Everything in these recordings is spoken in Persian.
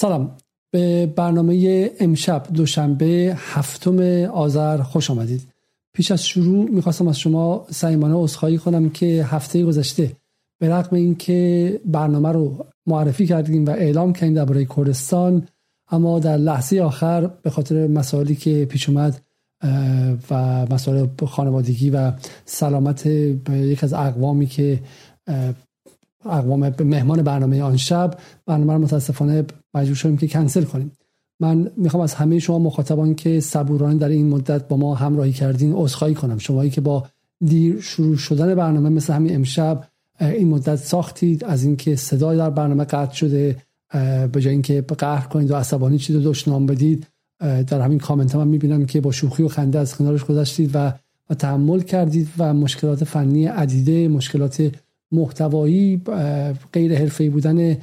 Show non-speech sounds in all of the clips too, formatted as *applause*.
سلام. به برنامه امشب دوشنبه هفتم آذر خوش آمدید. پیش از شروع می‌خواستم از شما سعیمانه عذرخواهی کنم که هفته گذشته به رغم اینکه برنامه رو معرفی کردیم و اعلام کردیم درباره کردستان اما در لحظه آخر به خاطر مسائلی که پیش اومد و مسائل خانوادگی و سلامت یک از اقوامی که اقوام مهمان برنامه آن شب برنامه رو متاسفانه مجبور شدیم که کنسل کنیم. من می‌خوام از همه شما مخاطبان که صبورانه در این مدت با ما همراهی کردین عذرخواهی کنم. شمایی که با دیر شروع شدن برنامه مثل همین امشب این مدت ساختید از اینکه صدای در برنامه قطع شده به جای اینکه قهر کنید و عصبانی چیز رو دشنام بدید در همین کامنت هم من می‌بینم که با شوخی و خنده از کنارش گذاشتید و و تحمل کردید و مشکلات فنی عدیده مشکلات محتوایی غیر حرفه‌ای بودن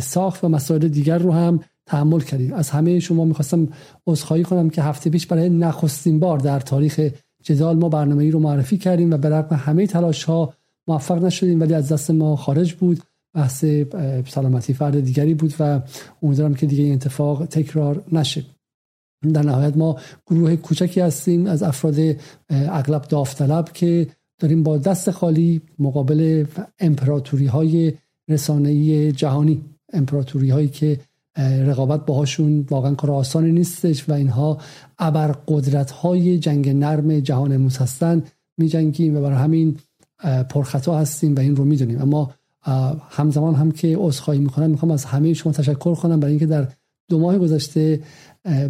ساخت و مسائل دیگر رو هم تحمل کردید. از همه شما می‌خواستم عذرخواهی کنم که هفته پیش برای نخستین بار در تاریخ جدال ما برنامه ای رو معرفی کردیم و به رغم همه تلاش ها موفق نشدیم ولی از دست ما خارج بود. بحث سلامتی فرد دیگری بود و امیدوارم که دیگه این اتفاق تکرار نشه. در نهایت ما گروه کوچکی هستیم از افراد اغلب داوطلب که داریم با دست خالی مقابل امپراتوری های رسانه‌ای جهانی. امپراتوری هایی که رقابت باهاشون واقعا کار آسانی نیستش و اینها ابر قدرت های جنگ نرم جهان امروز هستن. می جنگیم و برای همین پرخطا هستیم و این رو می‌دونیم. اما همزمان هم که عذرخواهی می‌کنم می‌خوام از همه شما تشکر کنم برای اینکه در دو ماه گذشته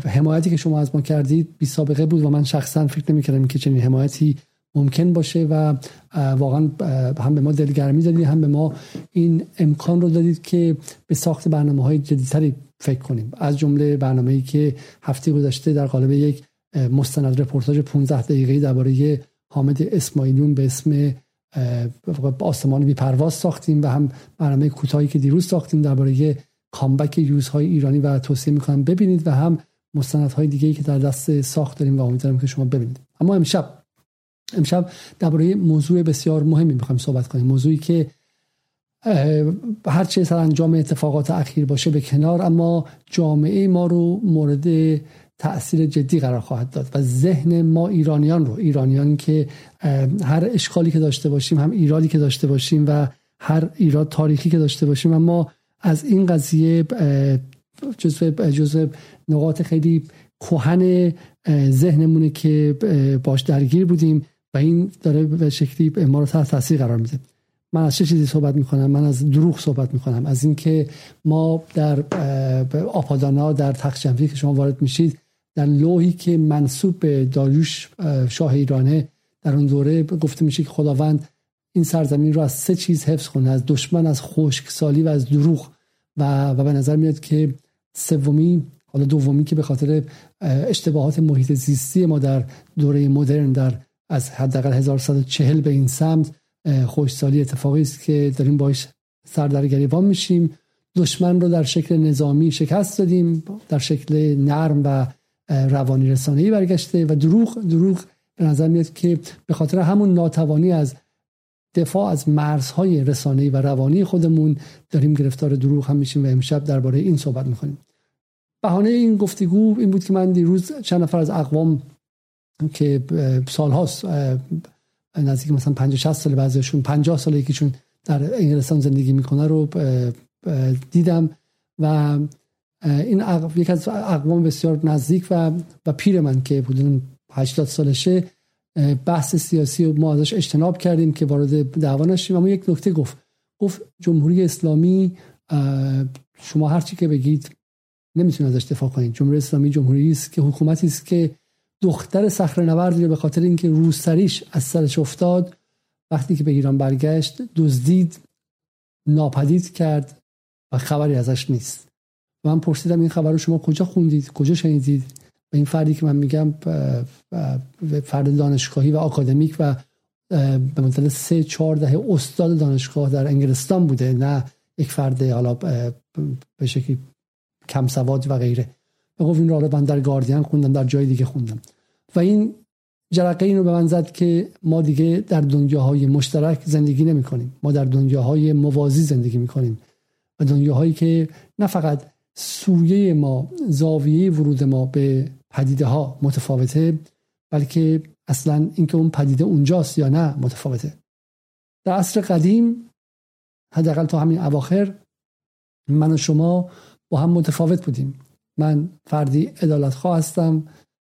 حمایتی که شما از ما کردید بی سابقه بود و من شخصا فکر نمی‌کردم که چنین حمایتی ممکن باشه و واقعا هم به ما دلگرمی دادید هم به ما این امکان رو دادید که به ساخت برنامه های جدیدتری فکر کنیم. از جمله برنامه‌ای که هفته گذشته در قالب یک مستند رپورتاج 15 دقیقه‌ای درباره حامد اسماعیلیون به اسم آسمان بی پرواز ساختیم و هم برنامه کوتاهی که دیروز ساختیم درباره کامبک یوزهای ایرانی و توصیه می‌کنم ببینید و هم مستندهای دیگه که در دست ساخت داریم و امیدوارم که شما ببینید. اما امشب امشب درباره موضوع بسیار مهمی می‌خوایم صحبت کنیم. موضوعی که هر چه انجام اتفاقات اخیر باشه به کنار اما جامعه ما رو مورد تاثیر جدی قرار خواهد داد و ذهن ما ایرانیان رو ایرانیان که هر اشکالی که داشته باشیم هم ایرادی که داشته باشیم و هر ایراد تاریخی که داشته باشیم اما از این قضیه جزء جزء نقاط خیلی کهن ذهنمونه که باش درگیر بودیم. و این داره به شکلی ما رو تحت تاثیر قرار میده. من از چه چیزی صحبت می‌کنم؟ من از دروغ صحبت می‌کنم. از اینکه ما در آپادانا در تخت که شما وارد میشید در لوحی که منصوب به داریوش شاه ایرانه در اون دوره گفته میشه که خداوند این سرزمین رو از سه چیز حفظ کنه از دشمن از خشکسالی و از دروغ. و, و به نظر میاد که سومی حالا دومی که به خاطر اشتباهات محیط زیستی ما در دوره مدرن در از حداقل 1140 به این سمت خوشسالی اتفاقی است که داریم باش سر در گریبان میشیم. دشمن رو در شکل نظامی شکست دادیم در شکل نرم و روانی رسانه‌ای برگشته و دروغ دروغ به نظر میاد که به خاطر همون ناتوانی از دفاع از مرزهای رسانه‌ای و روانی خودمون داریم گرفتار دروغ هم میشیم و امشب درباره این صحبت می‌کنیم بهانه این گفتگو این بود که من دیروز چند نفر از اقوام که سالهاست نزدیک مثلا 50 60 سال بعضیشون 50 سال یکیشون در انگلستان زندگی می‌کنه رو دیدم و این یک از اقوام بسیار نزدیک و و پیر من که حدود 80 سالشه بحث سیاسی و ما ازش اجتناب کردیم که وارد دعوا نشیم. اما یک نکته گفت گفت جمهوری اسلامی شما هر چی که بگید نمی‌تونه ازش دفاع کنید. جمهوری اسلامی جمهوری است که حکومتی است که دختر صخره نوردی رو به خاطر اینکه روسریش از سرش افتاد. وقتی که به ایران برگشت دزدید ناپدید کرد و خبری ازش نیست. من پرسیدم این خبر رو شما کجا خوندید؟ کجا شنیدید؟ و این فردی که من میگم فرد دانشگاهی و آکادمیک و به مدت سه چهار دهه استاد دانشگاه در انگلستان بوده نه یک فرد حالا به شکلی کم سواد و غیره. گفت این رو من در گاردین خوندم در جای دیگه خوندم. و این جرقه این به من زد که ما دیگه در دنیاهای مشترک زندگی نمی کنیم. ما در دنیاهای موازی زندگی می کنیم. و دنیاهایی که نه فقط سویه ما زاویه ورود ما به پدیده ها متفاوته بلکه اصلا اینکه اون پدیده اونجاست یا نه متفاوته. در عصر قدیم حداقل تا همین اواخر من و شما با هم متفاوت بودیم. من فردی عدالت هستم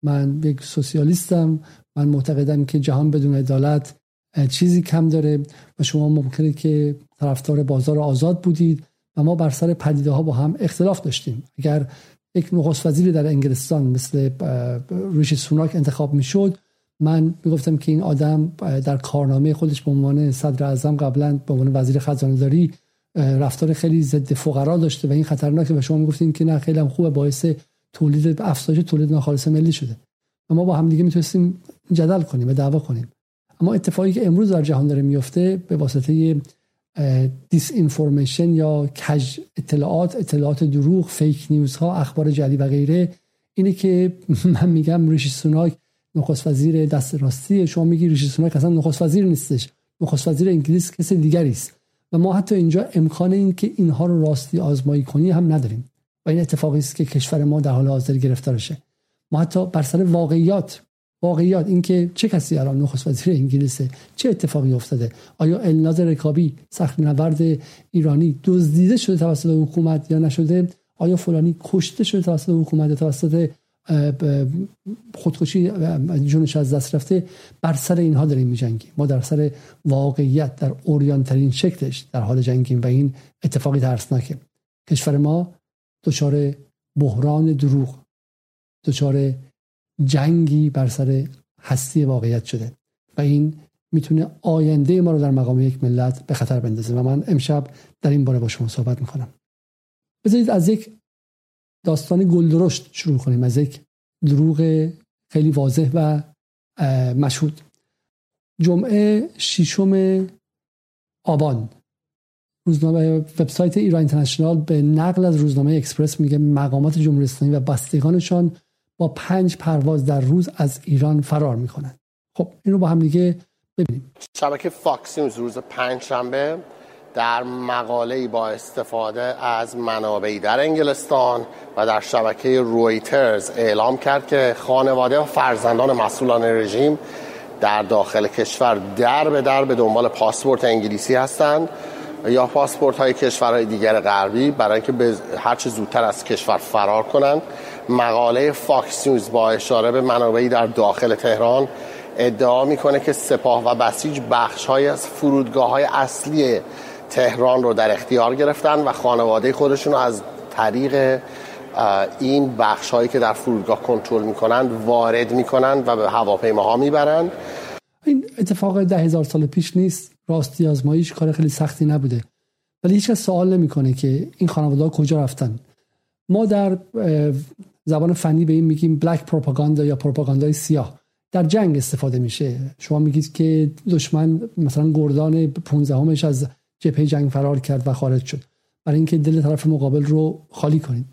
من یک سوسیالیستم من معتقدم که جهان بدون عدالت چیزی کم داره و شما ممکنه که طرفدار بازار آزاد بودید و ما بر سر پدیده ها با هم اختلاف داشتیم. اگر یک نخست وزیری در انگلستان مثل ریشی سوناک انتخاب می‌شد من می‌گفتم که این آدم در کارنامه خودش به عنوان صدر اعظم قبلا به عنوان وزیر خزانه داری رفتار خیلی ضد فقرا داشته و این خطرناکه و شما می‌گفتین که نه خیلی هم خوبه باعث تولید افزایش تولید ناخالص ملی شده. و ما با هم دیگه می‌تونستیم جدل کنیم و دعوا کنیم. اما اتفاقی که امروز در جهان داره میفته به واسطه disinformation یا کج اطلاعات اطلاعات دروغ fake news ها اخبار جعلی و غیره اینه که *laughs* من میگم ریشی سوناک نخست وزیر دست راستی شما میگی ریشی سوناک اصلا نخست وزیر نیستش. نخست وزیر انگلیس کسی دیگری است. و ما حتی اینجا امکان این که اینها رو راستی آزمایی کنی هم نداریم. و این اتفاقی است که کشور ما در حال حاضر گرفتارشه ما حتی بر سر واقعیات واقعیات اینکه چه کسی الان نخست وزیر انگلیسه؟ چه اتفاقی افتاده؟ آیا الناز رکابی سخت نورد ایرانی دزدیده شده توسط حکومت یا نشده؟ آیا فلانی کشته شده توسط حکومت یا توسط خودکشی جونش از دست رفته بر سر اینها داریم میجنگیم. ما در سر واقعیت در اوریان ترین شکلش در حال جنگیم و این اتفاقی ترسناکه. کشور ما دچار بحران دروغ دچار جنگی بر سر هستی واقعیت شده و این می‌تونه آینده ما رو در مقام یک ملت به خطر بندازه. و من امشب در این باره با شما صحبت می‌کنم. بذارید از یک داستان گلدرشت شروع کنیم از یک دروغ خیلی واضح و مشهود. جمعه ششم آبان. روزنامه وبسایت ایران اینترنشنال به نقل از روزنامه اکسپرس میگه مقامات جمهوری اسلامی و بستگانشان با پنج پرواز در روز از ایران فرار می‌کنند. خب این رو با هم دیگه ببینیم. شبکه فاکس نیوز روز پنج شنبه در مقاله با استفاده از منابعی در انگلستان و در شبکه رویترز اعلام کرد که خانواده و فرزندان مسئولان رژیم در داخل کشور در به در به دنبال پاسپورت انگلیسی هستند. یا پاسپورت های کشورهای دیگر غربی برای اینکه به هر چه زودتر از کشور فرار کنند. مقاله فاکس نیوز با اشاره به منابعی در داخل تهران ادعا می‌کنه که سپاه و بسیج بخش های از فرودگاه های اصلی تهران رو در اختیار گرفتن و خانواده خودشون رو از طریق این بخش هایی که در فرودگاه کنترل می‌کنند وارد می‌کنند و به هواپیماها می‌برند این اتفاق ده هزار سال پیش نیست. راستی آزمایش کار خیلی سختی نبوده. ولی هیچ سوال نمی‌کنه که این خانواده ها کجا رفتن. ما در زبان فنی به این میگیم بلک پروپاگاندا یا پروپاگاندای سیاه. در جنگ استفاده میشه. شما میگید که دشمن مثلا گردان 15 همش از جبهه جنگ فرار کرد و خارج شد. برای اینکه دل طرف مقابل رو خالی کنید.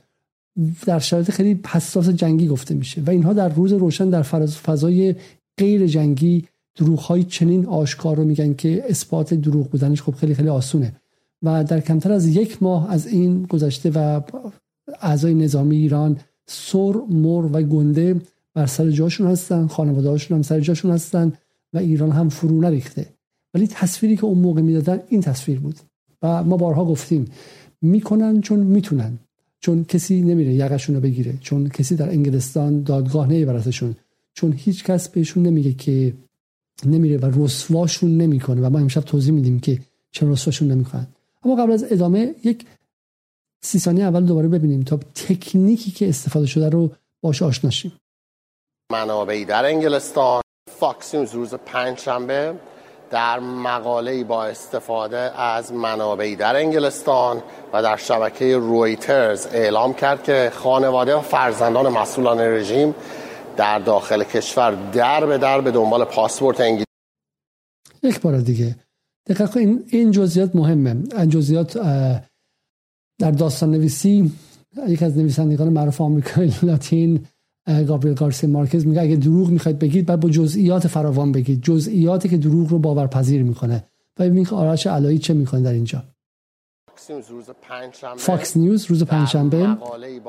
در شرایط خیلی حساس جنگی گفته میشه و اینها در روز روشن در فضای غیر جنگی دروغ های چنین آشکار رو میگن که اثبات دروغ بودنش خب خیلی خیلی آسونه. و در کمتر از یک ماه از این گذشته و اعضای نظامی ایران سر مر و گنده بر سر جاشون هستن خانواده هاشون هم سر جاشون هستن و ایران هم فرو نریخته. ولی تصویری که اون موقع می‌دادن این تصویر بود. و ما بارها گفتیم می‌کنن چون می‌تونن چون کسی نمیره یقشون رو بگیره چون کسی در انگلستان دادگاه نمیبرتشون چون هیچ کس بهشون نمیگه که نمیره و رسواشون نمی‌کنه. و ما امشب توضیح میدیم که چرا رسواشون نمی‌کنن اما قبل از ادامه یک سی ثانیه اول دوباره ببینیم تا تکنیکی که استفاده شده رو باش آشنا شیم. منابعی در انگلستان فاکس نیوز روز پنج شنبه در مقاله با استفاده از منابعی در انگلستان و در شبکه رویترز اعلام کرد که خانواده و فرزندان مسئولان رژیم در داخل کشور در به در به دنبال پاسپورت انگلیسی یک بار دیگه. دقیقا این این جزئیات مهمه. این جزئیات در داستان نویسی یک از نویسندگان معروف آمریکایی لاتین گابریل گارسیا مارکز میگه اگه دروغ می‌خواید بگید بعد با جزئیات فراوان بگید. جزئیاتی که دروغ رو باورپذیر می‌کنه. و ببینید که آرش علایی چه می‌کنه در اینجا؟ فاکس نیوز روز پنجشنبه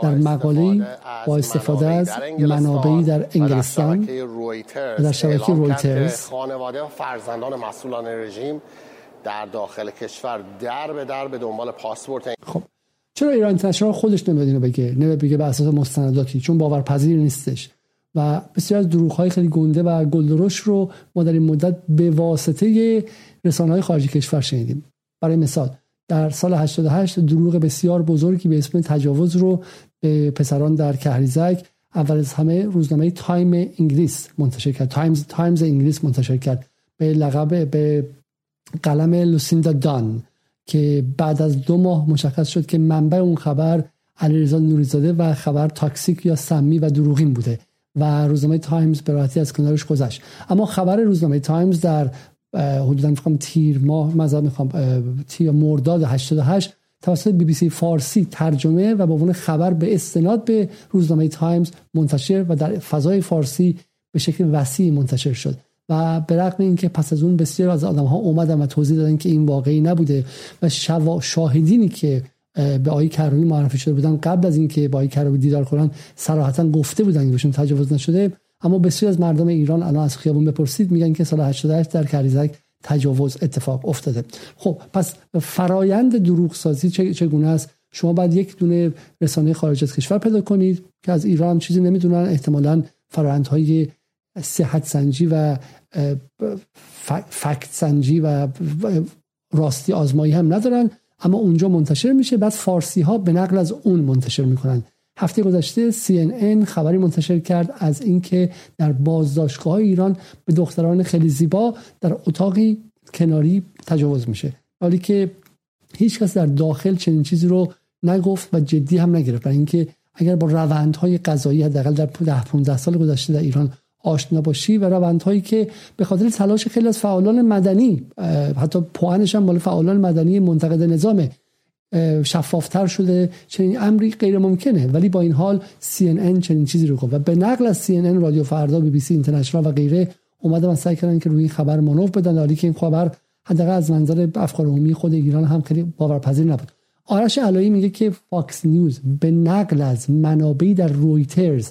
در مقاله با استفاده از منابعی در انگلستان و در شبکه رویترز خانواده و فرزندان مسئولان رژیم در داخل کشور در به در به دنبال پاسپورت خب چرا ایران اینترنشنال خودش نمیاد اینو بگه نمیاد بگه به اساس مستنداتی چون باورپذیر نیستش. و بسیار از دروغ خیلی گنده و گلدرشت رو ما در این مدت به واسطه رسانه های خارجی کشور شنیدیم. برای مثال در سال 88 دروغ بسیار بزرگی به اسم تجاوز رو به پسران در کهریزک اول از همه روزنامه تایم انگلیس منتشر کرد. تایمز تایمز انگلیس منتشر کرد. به لقب به قلم لوسیندا دان. که بعد از دو ماه مشخص شد که منبع اون خبر علیرضا نوریزاده و خبر toxic یا سمی و دروغین بوده و روزنامه تایمز به راحتی از کنارش گذشت. اما خبر روزنامه تایمز در حدودا می‌خوام تیر ماه مثلا می‌خوام تیر مرداد 88 توسط بی بی سی فارسی ترجمه و به عنوان خبر به استناد به روزنامه تایمز منتشر و در فضای فارسی به شکل وسیع منتشر شد. و به رغم اینکه پس از اون بسیار از آدم ها اومدن و توضیح دادن که این واقعی نبوده و شاهدینی که به آقای کروبی معرفی شده بودن قبل از اینکه با آقای کروبی دیدار کنن صراحتا گفته بودن که بهشون تجاوز نشده. اما بسیار از مردم ایران الان از خیابون بپرسید میگن که سال 88 در کریزک تجاوز اتفاق افتاده. خب پس فرایند دروغ سازی چگونه است؟ شما باید یک دونه رسانه خارج از کشور پیدا کنید که از ایران چیزی نمی‌دونن. احتمالا فرایندهای صحت سنجی و فکت سنجی و راستی آزمایی هم ندارن اما اونجا منتشر میشه. بعد فارسی ها به نقل از اون منتشر می‌کنن. هفته گذشته CNN خبری منتشر کرد از اینکه در بازداشتگاه ایران به دختران خیلی زیبا در اتاقی کناری تجاوز میشه. حالی که هیچ کس در داخل چنین چیزی رو نگفت و جدی هم نگرفت. برای اینکه اگر با روندهای قضایی حداقل در 10 15 سال گذشته در ایران آشنا باشی و روندهایی که به خاطر تلاش خیلی از فعالان مدنی حتی پوانش هم مال فعالان مدنی منتقد نظامه شفافتر شده چنین امری غیر ممکنه ولی با این حال CNN چنین چیزی رو گفت. و به نقل از CNN رادیو فردا بی بی سی اینترنشنال و غیره اومدن سعی کردن که روی این خبر مانور بدن. حالی که این خبر حداقل از منظر افکار عمومی خود ایران هم خیلی باورپذیر نبود. آرش علایی میگه که فاکس نیوز به نقل از منابعی در رویترز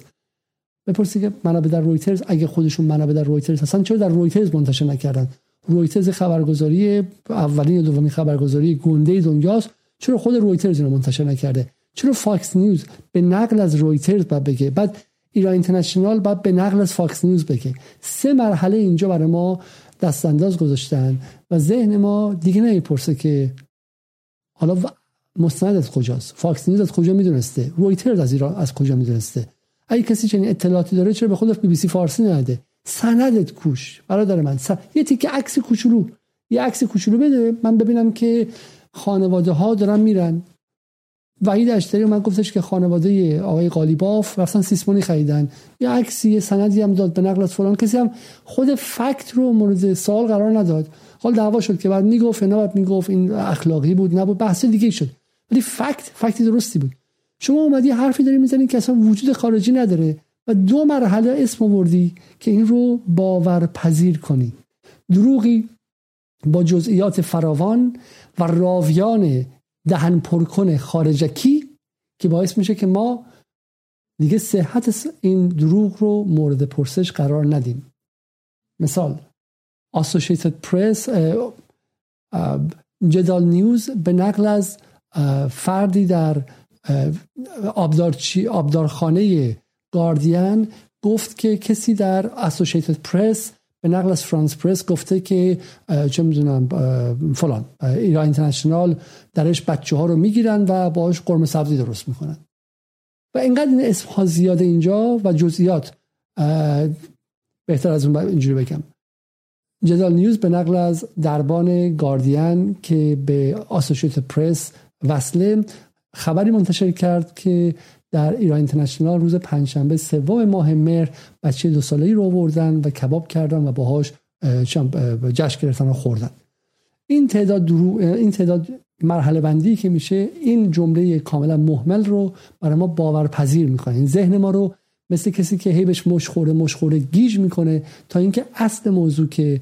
بپرسید که منابع در رویترز اگه خودشون منابع در رویترز هستن چرا در رویترز منتشر نکردن؟ رویترز خبرگزاری اولین یا دومین خبرگزاری گنده دنیاست. چرا خود رویترز اینو منتشر نکرده؟ چرا فاکس نیوز به نقل از رویترز بعد بگه؟ بعد ایران اینترنشنال بعد به نقل از فاکس نیوز بگه. سه مرحله اینجا برای ما دست انداز گذاشتن و ذهن ما دیگه نمی‌پرسه که حالا مستند از کجاست؟ فاکس نیوز از کجا می‌دونسته؟ رویترز از ایران از کجا می‌دونسته؟ اگه کسی چنین اطلاعاتی داره چرا به خود بی بی سی فارسی نده؟ سندت کوش برادر من سن... یه تیکه عکس کوچولو. یه عکس کوچولو بده. من ببینم که خانواده ها دارن میرن. وحید اشتری من گفتش که خانواده آقای قالیباف رفتن سیسمونی خریدن. یه عکسی یه سندی هم داد به نقل از فلان. کسی هم خود فکت رو مورد سوال قرار نداد. حال دعوا شد که بعد می‌گفت نه بعد می‌گفت. این اخلاقی بود نبود. بحث دیگه شد. ولی فکت فکتی درستی بود. شما اومدی حرفی داری می‌زنی که اصلا وجود خارجی نداره و دو مرحله اسم آوردی که این رو باورپذیر کنی. دروغی با جزئیات فراوان و راویان دهن پرکن خارجکی که باعث میشه که ما دیگه صحت این دروغ رو مورد پرسش قرار ندیم. مثال Associated Press جدال نیوز به نقل از فردی در آبدارچی آبدارخانه گاردین گفت که کسی در اسوسییتد پرس به نقل از فرانس پرس گفته که چه می‌دونم فلان ایران اینترنشنال درش بچه ها رو می‌گیرن و باش قرمه سبزی درست می‌کنن. و اینقدر این اسم ها زیاده اینجا و جزئیات بهتر از اون اینجوری بگم. جدال نیوز به نقل از دربان گاردین که به آسوشیت پرس وصله خبری منتشر کرد که در ایران اینترنشنال روز پنجشنبه سوم ماه مهر بچه دو ساله ای رو آوردن و کباب کردن و باهاش جشن گرفتن و خوردن. این تعداد درو... این تعداد مرحله بندی که میشه این جمله کاملا محمل رو برای ما باورپذیر می‌کنه. این ذهن ما رو مثل کسی که هی بهش مشخوره مشخوره گیج می‌کنه تا اینکه اصل موضوع که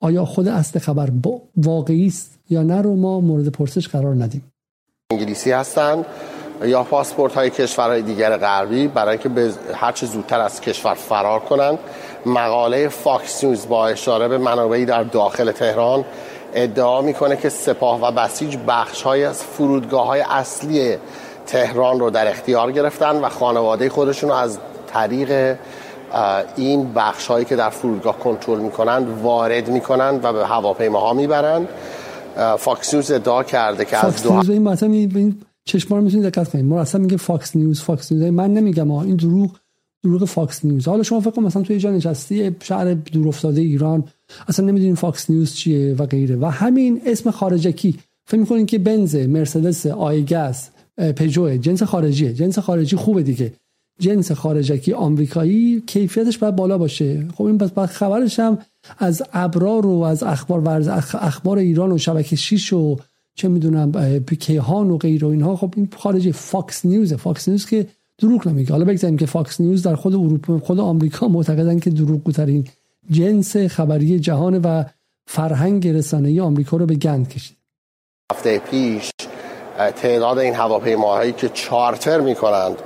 آیا خود اصل خبر واقعی است یا نه رو ما مورد پرسش قرار ندیم. انگلیسی هستند یا پاسپورت های کشورهای دیگر غربی برای اینکه به هر چه زودتر از کشور فرار کنند مقاله فاکس نیوز با اشاره به منابعی در داخل تهران ادعا می‌کنه که سپاه و بسیج بخش های از فرودگاه های اصلی تهران رو در اختیار گرفتن و خانواده خودشون رو از طریق این بخش هایی که در فرودگاه کنترل می‌کنند وارد می‌کنند و به هواپیماها می‌برند فاکس نیوز ادعا کرده که از دو این مثلا این چشما رو می‌تونید دقت کنید ما اصلا میگه فاکس نیوز فاکس نیوز. من نمیگم این دروغ دروغ فاکس نیوز. حالا شما فکر مثلا توی جا نشستی شهر دور افتاده ایران اصلا نمی‌دونین فاکس نیوز چیه و غیره. و همین اسم خارجکی. فکر می‌کنین که بنز مرسدس آیگاز پژو جنس خارجیه. جنس خارجی خوبه دیگه. جنس خارجکی آمریکایی کیفیتش باید بالا باشه. خب این پس خبرش هم از ابرار و از اخبار ورز اخبار ایران و شبکه 6 و چه می‌دونم کیهان و غیر و اینها. خب این خارجی فاکس نیوزه. فاکس نیوز که دروغ نمیگه. حالا بگذاریم که فاکس نیوز در خود اروپا خود آمریکا معتقدن که دروغگوترین جنس خبری جهان و فرهنگ رسانه‌ای آمریکا رو به گند کشید هفته پیش تعداد این هواپیماهایی که چارتر می‌کنند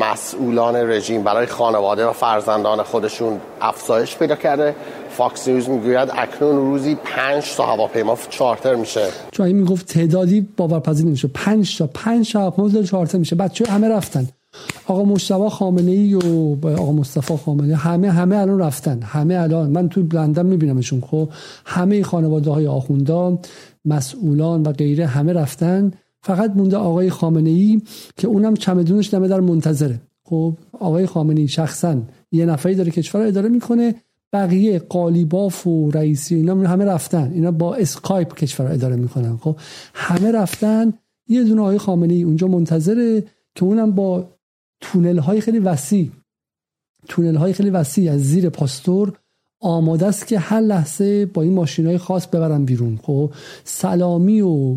مسئولان رژیم برای خانواده و فرزندان خودشون افزایش پیدا کرده. فاکس نیوز می‌گوید اکنون روزی پنج تا هواپیما چارتر میشه. چون این می‌گفت تعدادی باورپذیر نمیشه. پنج تا پنج تا هواپیما چارتر میشه. بچه همه رفتن. آقا مصطفی خامنه ای و آقا مصطفی خامنه همه همه الان رفتن. همه الان. من تو لندن میبینمشون خب. همه خانواده های آخوندا مسئولان و غیره همه رفتن. فقط مونده آقای خامنه ای که اونم چمدونش دم در منتظره. خب آقای خامنه ای شخصا یه نفری داره کشور اداره می‌کنه بقیه قالیباف و رئیسی اینا همه رفتن. اینا با اسکایپ کشور اداره می‌کنن. خب همه رفتن. یه دونه آقای خامنه ای اونجا منتظره که اونم با تونل های خیلی وسیع تونل های خیلی وسیع از زیر پاستور آماده است که هر لحظه با این ماشین های خاص ببرن بیرون. خب سلامی و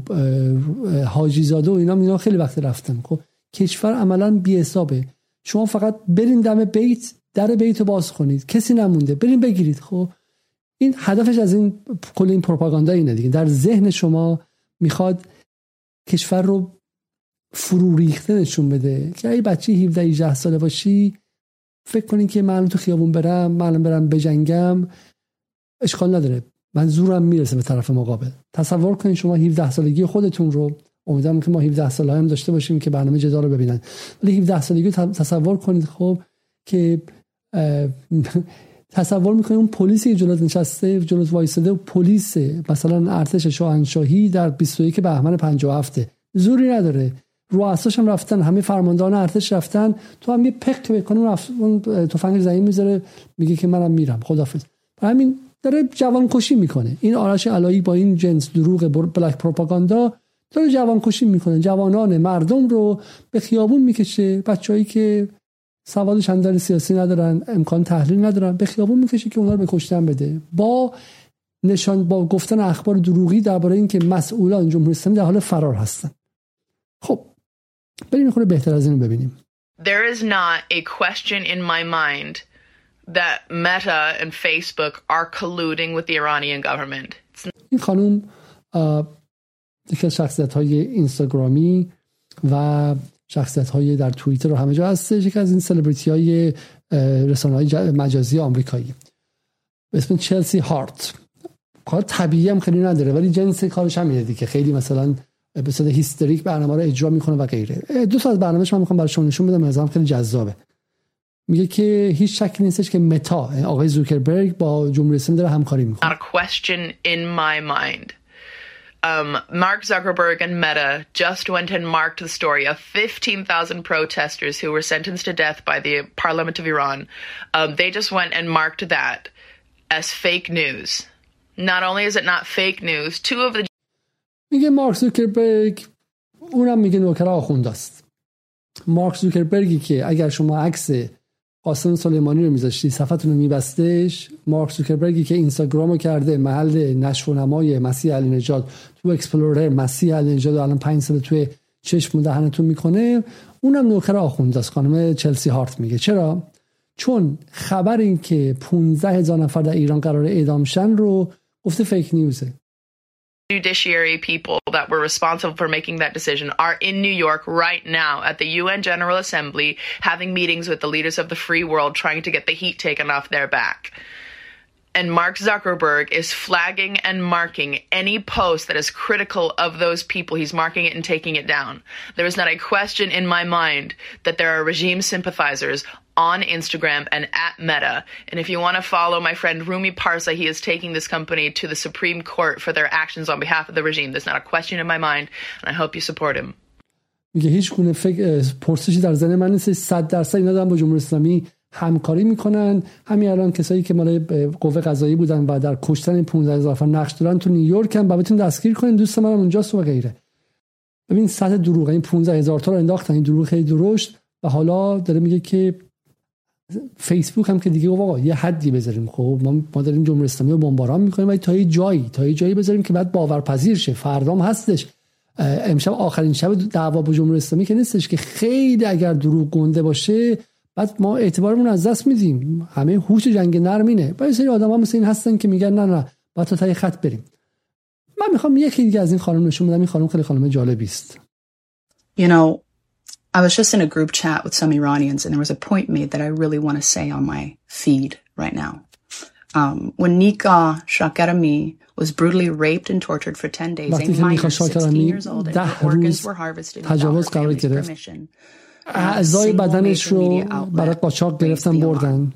حاجی زاده و اینا اینا خیلی وقت رفتن خب کشور عملا بی حسابه. شما فقط برین دم بیت در بیت رو باز کنید. کسی نمونده. برین بگیرید. خب این هدفش از این کل این پروپاگاندا اینه دیگه. در ذهن شما می‌خواد کشور رو فرو ریخته نشون بده. که ای بچه 17 18 ساله باشی فکر کنین که من تو خیابون برم من برم بجنگم اشکال نداره. من زورم می‌رسه به طرف مقابل. تصور کنین شما 17 سالگی خودتون رو امیدوارم که ما 17 ساله هم داشته باشیم که برنامه جدال رو ببینن. ولی 17 سالگی تصور کنید خب که *laughs* تصور می‌کنید اون پلیسی جلوت نشسته جلوت وایساده پلیس مثلا ارتش شاهنشاهی در 21 بهمن 57 زوری نداره. رؤساش هم رفتن همه فرماندهان ارتش رفتن. تو هم یه پک بکنی اون تفنگ زمین می‌ذاره میگه که منم میرم خدافظ همین داره جوان کشی می‌کنه. این آرش علایی با این جنس دروغ بلک پروپاگاندا داره جوان کشی می‌کنه. جوانان مردم رو به خیابون می‌کشه. بچههایی که سواد چندان سیاسی ندارن امکان تحلیل ندارن به خیابون می‌کشه که اونا رو به کشتن بده. با نشان با گفتن اخبار دروغی درباره اینکه مسئولان جمهوری اسلامی در حال فرار هستن. خب بریم خود بهتر از این ببینیم. There is not a question in my mind that Meta and Facebook are colluding with the Iranian government. این خانوم یکی از شخصیت های اینستاگرامی و شخصیت های در توییتر و همه جا هستش یکی از این سلبریتی های رسانه های مجازی آمریکایی. به اسم چلسی هارت. کار طبیعی هم خیلی نداره ولی جنس کارش هم اینه دیگه. خیلی مثلا به صورت هیستریک برنامه رو اجرا میکنه و غیره دو تا از برنامه‌اش من میخوام برای شما نشون بدم نظرم خیلی جذابه میگه که هیچ شکی نیستش که متا آقای زوکربرگ با جمهوری اسلامی داره همکاری میکنه Not a question in my mind. Um, Mark Zuckerberg and Meta just went and marked the story of 15,000 protesters who were sentenced to death by the parliament of Iran. Um, they just went and marked that as fake news. Not only is it not fake news, two of the میگه مارک زوکربرگ اونم میگه نوکر آخوند است مارک زوکربرگی که اگر شما عکس قاسم سلیمانی رو میذاشتی صفتون رو میبستش مارک زوکربرگی که اینستاگرامو کرده محل نشو و نمای مسیح علی‌نژاد تو explorer مسیح علی‌نژاد الان پنج سال توی چشم دهنتون می‌کنه اونم نوکر آخوند است خانم چلسی هارت میگه. چرا؟ چون خبر این که 15 هزار نفر در ایران قرار اعدام شن رو گفته fake news ه. Judiciary people that were responsible for making that decision are in New York right now at the UN General Assembly having meetings with the leaders of the free world trying to get the heat taken off their back. And Mark Zuckerberg is flagging and marking any post that is critical of those people. He's marking it and taking it down. There is not a question in my mind that there are regime sympathizers on Instagram and at Meta. And if you want to follow my friend Rumi Parsa, he is taking this company to the Supreme Court for their actions on behalf of the regime. There's not a question in my mind, and I hope you support him. میگه هیچ گونه فکر پرسشی در ذهن من نیست 100 درصد اینا دارن با جمهوری اسلامی همکاری می‌کنن همین الان کسایی که مال قوه قضایی بودن و در کشتن این 15 هزار نفر نقش دارن تو نیویورک هم بهتون دستگیر کنین دوست منم اونجاست و غیره ببین سطح دروغ این 15 هزار تا رو انداختن این دروغ خیلی درشت و حالا داره میگه که فیسبوک هم که دیگه آقا یه حدی بذاریم. خب ما ما داریم جمهوری اسلامی رو بمباران می‌کنیم ولی تا یه جایی تا یه جایی بذاریم که بعد باورپذیر شه. فردام هستش. امشب آخرین شب دعوا با جمهوری اسلامی که نیستش که خیلی اگر دروغ گنده باشه بعد ما اعتبارمون از دست میدیم. همه هوش جنگ نرمینه با یه سری آدم ها مثل این هستن که میگن نه نه باید تا تای خط بریم. من می‌خوام یکی دیگه از این خانم نشون بدم. این خانم خیلی خانم جالبی است. You know, I was just in a group chat with some Iranians, and there was a point made that I really want to say on my feed right now. Um, when Nika Shakarami was brutally raped and tortured for 10 days, a وقتی که minor نیکا 16 شاکرمی years old, and ده her organs روز were harvested تجاوز without her قرار family's گرفت permission. اعضای بدنش رو برای قاچاق گرفتن بردن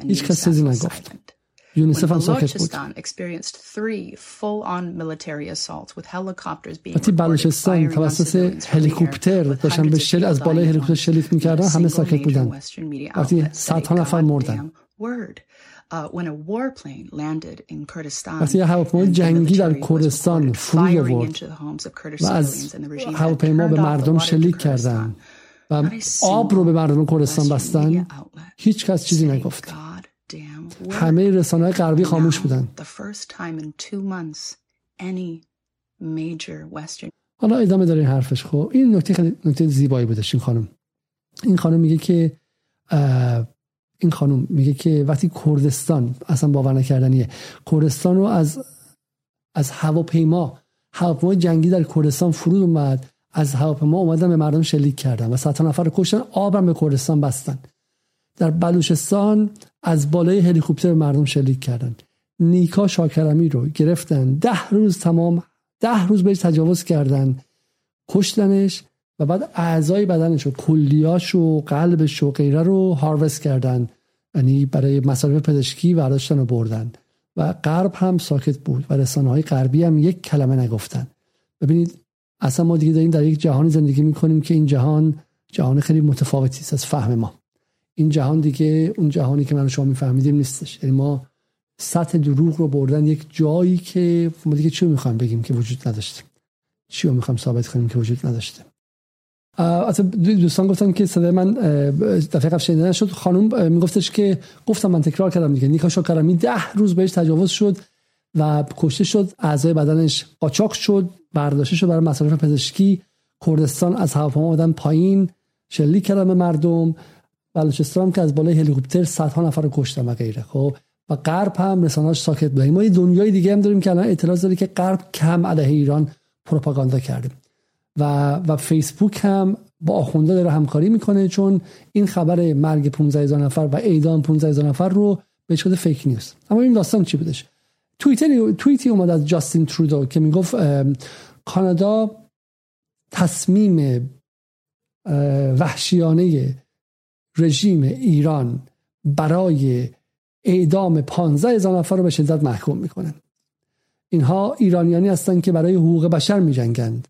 And هیچ کس چیزی UNICEF was نگفت silent. یونیسف هم ساکت بود Balochistan experienced three full-on military assaults with helicopters being وقتی بلوچستان توسط هلیکوپتر داشتن به شل از بالای هلیکوپتر شلیک می‌کردن همه ساکت بودن وقتی صدها نفر مردن goddamn word. Uh, when a warplane landed in Kurdistan وقتی یه هواپیمای جنگی در کردستان فرود آورد of Kurdish و از هواپیما به مردم شلیک کردن و آب رو به مردم کردستان بستن هیچ کس چیزی نگفت. همه رسانه های غربی خاموش بودن. The first time in two months any major Western حالا ادامه داره این حرفش. خب این نکته خیلی نکته زیبایی بودش این خانم. این خانم میگه که این خانم میگه که وقتی کردستان اصلا باور نکردنیه. کردستان رو از از هواپیما هواپیما جنگی در کردستان فرود اومد. از هواپیما اومدن به مردم شلیک کردن و صدها نفر رو کشتن آبم به کردستان بستن. در بلوچستان از بالای هلیکوپتر مردم شلیک کردن نیکا شاکرمی رو گرفتن. ده روز تمام ده روز بهش تجاوز کردن. کشتنش و بعد اعضای بدنش و کلیاش و قلبش و غیره رو هاروست کردن. یعنی برای مصارف پزشکی برداشتن و بردن. و غرب هم ساکت بود و رسانه های غربی هم یک کلمه نگفتن. ببینید اصلا ما دیگه داریم در یک جهانی زندگی می‌کنیم که این جهان جهان خیلی متفاوتی است از فهم ما. این جهان دیگه اون جهانی که من شما میفهمیدیم نیستش. یعنی ما سطح دروغ رو بردن یک جایی که ما دیگه چی می‌خوایم بگیم که وجود نداشته؟ چی رو می‌خوایم ثابت کنیم که وجود نداشته؟ اصلا دو- دوستان گفتن که صدای من دفعه قبل شنیده نشد. خانم میگفتش که گفتم من تکرار کردم دیگه. نیکا شاکرمی ده روز بهش تجاوز شد و کشته شد اعضای بدنش قاچاق شد برداشته شد برای مصارف پزشکی. کردستان از هواپیما آمدن پایین. شلیک کردن به مردم. بلوچستان که از بالای هلیکوپتر صدها نفر رو کشتن و خب؟ و غرب هم رسانه‌اش ساکت بودن ما یه دنیای دیگه هم داریم که الان اعتراض داره که غرب کم علیه ایران پروپاگاندا کرده. و و فیسبوک هم با آخونده داره همکاری می‌کنه چون این خبر مرگ 15 هزار نفر و اعدام 15 هزار نفر رو به شده فیک نیوز اما این داستان چی بودش؟ توییتری توییتی اومد از جاستین ترودو که می‌گفت کانادا تصمیم وحشیانه رژیم ایران برای اعدام 15 هزار نفر رو به شدت محکوم می‌کنه اینها ایرانیانی هستند که برای حقوق بشر می جنگند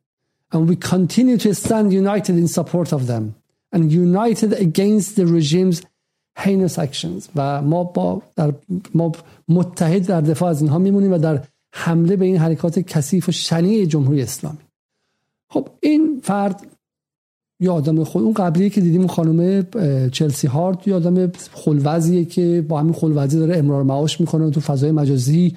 and we continue to stand united in support of them and united against the regime's heinous actions. و ما با در ما متحد در دفاع از اینها میمونیم و در حمله به این حرکات کثیف و شنیع جمهوری اسلامی. خب این فرد یه آدم خود اون قبلیه که دیدیم خانم چلسی هارت یه آدم خلوزیه که با همین خلوزی داره امرار معاش می‌کنه تو فضای مجازی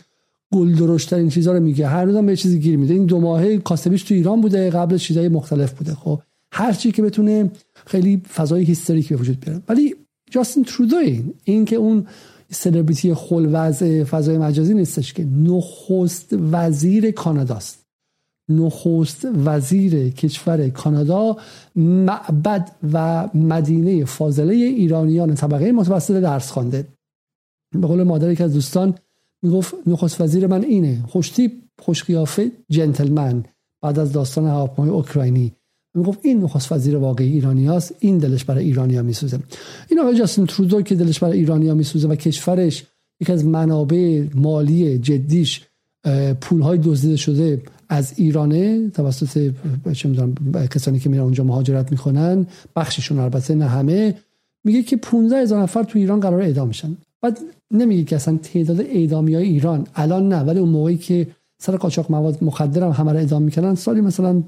گل درشتر این چیزا رو میگه. هر روزم به چیزی گیر میده. این دو ماهه کاسبیش تو ایران بوده قبل چیزای مختلف بوده. خب هر چی که بتونه خیلی فضای هیستریک به وجود بیاره. ولی جاستین ترودو این این که اون سلبریتی خلوز فضای مجازی نیستش که. نخست وزیر کاناداست. نخست وزیر کشور کانادا معبد و مدینه فاضله ایرانیان طبقه متوسط درس خوانده. به قول مادر یک از دوستان می‌گفت نخست وزیر من اینه خوشتیپ خوشقیافه جنتلمن بعد از داستان هواپیمای اوکراینی. می‌گفت این نخست وزیر واقعی ایرانی هست این دلش برای ایرانیا میسوزه. این آقای جاستین ترودو که دلش برای ایرانیا میسوزه و کشورش یکی از منابع مالی جدیش پولهای دزدیده شده از ایرانه توسط چه کسانی که میرن اونجا مهاجرت می‌کنن بخششون البته نه همه. میگه که 15 هزار نفر تو ایران قرار اعدام میشن بعد نمیگه که اصلا تعداد اعدامی های ایران. الان نه ولی اون موقعی که سر قاچاق مواد مخدر هم همه رو اعدام می‌کنن سالی مثلا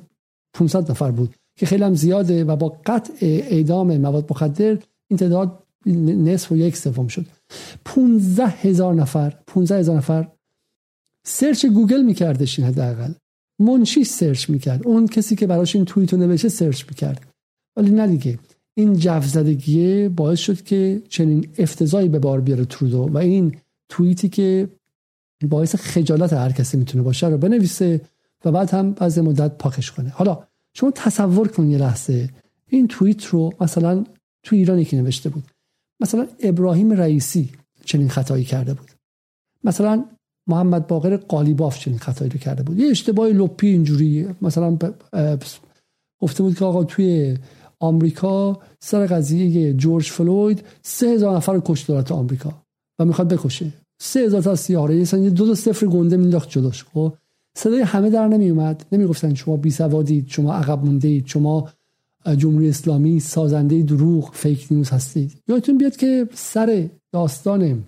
500 نفر بود. که خیلی هم زیاده و با قطع اعدام مواد مخدر این تعداد نصف و یک سوم شد. 15 هزار نفر 15 هزار نفر search گوگل میکردش این حداقل. منشی search می‌کرد. اون کسی که براش این توییت رو نوشته search می‌کرد. ولی نه دیگه. این جفزدگیه باعث شد که چنین افتضایی به بار بیاره ترودو و این توییتی که باعث خجالت هر کسی می‌تونه باشه رو بنویسه و بعد هم بعضی مدت پاکش کنه. حالا شما تصور کن یه لحظه. این توییت رو مثلا تو ایران یکی نوشته بود. مثلا ابراهیم رئیسی چنین خطایی کرده بود. مثلا محمد باقر قالیباف چنین خطایی رو کرده بود. یه اشتباه لپی اینجوری مثلا گفته بود که آقا توی آمریکا سر قضیه جورج فلوید سه هزار نفر رو دولت آمریکا و می‌خواد بکشه. سه هزار تا سیاره یه دو تا صفر گنده مینداخت جلوش خب؟ صدای همه در نمی اومد نمی‌گفتن شما بی سوادید شما عقب مونده اید شما جمهوری اسلامی سازنده دروغ فیک نیوز هستید. یادتون بیاد که سر داستان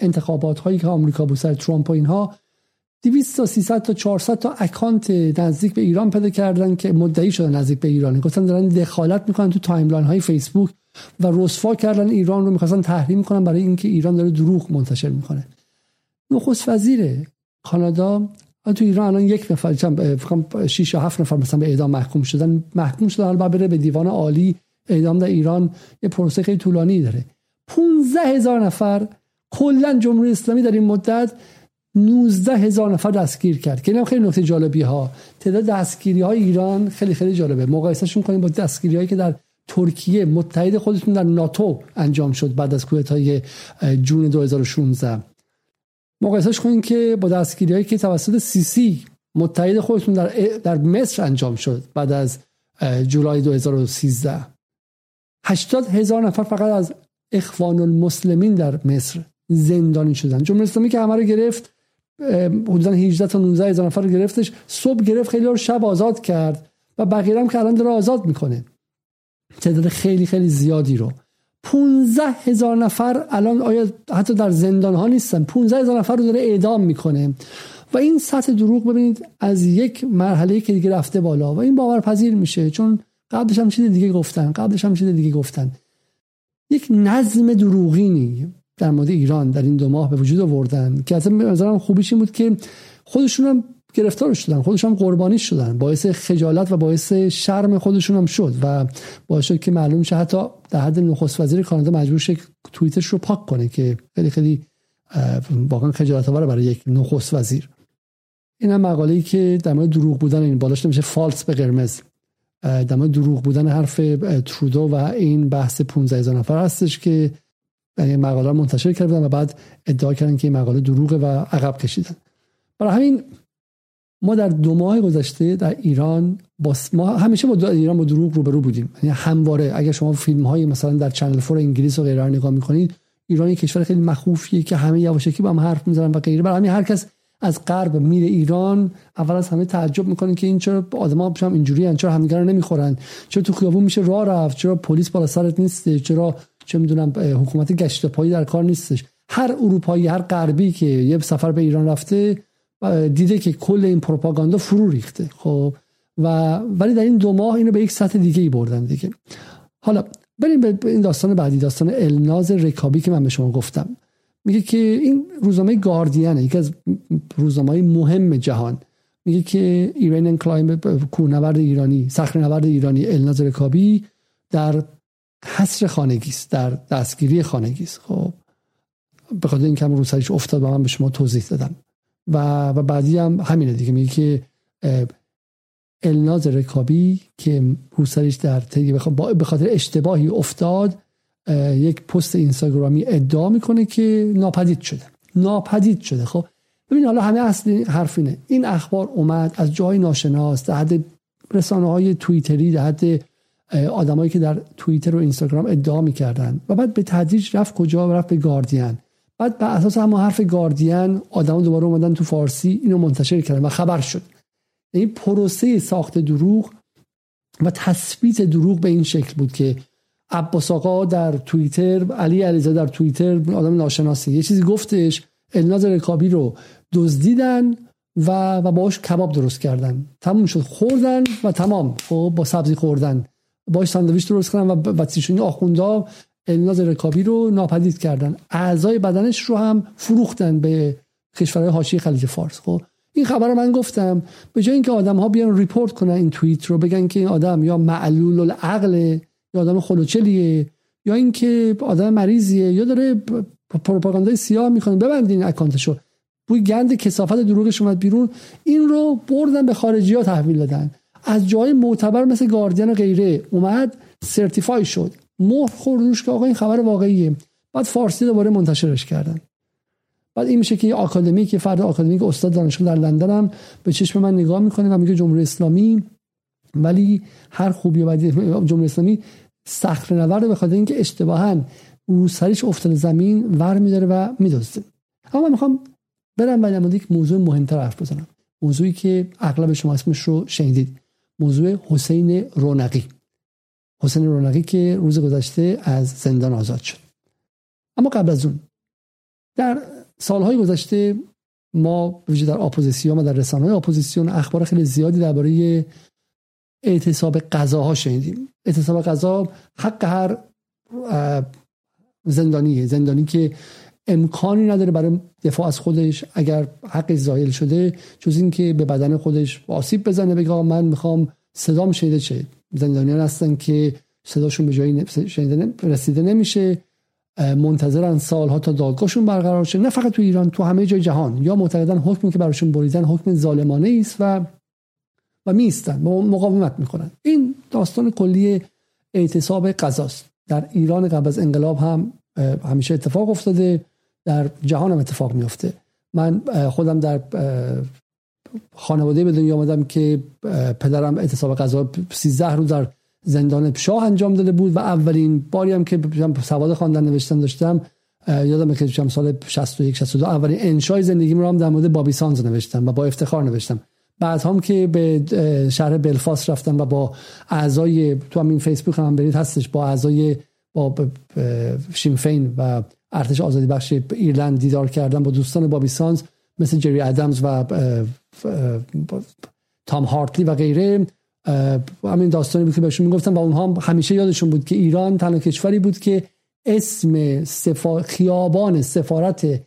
انتخابات هایی که آمریکا بود سر ترامپ و اینها 200 تا 300 تا 400 تا account نزدیک به ایران پیدا کردن که مدعی شدن نزدیک به ایران گفتن دارن دخالت می‌کنن تو timeline های فیسبوک و رسوا کردن ایران رو می‌خواستن تحریم کنن برای اینکه ایران داره دروغ منتشر می‌کنه. نخست وزیر کانادا تو ایران الان یک نفر فکر 6 یا 7 نفر مثلا به اعدام محکوم شدن. محکوم شدن حالا بره به دیوان عالی اعدام در ایران. یه پروسه خیلی طولانی داره. 15 هزار نفر کلا جمهوری اسلامی در این مدت 19 هزار نفر دستگیر کرد که این خیلی نکته جالبی ها تعداد دستگیری های ایران خیلی خیلی جالبه. مقایسهشون کنیم با دستگیری هایی که در ترکیه متحد خودتون در ناتو انجام شد بعد از کودتای جون 2016 مقایسهش کنیم که با دستگیری هایی که توسط سیسی متحد خودتون در, در مصر انجام شد بعد از جولای 2013 80 هزار نفر فقط از اخوان المسلمین در مصر زندانی شدن. جمهوری اسلامی که همه رو گرفت حدودا 18 تا 19 هزار نفر رو گرفتش. صبح گرفت خیلی رو شب آزاد کرد و بقیه هم که الان داره آزاد می‌کنه. تعداد خیلی خیلی زیادی رو. 15 هزار نفر الان آیا حتی در زندان ها نیستن. 15 هزار نفر رو داره اعدام می‌کنه. و این سطح دروغ ببینید از یک مرحله که دیگه رفته بالا و این باورپذیر میشه. چون قبلش هم چیز دیگه گفتن قبلش هم چیز دیگه گفتن. یک نظم دروغینی. در مورد ایران در این دو ماه به وجود آوردن که اصلا نظرم خوبیش این بود که خودشون هم گرفتار شدن خودشون هم قربانی شدن باعث خجالت و باعث شرم خودشون هم شد و باعث شد که معلوم شه حتی در حد نخست وزیر کانادا مجبور شه توییتش رو پاک کنه که خیلی خیلی واقعا خجالت آور برای یک نخست وزیر. این هم مقاله ای که در مورد دروغ بودن این بالاش نمیشه فالس به قرمز. در مورد دروغ بودن حرف ترودو و این بحث 15 هزار نفر هستش که این مقاله منتشر کردن و بعد ادعا کردن که این مقاله دروغه و عقب کشیدن. برای همین ما در دو ماه گذشته در ایران با ما همیشه با ایران با دروغ روبرو بودیم. یعنی همواره اگر شما فیلم های مثلا در چنل فور انگلیس و غیره نگاه می‌کنید ایران یک کشور خیلی مخوفیه که همه یواشکی با هم حرف می‌زنن و غیره. برای همین هر کس از غرب میره ایران اول از همه تعجب می‌کنن که این چرا آدما هم اینجوری چرا همدیگه رو نمی‌خورن؟ چرا تو خیابون میشه راه رفت؟ چرا پلیس بالا سرت نیست؟ چرا چه می‌دونم حکومت گشت پایی در کار نیستش. هر اروپایی هر غربی که یه سفر به ایران رفته دیده که کل این پروپاگاندا فرو ریخته. خب و ولی در این دو ماه اینو به یک سطح دیگه ای بردن دیگه. حالا بریم به این داستان بعدی داستان الناز رکابی که من به شما گفتم. میگه که این روزنامه گاردین یکی از روزنامه مهم جهان. میگه که ایران کلایم کوهنورد ایرانی نورد ایرانی الناز رکابی در حصر خانگی است در دستگیری خانگی است خب به خاطر اینکه هم روسریش افتاد و من به شما توضیح دادم. و و بعدی هم همینه دیگه میگه که الناز رکابی که روسریش در به خاطر اشتباهی افتاد یک پست اینستاگرامی ادعا می‌کنه که ناپدید شده. ناپدید شده. خب ببین حالا همه اصلی حرف اینه. این اخبار اومد از جای ناشناس در حد رسانه های توییتری در حد آدمایی که در توییتر و اینستاگرام ادعا می‌کردن. و بعد به تدریج رفت کجا؟ رفت به گاردین. بعد بر اساس همون حرف گاردین آدما دوباره اومدن تو فارسی اینو منتشر کردن و خبر شد. این یعنی پروسه ساخت دروغ و تثبیت دروغ به این شکل بود که عباس آقا در توییتر علی علیزاده در توییتر آدم ناشناسی. یه چیزی گفتش الناز رکابی رو دزدیدن و و باش کباب درست کردن. تموم شد. خوردن و تمام. خب با سبزی خوردن. باش ساندویچ درست کردن و و تیشونی آخوندا الناز رکابی رو ناپدید کردن. اعضای بدنش رو هم فروختن به کشورهای حاشیه خلیج فارس. خب این خبر رو من گفتم. به جای اینکه آدم ها بیان report کنن این توییت رو بگن که این آدم یا معلول العقل یا آدم خلوچلیه یا اینکه آدم مریضیه یا داره پروپاگاندای سیاه می‌کنه ببندین account شو. بوی گند کثافت دروغش اومد بیرون. این رو بردن به خارجی ها تحویل دادن. از جای معتبر مثل گاردین و غیره اومد certify شد. مهر خورد روش که آقا این خبر واقعیه. بعد فارسی دوباره منتشرش کردن. بعد این میشه که آکادمی که فرد آکادمی که استاد دانشگاه در لندن هم به چشم من نگاه می‌کنه و میگه جمهوری اسلامی ولی هر خوبی و جمهوری اسلامی صخره نورد به خاطر اینکه اشتباها رو سرش افتاده زمین ور میداره و میدزده. اما من می‌خوام برم در یک موضوع مهمتر حرف بزنم. موضوعی که اغلب شما اسمش رو شنیدید. موضوع حسین رونقی. حسین رونقی که روز گذشته از زندان آزاد شد. اما قبل از اون در سالهای گذشته ما وجود در اپوزیسیون و در رسانه های اپوزیسیون اخبار خیلی زیادی درباره اعتصاب غذاها شنیدیم. اعتصاب غذا حق هر زندانیه. زندانی که امکانی نداره برای دفاع از خودش اگر حق زایل شده جز اینکه به بدن خودش آسیب بزنه بگه من می‌خوام صدام شنیده چه زندانیان هستن که صداشون به جایی رسیده نمیشه. منتظرن سالها تا دادگاهشون برقرار شه. نه فقط تو ایران تو همه جای جهان. یا معتقدن حکمی که براشون بریدن حکم ظالمانه است و و میستن مقاومت می‌کنن این داستان کلی اعتصاب قضاست در ایران قبل از انقلاب هم همیشه اتفاق افتاده. در جهان هم اتفاق میفته من خودم در خانواده به دنیا آمدم که پدرم اعتصاب قضا 13 روز در زندان شاه انجام داده بود و اولین باری هم که سواد خواندن نوشتن داشتم یادم که سال 61 62 اولین انشای زندگیم رو هم در مورد بابی سانز نوشتم و با افتخار نوشتم. بعد هم که به شهر بلفاست رفتم و با اعضای تو همین فیسبوک هم برید هستش با اعضای با شیمفین و ارتش آزادی بخش ایرلند دیدار کردم با دوستان بابی سانز مثل جری ادمز و تام هارتلی و غیره. همین داستانی بود که بهشون می‌گفتم و اونها همیشه یادشون بود که ایران تنها کشوری بود که اسم سفا... خیابان سفارت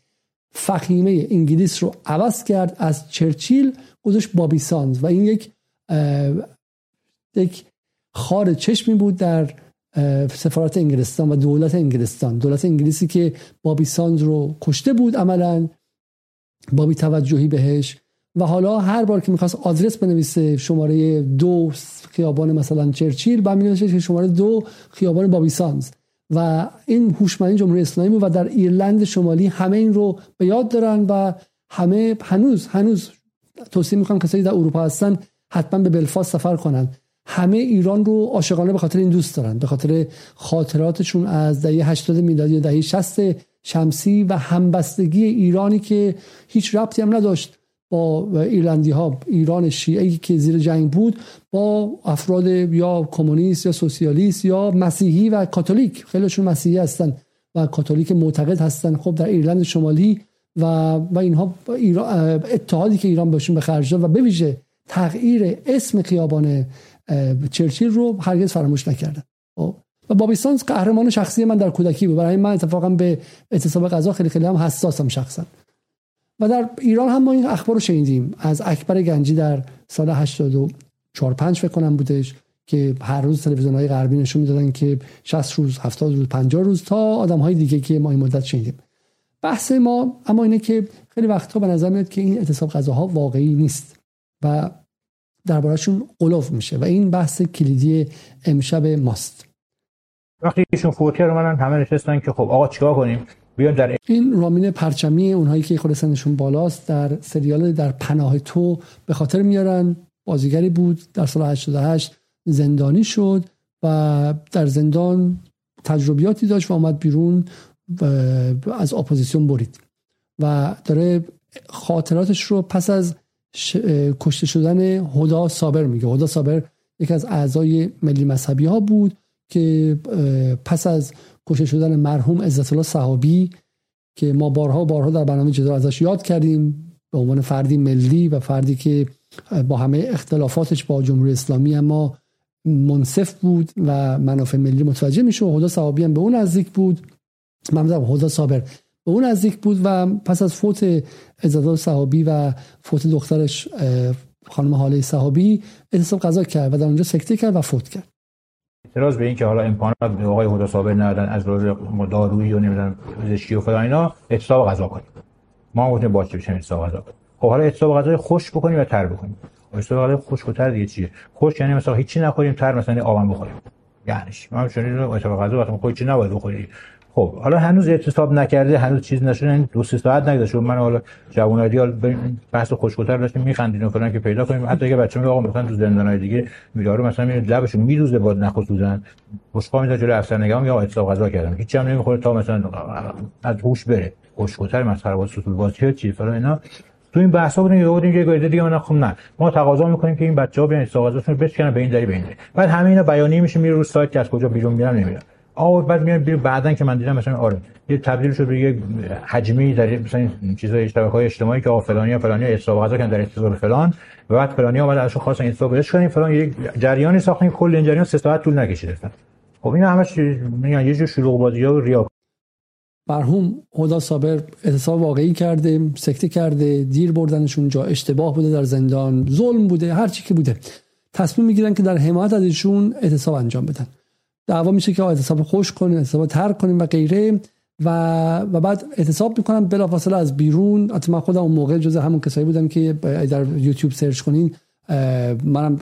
فخیمه انگلیس رو عوض کرد از چرچیل گذاشت بابی سانز. و این یک یک خار چشمی بود در سفارت انگلستان و دولت انگلستان. دولت انگلیسی که بابی سانز رو کشته بود عملا بابی توجهی بهش. و حالا هر بار که می‌خواست آدرس بنویسه شماره دو خیابان مثلا چرچیل و می که شماره دو خیابان بابی سانز و این هوشمندی جمهوری اسلامی و در ایرلند شمالی همه این رو به یاد دارن و همه هنوز هنوز توصیه می‌کنم کسایی در اروپا هستن حتما به بلفاست سفر کنن. همه ایران رو عاشقانه به خاطر این دوست دارن به خاطر خاطراتشون از دهه 80 میلادی و دهه 60 شمسی و همبستگی ایرانی که هیچ ربطی هم نداشت با ایرلندی ها ایران شیعی که زیر جنگ بود با افراد یا کمونیست یا سوسیالیست یا مسیحی و کاتولیک. خیلیشون مسیحی هستن و کاتولیک معتقد هستن. خب در ایرلند شمالی و و اینها اتحادی که ایران باشون به خرج و به ویژه تغییر اسم خیابان چرچیل رو هرگز فراموش نکردن. خب؟ و بابیستانز قهرمان شخصی من در کودکی بود. برای من اتفاقا به اعتصاب غذا خیلی خیلی هم حساسم شخصا. و در ایران هم ما این اخبار رو شنیدیم. از اکبر گنجی در سال 84 5 فکر کنم بودش که هر روز تلویزیون های غربی نشون می‌دادن که 60 روز 70 روز 50 روز تا آدم های دیگه که ما این مدت شنیدیم. بحث ما اما اینه که خیلی وقتها به نظر میاد که این اعتصاب غذاها واقعی نیست. و دربارهشون غلو میشه و این بحث کلیدی امشب ماست. وقتی ایشون فوت کرد من همه نشستن که خب آقا چیکار کنیم؟ بیان در این رامین پرچمی اونهایی که خود سنشون بالاست در سریال در پناه تو به خاطر میارن. بازیگری بود در سال 88 زندانی شد و در زندان تجربیاتی داشت و آمد بیرون و از اپوزیسیون برید. و داره خاطراتش رو پس از کشته شدن هدا صابر میگه. هدا صابر یکی از اعضای ملی مذهبی ها بود که پس از کشته شدن مرحوم عزت الله صحابی که ما بارها بارها در برنامه جدا ازش یاد کردیم به عنوان فردی ملی و فردی که با همه اختلافاتش با جمهوری اسلامی اما منصف بود و منافع ملی متوجه میشه و خدا صحابی هم به اون نزدیک بود. من خدا صابر به اون نزدیک بود و پس از فوت عزت صحابی و فوت دخترش خانم حاله صحابی اعتصاب قضا کرد و در اونجا سکته کرد و فوت کرد. اعتراض به این که حالا امکانات به آقای هدا صابر ندادن از روز دارویی و نمی‌دونم پزشکی و فلان اینا اعتصاب قضا کنیم. ما گفتیم باشه بشیم اعتصاب قضا کنیم. خب حالا اعتصاب غذای خوش بکنیم یا تر بکنیم؟ اعتصاب غذای خوش و دیگه چیه؟ خوش یعنی مثلا هیچی نخوریم تر مثلا آبم بخوریم. یعنی ما چون اعتصاب غذا وقتی خودت نباید بخوری خب حالا هنوز اعتصاب نکرده هنوز چیز نشده این دو سه ساعت نگذشته. من حالا جوانای دیگه بحث خوشگلتر داشتیم میخندین و فلان که پیدا کنیم. حتی اگه بچه‌ها آقا مثلا تو زندانای دیگه میاره مثلا میره لبشون میروزه با نخوسودن خوشقا می‌ذاره جلوی افسر نگاه یا اعتصاب غذا کردن. هیچ هم نمی‌خوره تا مثلا از هوش بره. خوشگلتر مسخره باز سوسول بازی چی فلان اینا. تو این بحثا بودیم یه بودیم یه گایده دیگه من خب نه. ما تقاضا می‌کنیم که این بچه‌ها بیان استاغازشون رو بشکنن به این دری به این دری بعد همه اینا بیانیه میشه میره رو سایت که از کجا بیرون میرن نمیرن آ بعد میان بیرون. بعدن که من دیدم مثلا آره یه تبدیل شد به یه حجمی در مثلا چیزای های اجتماعی که آقا فلانی فلانی حساب غذا کردن در اتصال فلان. و بعد فلانی اومد ازش خواستن حساب بهش کنیم فلان یه جریانی ساختن کل این جریان 3 ساعت طول نکشید خب اینا همش میگن یه جور شلوغ بازی ها و ریا. مرحوم هدا صابر اعتصاب واقعی کرده سکته کرده دیر بردنشون جا اشتباه بوده در زندان ظلم بوده هر چی که بوده. تصمیم می‌گیرن که در حمایت از ایشون اعتصاب انجام بدن. دعوا میشه که اعتصاب خوش کنیم اعتصاب تر کنیم و غیره. و و بعد اعتصاب می‌کنم بلافاصله از بیرون. حتی من خودم اون موقع جز همون کسایی بودم که در یوتیوب سرچ کنین منم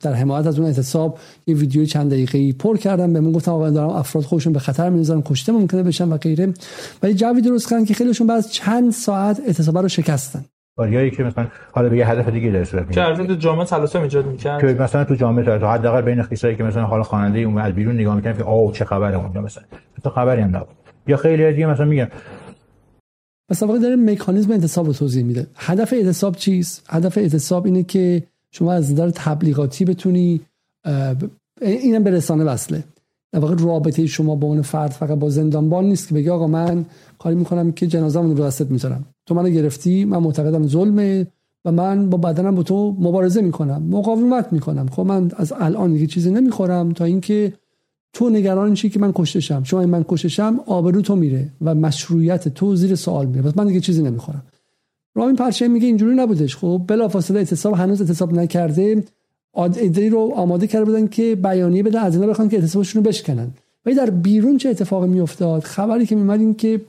در حمایت از اون اعتصاب یه ویدیو چند دقیقه‌ای پر کردم. به من گفتم آقا دارم افراد خودشون به خطر می‌ذارن کشته ممکنه بشن و غیره. و یه جوی درست کردن که خیلیشون بعد چند ساعت اعتصاب رو شکستن. باریایی که مثلا حالا به یه هدف دیگه در صورت که از تو جامعه تلاش ایجاد می‌کنن که مثلا تو جامعه تو حداقل بین خیسایی که مثلا حالا خواننده اون از بیرون نگاه می‌کنن که آو چه خبره اونجا مثلا. تو خبری هم نبود. یا خیلی دیگه مثلا میگن مثلا واقعا داره مکانیزم انتصاب رو توضیح میده. هدف اعتصاب چیست؟ هدف اعتصاب اینه که شما از نظر تبلیغاتی بتونی اینم به رسانه وصله. در واقع رابطه شما با اون فرد فقط با زندانبان نیست که بگی آقا من کاری می‌کنم که جنازه رو دستت می‌ذارم. تو منو گرفتی من معتقدم ظلمه و من با بدنم با تو مبارزه می‌کنم مقاومت می‌کنم. خب من از الان دیگه چیزی نمی‌خورم تا اینکه تو نگران چی که من کشتشم. شما این من کشتشم آبرو تو میره و مشروعیت تو زیر سوال میره. پس من دیگه چیزی نمی‌خورم. رامین پرچم میگه اینجوری نبودش. خب بلافاصله اعتصاب هنوز اعتصاب نکرده. ایده رو آماده کرده بودن که بیانیه بدن از اینا بخوان که اعتصابشون رو بشکنن. ولی در بیرون چه اتفاقی میافتاد؟ خبری که میمد این که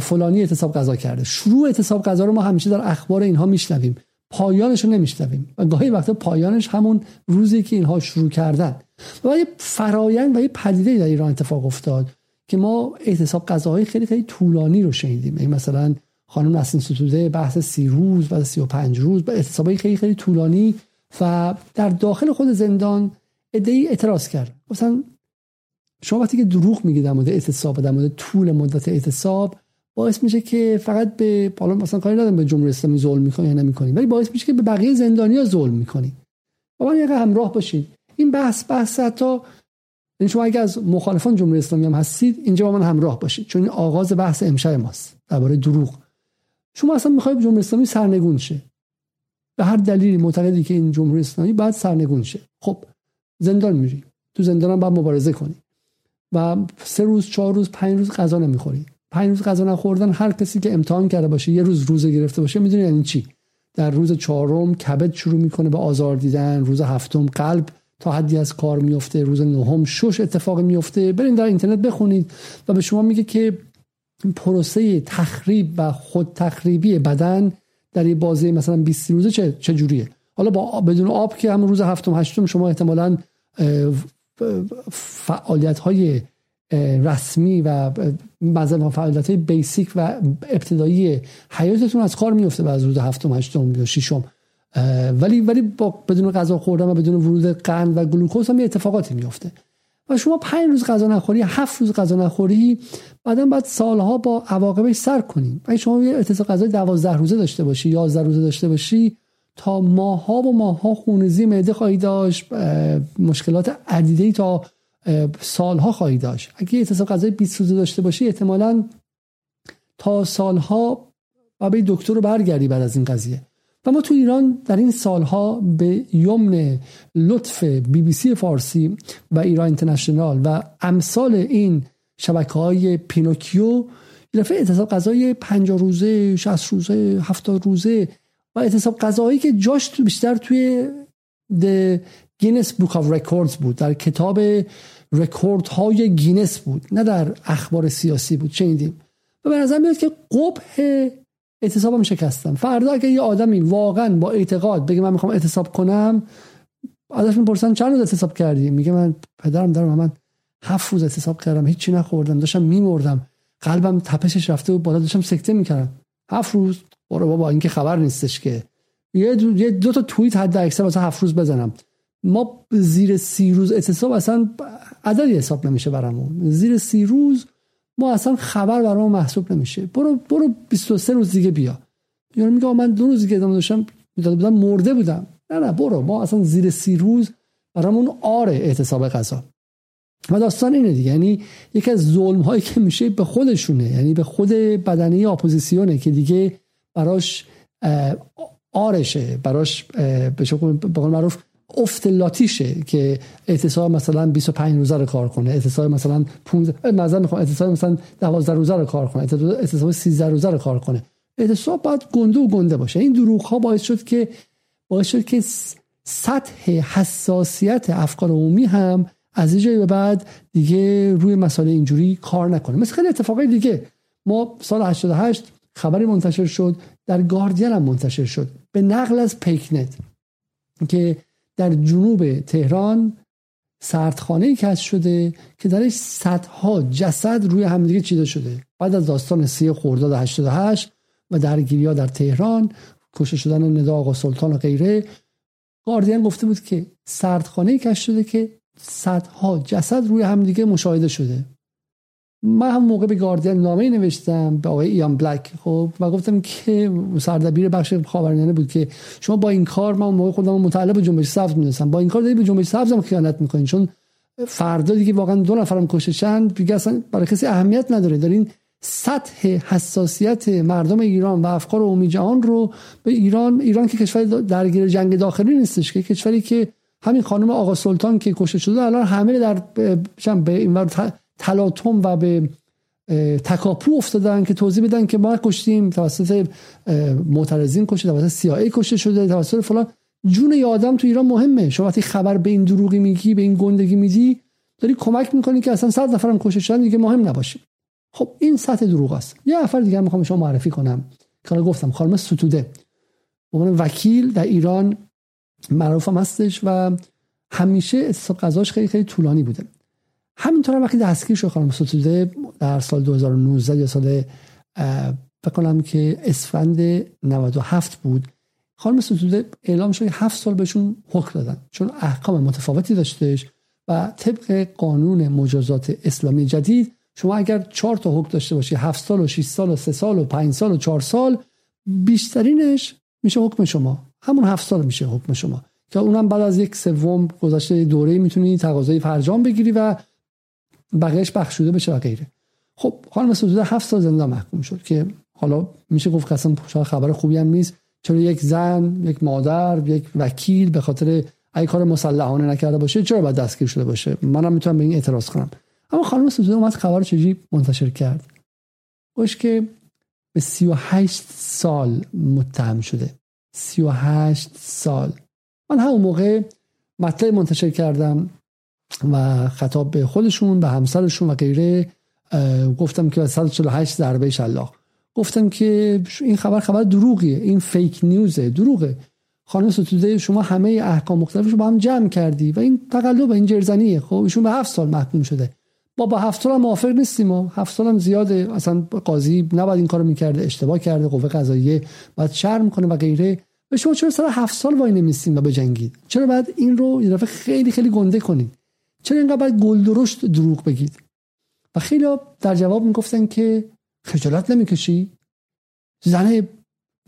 فلانی اعتصاب قضا کرده. شروع اعتصاب قضا رو ما همیشه در اخبار اینها میشنویم. پایانش رو نمیشنویم. و گاهی وقتا پایانش همون روزی که اینها شروع کردن. و یه فرایند و یه پدیده در ایران اتفاق افتاد که ما اعتصاب قضاهای خیلی خیلی طولانی رو شنیدیم. این مثلا خانم نسیم ستوده بحث سی روز و سی و پنج روز به اعتصابای خیلی خیلی طولانی و در داخل خود زندان ادعی اعتراض کرد. مثلا شما وقتی که دروغ میگید در مورد اعتصاب در مورد طول مدت اعتصاب باعث میشه که فقط به حالا مثلا کاری ندارم به جمهوری اسلامی ظلم می‌کنی یا نمی‌کنی ولی باعث میشه که به بقیه زندانیا ظلم می‌کنی. با من همراه باشید این بحث بحث حتی این یعنی شما اگه از مخالفان جمهوری اسلامی هم هستید اینجا با من همراه باشید چون این آغاز بحث امشب ماست درباره دروغ. شما اصلا می‌خواید جمهوری اسلامی سرنگون شه. به هر دلیلی معتقدی که این جمهوری اسلامی باید سرنگون شه. خب زندان میری. تو زندان باید مبارزه کنی. و سه روز چهار روز پنج روز غذا نمی‌خوری. پنج روز غذا نخوردن هر کسی که امتحان کرده باشه یه روز روزه گرفته باشه می‌دونی یعنی چی. در روز چهارم کبد شروع می‌کنه به آزار دیدن روز هفتم قلب تا حدی از کار میفته روز نهم شش اتفاق میفته برین در اینترنت بخونید و به شما میگه که پروسه تخریب و خود تخریبی بدن در این بازی مثلا 20 روزه چه, چه جوریه؟ حالا با بدون آب که همون روز هفتم هشتم شما احتمالا فعالیت های رسمی و مثلا فعالیت های بیسیک و ابتدایی حیاتتون از کار میفته از روز هفتم هشتم یا ششم. ولی ولی با بدون غذا خوردن و بدون ورود قند و گلوکوز هم اتفاقاتی میفته و شما پنج روز غذا نخوری هفت روز غذا نخوری بعدا بعد سالها با عواقبش سر کنیم اگه شما یه اتصال غذای دوازده روزه داشته باشی یازده روزه داشته باشی تا ماها و ماها خونریزی معده خواهی داشت مشکلات عدیده تا سالها خواهی داشت. اگه اتصال غذای 20 روزه داشته باشی احتمالا تا سالها و به دکتر رو برگردی بعد از این قضیه. و ما تو ایران در این سالها به یمن لطف بی بی سی فارسی و ایران اینترنشنال و امثال این شبکه های پینوکیو دفعه اعتصاب غذای 50 روزه 60 روزه 70 روزه و اعتصاب غذایی که جاش بیشتر توی Guinness Book of Records بود در کتاب رکورد های گینس بود نه در اخبار سیاسی بود شنیدیم و به نظر میاد که قبح اعتصابم شکسته. فردا اگه یه آدمی واقعا با اعتقاد بگه من می‌خوام اعتصاب کنم ازش می‌پرسن چند روز اعتصاب کردی؟ میگه من پدرم دارم من هفت روز اعتصاب کردم هیچی نخوردم داشتم میمردم. قلبم تپشش رفته و بالا داشتم سکته می‌کردم. هفت روز برو بابا این که خبر نیستش که. یه دو, یه دو تا توییت حد اکثر واسه هفت روز بزنم. ما زیر سی روز اعتصاب اصلا عددی حساب نمیشه برامون. زیر سی روز ما اصلا خبر برام محسوب نمیشه. برو برو 23 روز دیگه بیا. یعنی میگه من دو روز دیگه ادامه داشتم بودم مرده بودم. نه نه برو. ما اصلا زیر سی روز برامون آره اعتصاب غذا. و داستان اینه دیگه. یعنی یکی از ظلم هایی که میشه به خودشونه. یعنی به خود بدنه اپوزیسیونه که دیگه براش آرشه. براش به شکل معروف افت لاتیشه که اعتصاب مثلا 25 روزه رو کار کنه اعتصاب مثلا 15 مثلا می‌خوام اعتصاب مثلا 12 روزه رو کار کنه اعتصاب 13 روزه رو کار کنه. اعتصاب باید گنده و گنده باشه. این دروغ ها باعث شد که باعث شد که سطح حساسیت افکار عمومی هم از اینجای به بعد دیگه روی مسائل اینجوری کار نکنه. مثل خیلی اتفاقای دیگه. ما سال 88 خبری منتشر شد در گاردین هم منتشر شد. به نقل از پیکنت که در جنوب تهران سردخانه کشف شده که درش صدها جسد روی همدیگه چیده شده. بعد از داستان سی خرداد 88 و درگیری ها در تهران کشته شدن ندا آقا سلطان و غیره گاردین گفته بود که سردخانه کشف شده که صدها جسد روی همدیگه مشاهده شده. من هم موقع به گاردین نامه نوشتم به آقای ایان بلک خب و گفتم که سردبیر بخش خاورمیانه بود که شما با این کار من موقع خودم متعلق به جنبش سبز می‌دونستم. با این کار دارید به جنبش سبز هم خیانت می‌کنین چون فردا دیگه واقعا دو نفرم کشته دیگه اصلا برای کسی اهمیت نداره. دارین سطح حساسیت مردم ایران و افکار عمومی جهان رو به ایران ایران که کشور درگیر جنگ داخلی نیستش که کشوری که همین خانم آقا سلطان که کشته شده الان همه در به این تلاطم و به تکاپو افتادن که توضیح بدن که ما کشتیم توسط معترضین کشته توسط سیاه کشته شده توسط فلان. جون یه آدم تو ایران مهمه. شما وقتی خبر به این دروغی میگی به این گندگی میدی داری کمک می‌کنی که اصلا صد نفرم کشته شدن دیگه مهم نباشه. خب این سطح دروغ است. یه نفر دیگه می‌خوام شما معرفی کنم. که گفتم خانم ستوده. به عنوان وکیل در ایران معروفم هستش و همیشه قضاش خیلی خیلی طولانی بوده. همینطور وقتی دستگیر شد خانم ستوده در سال 2019 یا سال فکر که اسفند 97 بود خانم ستوده اعلام شد هفت سال بهشون حکم دادن چون احکام متفاوتی داشتش و طبق قانون مجازات اسلامی جدید شما اگر چهار تا حکم داشته باشی هفت سال و 6 سال و سه سال و پنج سال و چهار سال بیشترینش میشه حکم شما. همون هفت سال میشه حکم شما. که اونم بعد از یک سوم گذشته دوره می‌تونی تقاضای فرجام بگیری و بقیهش بخشوده بشه و غیره. خب خانم سوزوده هفت سال زندان محکوم شد که حالا میشه گفت قسم خبر خوبی هم نیست. چرا یک زن یک مادر یک وکیل به خاطر ای کار مسلحانه نکرده باشه چرا باید دستگیر شده باشه؟ منم می‌تونم به این اعتراض کنم. اما خانم سوزوده اومد خبر چجوری منتشر کرد؟ گوش که به 38 سال متهم شده. 38 سال. من همون موقع مطلب منتشر کردم. و خطاب به خودشون به همسرشون و غیره گفتم که 148 ضربه شلاق گفتم که این خبر خبر دروغیه این فیک نیوزه دروغه. خانم ستوده شما همه احکام مختلفش رو با هم جمع کردی و این تقلب این جرزنیه. خب ایشون به هفت سال محکوم شده. ما با هفت سال هم موافق نیستیم و هفت سال هم زیاده. اصلا قاضی نباید این کارو می‌کرده اشتباه کرده قوه قضاییه. باید شرم کنه و غیره. و شما چرا سر هفت سال وای نمیستیم و بجنگید؟ چرا باید این رو یه خیلی خیلی گنده کنید؟ چرا اینقدر گل درشت دروغ بگید؟ و خیلی در جواب می‌گفتن که خجالت نمی‌کشی. زن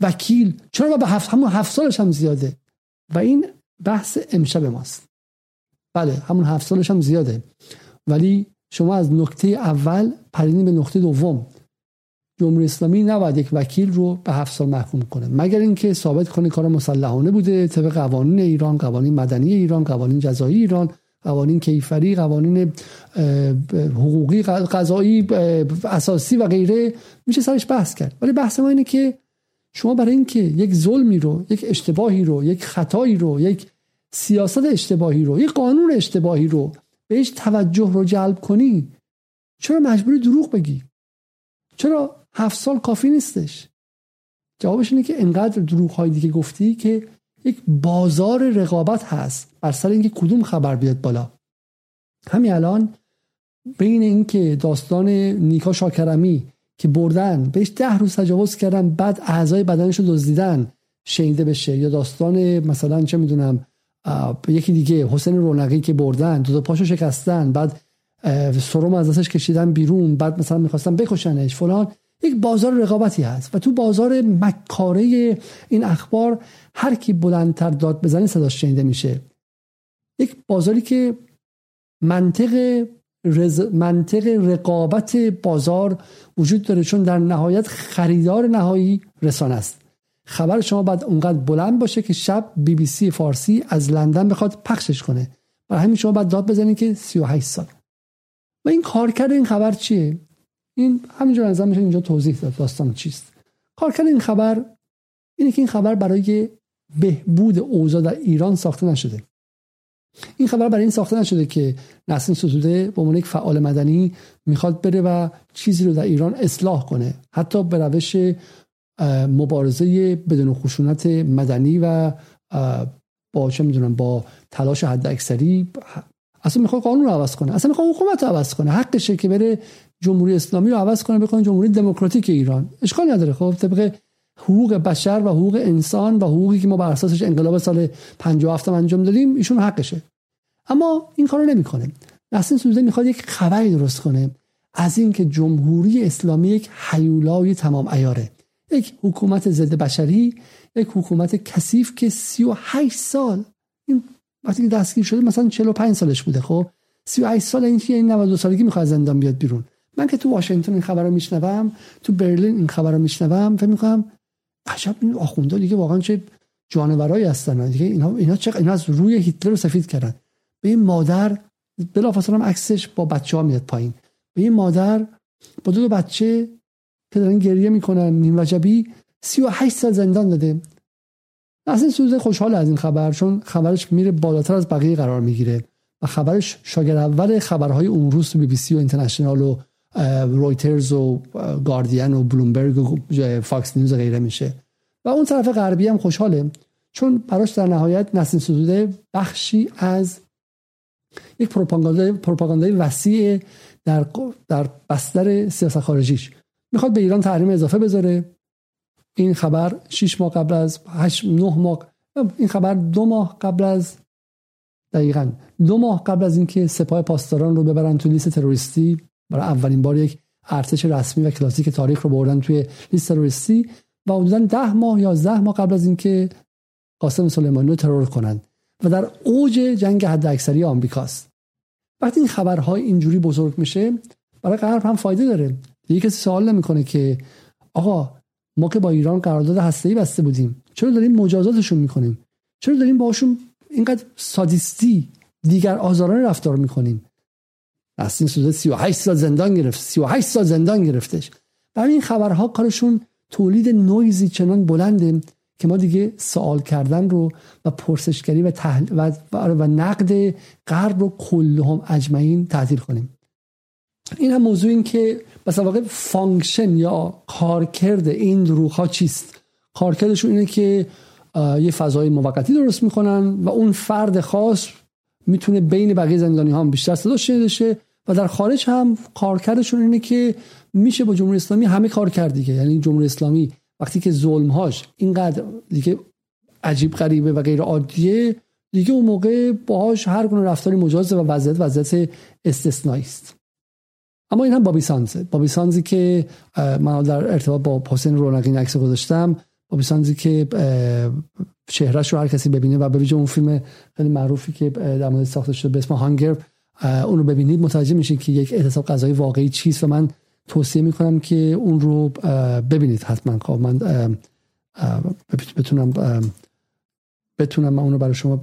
وکیل. چرا به هفت همون هفت سالش هم زیاده؟ و این بحث امشب ماست. بله همون هفت سالش هم زیاده. ولی شما از نکته اول پریدین به نقطه دوم. جمهوری اسلامی نباید یک وکیل رو به هفت سال محکوم کنه. مگر اینکه ثابت کنه کار مسلحانه بوده طبق قوانین ایران قوانین مدنی ایران قوانین جزایی ایران. قوانین کیفری قوانین حقوقی قضایی اساسی و غیره میشه سرش بحث کرد. ولی بحث ما اینه که شما برای اینکه یک ظلمی رو یک اشتباهی رو یک خطایی رو یک سیاست اشتباهی رو یک قانون اشتباهی رو بهش توجه رو جلب کنی چرا مجبوری دروغ بگی؟ چرا هفت سال کافی نیستش؟ جوابش اینه که انقدر دروغ های دیگه گفتی که یک بازار رقابت هست. بر سر اینکه کدوم خبر بیاد بالا. همین الان بین اینکه داستان نیکا شاکرمی که بردن بهش ده روز تجاوز کردن بعد اعضای بدنش رو دزدیدن شنیده بشه. یا داستان مثلا چه می‌دونم یکی دیگه حسین رونقی که بردن دو, دو پاشو شکستن بعد سرم از دستش کشیدن بیرون بعد مثلا می‌خواستن بکشنش فلان. یک بازار رقابتی هست و تو بازار مکاره این اخبار هر کی بلندتر داد بزنه صداش شنیده میشه. یک بازاری که منطق رز... منطق رقابت بازار وجود داره چون در نهایت خریدار نهایی رسانه است. خبر شما باید اونقدر بلند باشه که شب بی بی سی فارسی از لندن بخواد پخشش کنه. برای همین شما باید داد بزنید که 38 سال. و این کارکرد این خبر چیه؟ این همینجور نظر میشه اینجا توضیح داد داستان چیست. کارکرد این خبر اینه که این خبر برای بهبود اوضاع در ایران ساخته نشده. این خبر برای این ساخته نشده که نسیم ستوده به عنوان یک فعال مدنی می‌خواد بره و چیزی رو در ایران اصلاح کنه. حتی به روش مبارزه بدون خشونت مدنی و با چه می‌دونم با تلاش حد اکثری اصلا می‌خواد قانون رو عوض کنه. اصلا می‌خواد حکومت رو عوض کنه. حقشه که بره جمهوری اسلامی رو عوض کنه بکنه جمهوری دموکراتیک ایران. اشکال نداره. خب طبق حقوق بشر و حقوق انسان و حقوقی که ما بر اساسش انقلاب سال 57 انجام دادیم ایشون حقشه. اما این کارو نمی‌کنه. نسیم سوزه می‌خواد یک خبری درست کنه از اینکه جمهوری اسلامی یک حیولای تمام ایاره یک حکومت ضد بشری یک حکومت کثیف که 38 سال این وقتی که دستگیر شده مثلا 45 سالش بوده خب؟ 38 سال این که این 92 سالگی می‌خواد زندان بیاد بیرون. من که تو واشنگتن این خبر رو میشنوم تو برلین این خبر رو میشنوم فکر می‌کنم عجب این آخوندا دیگه واقعا چه جانورایی هستن. دیگه اینا اینا چه اینا از روی هیتلر رو سفید کردن. به این مادر بلافاصله هم عکسش با بچه ها میاد پایین. به این مادر با دو, دو بچه که دارن گریه می‌کنن نیم وجبی 38 سال زندان داده. اصلا سوزه خوشحال از این خبر چون خبرش میره بالاتر از بقیه قرار می‌گیره. و خبرش شاگرد اول خبرهای اون روز تو بی بی سی و اینترنشنال و رویترز و گاردین و بلومبرگ و فاکس نیوز غیره میشه. و اون طرف غربی هم خوشحاله چون براش در نهایت نسیم سوزوده بخشی از یک پروپاگاندای پروپاگاندای وسیع در در بستر سیاست خارجیش. می‌خواد به ایران تحریم اضافه بذاره. این خبر 6 ماه قبل از 8 9 ماه این خبر دو ماه قبل از دقیقا دو ماه قبل از اینکه سپاه پاسداران رو ببرن تو لیست تروریستی برای اولین بار یک ارتش رسمی و کلاسیک تاریخ رو بردن توی لیست تروریستی و حدودا ده ماه یا 11 ماه قبل از اینکه قاسم سلیمانی رو ترور کنند و در اوج جنگ حداکثری آمریکاست. وقتی این خبرهای اینجوری بزرگ میشه برای غرب هم فایده داره. دیگه کسی سوال نمی‌کنه که آقا ما که با ایران قرارداد هسته‌ای بسته بودیم چرا داریم مجازاتشون می‌کنیم؟ چرا داریم باشون اینقدر سادیستی دیگر آزاران رفتار می‌کنیم؟ نسرین سوزه 38 سال زندان گرفت. 38 سال زندان گرفتش. برای این خبرها کارشون تولید نویزی چنان بلنده که ما دیگه سوال کردن رو و پرسشگری و, و, و, نقد غرب رو کلهم اجمعین تعطیل کنیم. این هم موضوع این که مثلا واقع function یا کارکرد این دروغ ها چیست؟ کارکردشون اینه که یه فضای موقتی درست می‌کنن و اون فرد خاص می‌تونه بین بقیه زندانی ها هم بیشتر صدا شنیده و در خارج هم کارکردشون اینه که میشه با جمهوری اسلامی همه کار کرد دیگه. یعنی جمهوری اسلامی وقتی که ظلمهاش اینقدر دیگه عجیب غریبه و غیر عادیه دیگه اون موقع باهاش هر گونه رفتاری مجازه و وضعیت وضعیت استثنایی است. اما این هم بابی سانزه. بابی سانزی که من در ارتباط با حسین رونقی عکس گذاشتم. بابی سانزی که چهرهش رو هر کسی ببینه و ببینه اون فیلم خیلی معروفی که در مورد ساخته شده به اسم هانگر اون رو ببینید. متوجه میشین که یک اعتصاب غذایی واقعی چیست و من توصیه می‌کنم که اون رو ببینید حتما. خب من بتونم بتونم من رو برای شما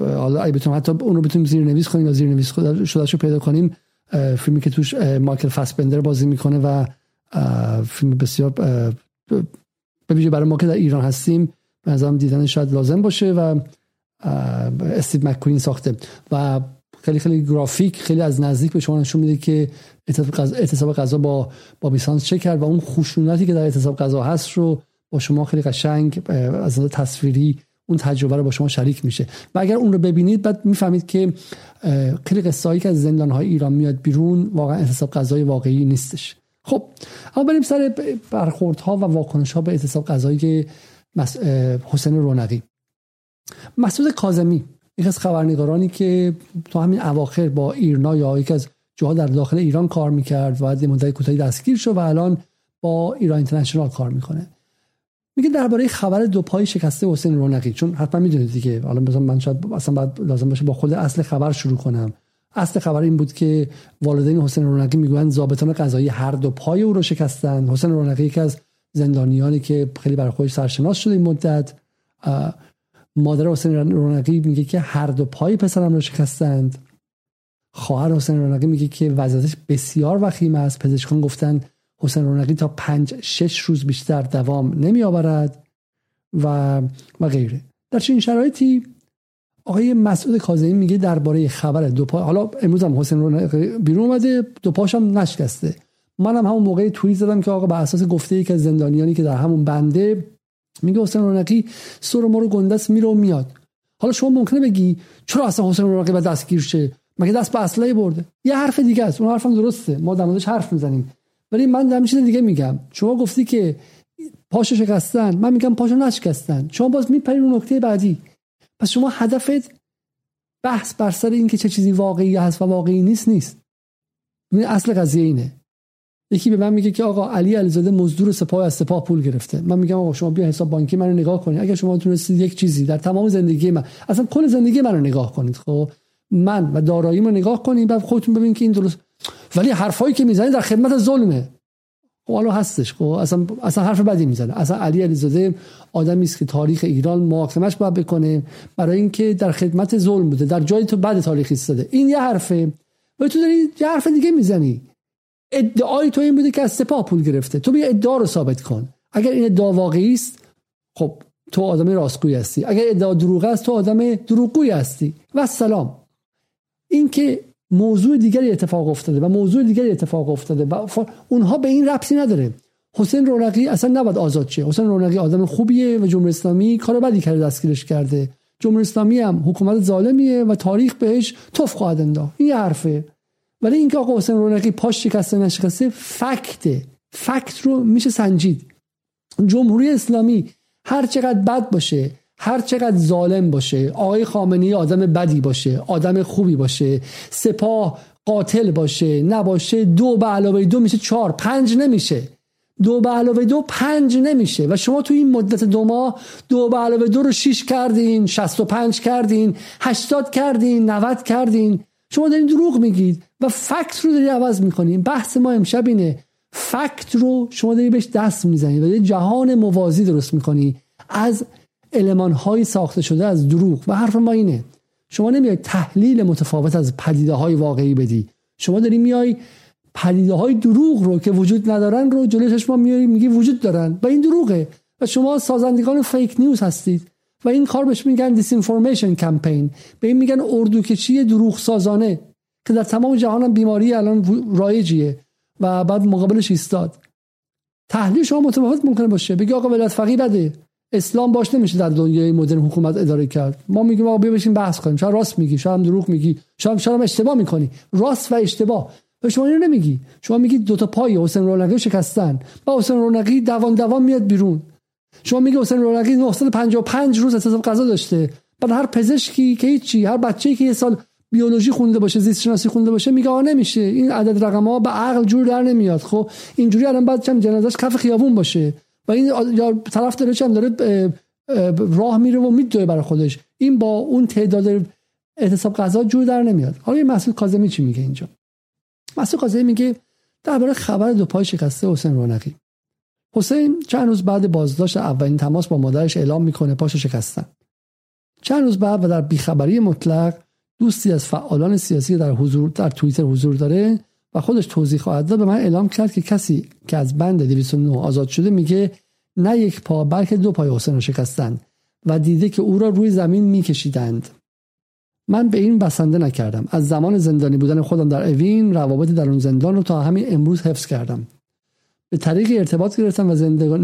حالا بتونم حتی اون رو بتونیم زیر نویس کنیم یا زیر نویس شده رو پیدا کنیم فیلمی که توش مایکل فاسبندر بازی می‌کنه و فیلم بسیار ببینید برای ما که در ایران هستیم به نظرم دیدن شاید لازم باشه و استیو مکوین ساخته. و خیلی خیلی گرافیک خیلی از نزدیک به شما نشون میده که اعتصاب غذا با با بیسانس چه کرد و اون خشونتی که در اعتصاب غذا هست رو با شما خیلی قشنگ از نظر تصویری اون تجربه رو با شما شریک میشه. و اگر اون رو ببینید بعد می‌فهمید که خیلی قصه که از زندان های ایران میاد بیرون واقعا اعتصاب غذای واقعی نیستش. خب اما بریم سر برخوردها و واکنش ها به اعتصاب غذایی حسین رونقی. مسعود کاظمی یکی از خبرنگارانی که تو همین اواخر با ایرنا یا یکی از جاها در داخل ایران کار می‌کرد و یه مدت کوتاهی دستگیر شد و الان با ایران اینترنشنال کار می‌کنه. میگه درباره خبر دو پای شکسته حسین رونقی چون حتما می‌دونید دیگه حالا مثلا من شاید اصلا بعد لازم باشه با خود اصل خبر شروع کنم. اصل خبر این بود که والدین حسین رونقی می‌گویند ضابطان قضایی هر دو پای او رو شکستن. حسین رونقی یکی از زندانیانی که خیلی برای خودش سرشناس شده این مدت. مادر حسین رونقی میگه که هر دو پای پسرم رو شکستند. خواهر حسین رونقی میگه که وضعیتش بسیار وخیم است. پزشکان گفتن حسین رونقی تا پنج شش روز بیشتر دوام نمی آورد و و غیره. در چنین شرایطی آقای مسعود کاظمی میگه درباره خبر دو پای حالا امروز هم حسین رونقی بیرون اومده دو پاشم نشکسته. منم همون موقع توییت زدم که آقا به اساس گفته ای که زندانیانی که در همون بنده میگه حسین رونقی سر ما رو گندس میره و میاد. حالا شما ممکنه بگی چرا اصلا حسین رونقی بعد دستگیر شه؟ مگه دست به اسلحه برده؟ یه حرف دیگه است. اون حرفم درسته. ما در موردش حرف می‌زنیم. ولی من در چیز دیگه میگم. شما گفتی که پاشو شکستن. من میگم پاشو نشکستن. شما باز میپرید اون نکته بعدی. پس شما هدفت بحث بر سر اینکه چه چیزی واقعی هست و واقعی نیست نیست. اصل قضیه اینه. یکی به من میگه که آقا علی علیزاده مزدور سپاه از سپاه پول گرفته. من میگم آقا شما بیا حساب بانکی منو نگاه کنید. اگر شما تونستید یک چیزی در تمام زندگی من اصلا کل زندگی منو نگاه کنید خب؟ من و داراییمو نگاه کنید بعد خودتون ببینید که این درست ولی حرفایی که می‌زنید در خدمت ظلمه. خب هستش خب؟ اصلا اصلا حرف بدی می‌زنه. اصلا علی علیزاده آدمی است که تاریخ ایران محاکمش باید بکنه برای اینکه در خدمت ظلم بوده. در جای تو بعد تاریخ ایستاده. این یه حرفه. و تو داری یه حرف دیگه می‌زنی. ادعای تو این بوده که از سپاه پول گرفته. تو بیا ادعا رو ثابت کن. اگر این ادعا واقعی است خب تو آدم راستگویی هستی. اگر ادعا دروغ است تو آدم دروغگویی هستی. و سلام این که موضوع دیگری اتفاق افتاده و موضوع دیگری اتفاق افتاده و اونها به این ربطی نداره. حسین رونقی اصلا نباید آزاد شه. حسین رونقی آدم خوبیه و جمهوری اسلامی کار بدی کرده دستگیرش کرده. جمهوری اسلامی هم حکومت ظالمیه و تاریخ بهش توف خواهد انداخت. این حرفه. ولی اینکه آقا حسین رونقی پاش شکسته نشکسته فکته. فکت رو میشه سنجید. جمهوری اسلامی هر چقدر بد باشه هر چقدر ظالم باشه آقای خامنه‌ای آدم بدی باشه آدم خوبی باشه سپاه قاتل باشه نباشه دو به علاوه دو میشه چهار پنج نمیشه. دو به علاوه دو پنج نمیشه. و شما تو این مدت دو ماه دو به علاوه دو رو شیش کردین شست و پنج کردین هشتاد کردین نوت کردین. شما دارین دروغ میگید و فکت رو داری عوض می‌کنین. بحث ما امشب اینه. فکت رو شما داری بهش دست می‌زنید و جهان موازی درست می‌کنی. از علمان های ساخته شده از دروغ. و حرف ما اینه. شما نمیای تحلیل متفاوت از پدیده های واقعی بدی. شما داری میای پدیده های دروغ رو که وجود ندارن رو جلوی چشما میاری میگی وجود دارن. و این دروغه. و شما سازندگان فیک نیوز هستید. و این کار بهش میگن دیس انفورمیشن کمپین به این میگن اردوکشی دروغ سازانه که در تمام جهان بیماری الان رایجیه و بعد مقابلش ایستاد. تحلیل شما متفاوت ممکنه باشه. بگی آقا ولایت فقیه بده. اسلام باش نمیشه در دنیای مدرن حکومت اداره کرد. ما میگیم آقا بیا بحث کنیم. شاید راست میگی هم دروغ میگی. شاید هم اشتباه می‌کنی. راست و اشتباه. و شما اینو نمیگی. شما میگی دو تا پای حسین رونقی شکستن. با حسین رونقی دوان دوان میاد بیرون. شما میگی حسین رونقی 955 روز اعتصاب قضا داشته بعد هر پزشکی که هیچی هر بچه‌ای که یه سال بیولوژی خونده باشه زیست شناسی خونده باشه میگه آ نمیشه. این عدد رقم ها به عقل جور در نمیاد. خب اینجوری الان بعد چم جنازش کف خیابون باشه و این یا طرف داره چم داره راه میره و میدوه برای خودش. این با اون تعداد اعتصاب قضا جور در نمیاد. حالا این مسئول کاظمی چی میگه اینجا؟ مسئول کاظمی میگه درباره خبر دو پای شکسته حسین رونقی. حسین چند روز بعد بازداشت اولین تماس با مادرش اعلام می‌کنه پاشو شکستن. چند روز بعد و در بیخبری مطلق دوستی از فعالان سیاسی در حضور در توییتر حضور داره و خودش توضیح خواهد داد به من اعلام کرد که کسی که از بند 209 آزاد شده میگه نه یک پا بلکه دو پای حسین رو شکستند و دیده که او را روی زمین میکشیدند. من به این بسنده نکردم. از زمان زندانی بودن خودم در اوین روابط در اون زندان رو تا همین امروز حفظ کردم. به طریق ارتباط گرفتم و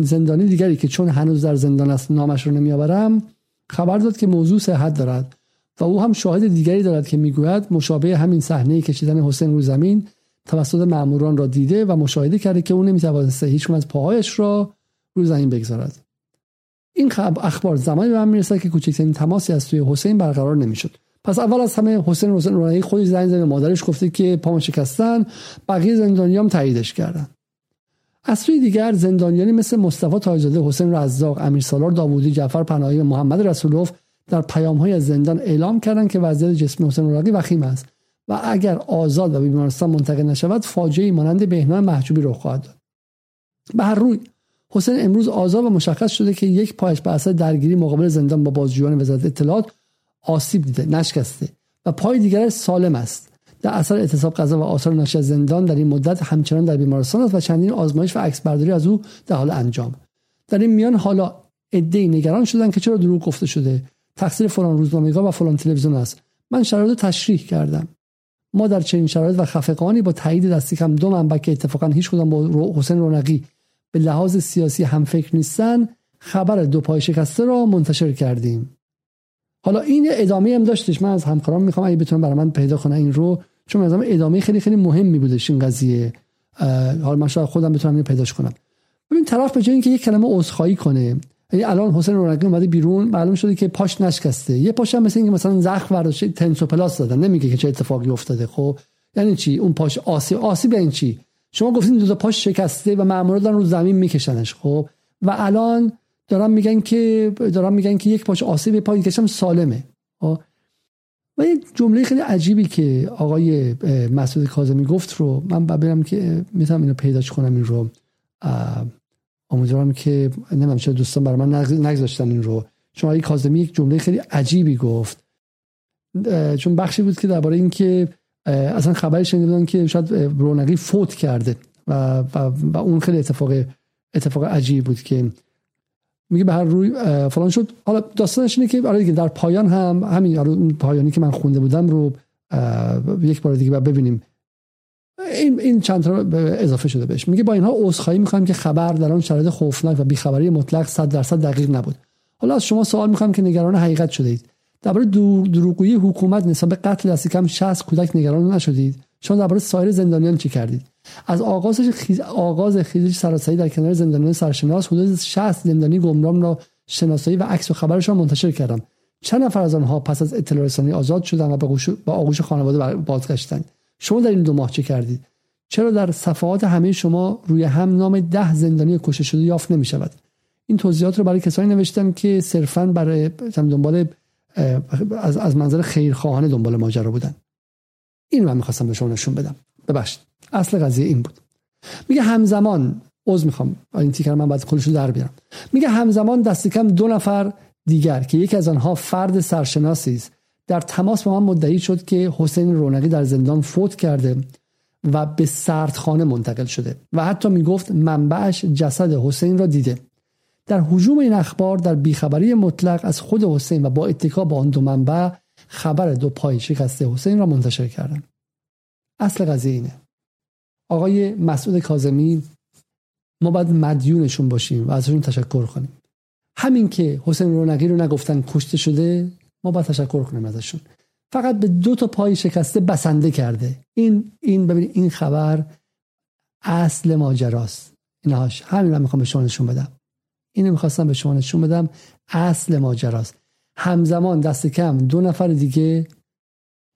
زندانی دیگری که چون هنوز در زندان است نامش رو نمیآورم خبر داد که موضوع صحت دارد و او هم شاهد دیگری دارد که می‌گوید مشابه همین صحنه کشیدن حسین روی زمین توسط ماموران را دیده و مشاهده کرده که او نمی‌توانسته هیچ از پاهایش را روی زمین بگذارد. این اخبار زمانی به من می‌رسد که کوچکترین تماسی از توی حسین برقرار نمی‌شد. پس اول از همه حسین حسین رونایی خودش زنگ زده مادرش گفته که پام شکستن بقیه زندانیام تاییدش کردن. از سوی دیگر زندانیانی مثل مصطفی تاجزاده حسین رزاق امیر سالار داوودی جعفر پناهی و محمد رسولوف در پیام های از زندان اعلام کردند که وضعیت جسمی حسین رونقی وخیم است و اگر آزاد و بیمارستان منتقل نشود فاجعه مانند بهنام محجوبی رخ خواهد داد. به هر روی حسین امروز آزاد و مشخص شده که یک پایش به اثر درگیری مقابل زندان با بازجویان وزارت اطلاعات آسیب دیده نشکسته و پای دیگر سالم است. در اثر اعتصاب غذا و آثار ناشی از زندان در این مدت همچنان در بیمارستان است و چندین آزمایش و عکس برداری از او در حال انجام. در این میان حالا عدهای نگران شدن که چرا دروغ گفته شده. تقصیر فلان روزنامه‌نگار و فلان تلویزیون است. من شرایط تشریح کردم. ما در چنین شرایط و خفقانی با تایید دستی کم دو منبع که اتفاقا هیچ کدام با حسین رونقی به لحاظ سیاسی هم فکر نیستن خبر دو پای شکسته را منتشر کردیم. حالا این ادامه هم داشتش. من از همکاران می‌خوام اگه بتونم برای من پیدا کنم این رو چون از ادامه خیلی خیلی مهمی بودش این قضیه. حالا من خودم بتونم اینو پیداش کنم. ببین طرف به جای اینکه یک کلمه عذرخواهی کنه یعنی الان حسین رونقی اومده بیرون معلوم شده که پاش نشکسته. یه پاش هم مثل اینکه مثلا زخم برداشته تنسو پلاس دادن. نمیگه که چه اتفاقی افتاده خب؟ یعنی چی؟ اون پاش آسیب آسیب این چی؟ شما گفتین دو تا پاش شکسته و مامورا دارن رو زمین میکشنش خب؟ و الان دارن میگن که دارن میگن که یک پاش آسیب پای دیگه سالمه خب؟ و یه جمله خیلی عجیبی که آقای مسعود کاظمی گفت رو من برم که می‌تونم اینو پیداش کنم این رو. امیدوارم که نمی‌دونم چرا دوستان برای من نگذاشتن این رو. چون آقای کاظمی یک جمله خیلی عجیبی گفت. چون بخشی بود که درباره اینکه اصلا خبری شنیده بودن که شاید رونقی فوت کرده و, و, و اون خیلی اتفاق اتفاق عجیبی بود که میگه به هر روی فلان شد. حالا داستانش اینه که آره دیگه در پایان هم همین اون پایانی که من خونده بودم رو یک بار دیگه ببینیم. این این چند تا اضافه شده بهش. میگه با اینها عذرخواهی می‌کنم که خبر در آن شرایط خوفناک و بیخبری مطلق 100 درصد دقیق نبود. حالا از شما سوال می‌کنم که نگران حقیقت شده اید درباره دروغگویی حکومت نسبت به قتل دست کم 60 کودک نگران نشدید شما درباره سایر زندانیان چی کردید؟ از آغاز خیز آغاز خیزش سراسری در کنار زندانیان سرشناس حدود 60 زندانی گمرام را شناسایی و عکس و خبرشان منتشر کردم چند نفر از آنها پس از اطلاع رسانی آزاد شدند و با آغوش خانواده بازگشتند. شما در این دو ماه چه کردید؟ چرا در صفحات همه شما روی هم نام ده زندانی کشته شده یافت نمی شود این توضیحات رو برای کسانی نوشتم که صرفا برای دنبال از, منظر خیرخواهانه دنبال ماجرا بودن. این من می‌خواستم به شما نشون بدم. ببخشید. اصل قضیه این بود. میگه همزمان عذر می‌خوام. این تیکر من بعد کلشو در بیارم. میگه همزمان دست کم دو نفر دیگر که یکی از آنها فرد سرشناسی است در تماس با من مدعی شد که حسین رونقی در زندان فوت کرده و به سردخانه منتقل شده و حتی می‌گفت منبعش جسد حسین را دیده. در حجوم این اخبار در بیخبری مطلق از خود حسین و با اتکا به آن دو منبع خبر دو پای شکسته حسین را منتشر کردند. اصل قضیه اینه. آقای مسعود کاظمی ما باید مدیونشون باشیم و ازشون تشکر کنیم. همین که حسین رونقی رو نگفتن کشته شده ما باید تشکر کنیم ازشون. فقط به دو تا پای شکسته بسنده کرده. این این ببینید این خبر اصل ماجراست. اینهاش. همین رو می‌خوام به شما نشون بدم. اینو می‌خواستم به شما نشون بدم. اصل ماجراست. همزمان دست کم دو نفر دیگه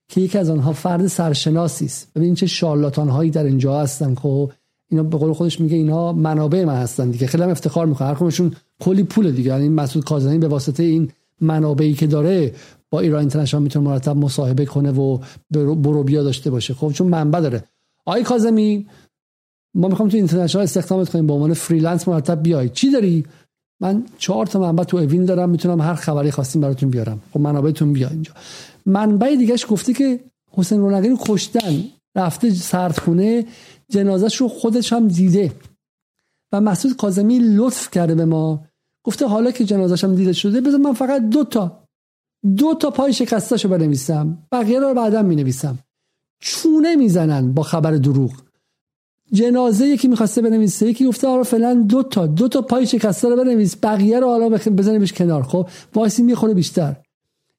که یکی از آنها فرد سرشناسی است. ببین چه شارلاتان هایی در اینجا هستن. خب اینا به قول خودش میگه اینا منابع من هستن دیگه. خیلی هم افتخار می‌کنه هر کلی پول دیگه. یعنی مسعود کاظمی به واسطه این منابعی که داره با ایران اینترنشنال می‌تونه مرتب مصاحبه کنه و برو بیا داشته باشه. خب چون منبع داره. آقای کاظمی ما می‌خوام تو اینترنشنال استخدامت کنیم. به عنوان فریلنس مرتب بیای. چی داری؟ من چهار تا منبع تو اوین دارم می‌تونم هر خبری خواستیم براتون بیارم. خب منابعتون بیا اینجا. منبع دیگهش گفته که حسین رونقی رو کشتن رفته سردخونه جنازش رو خودش هم دیده. و مسعود کاظمی لطف کرده به ما. گفته حالا که جنازش هم دیده شده بذار من فقط دو تا دو تا پای شکستاشو بنویسم. بقیه رو بعدا می نویسم چونه می‌زنن با خبر دروغ. جنازه یکی می‌خواسته بنویسه یکی گفته آره فعلا دو تا دو تا پای شکسته رو بنویس بقیه رو حالا بزنیمش کنار خب؟ وایسه می‌خوره بیشتر.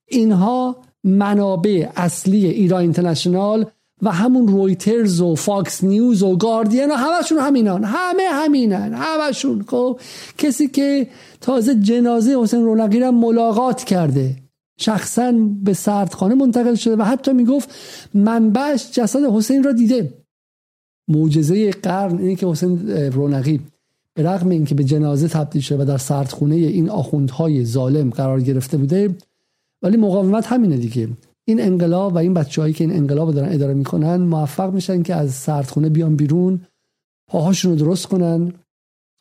اینها منابع اصلی ایران اینترنشنال و همون رویترز و فاکس نیوز و گاردین و همشون همینان. همه همینن همشون خب؟ کسی که تازه جنازه حسین رونقی را ملاقات کرده شخصا به سردخانه منتقل شده و حتی می‌گفت منبعش جسد حسین را دیده. معجزه قرن اینه که حسین رونقی به رغم اینکه به جنازه تبدیل شده و در سردخونه این آخوندهای ظالم قرار گرفته بوده ولی مقاومت همینه دیگه. این انقلاب و این بچههایی که این انقلاب دارن اداره می‌کنن موفق میشن که از سردخونه بیان بیرون پاهاشون رو درست کنن.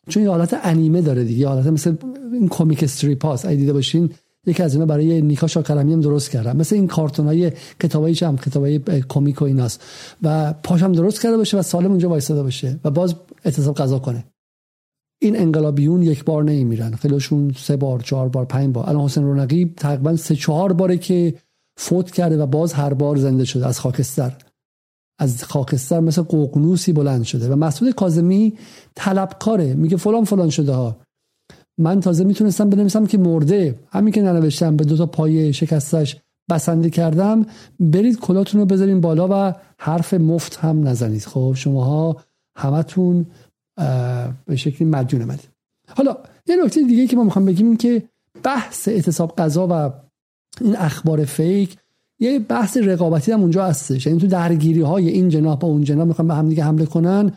چون یه حالت انیمه داره دیگه حالت مثل این کمیک استریپ هاست. دیده باشین یکی از اینا برای نیکا شاکرمی هم درست کردم. مثل این کارتون های کتابایی هم کتابای کمیک و ایناست. و پاشم درست کرده باشه و سالم اونجا وایساده باشه و باز اعتصاب قضا کنه. این انقلابیون یک بار نمیرن خیلیشون سه بار چهار بار پنج بار. الان حسین رونقی تقریبا سه چهار باره که فوت کرده و باز هر بار زنده شده از خاکستر. از خاکستر مثل ققنوسی بلند شده. و مسعود کاظمی طلبکاره. میگه فلان فلان شده ها. من تازه می‌تونستم بنویسم که مرده. همین که ننوشتم به دو تا پای شکستش بسنده کردم. برید کلاتون رو بذارین بالا و حرف مفت هم نزنید. خب شماها همتون به شکلی مدیون منید حالا یه نکته دیگه که ما می‌خوام بگیم این که بحث اعتصاب قضا و این اخبار فیک یه بحث رقابتی هم اونجا هستش. یعنی تو درگیری های این جناح با اون جناح می‌خوان به هم دیگه حمله کنن.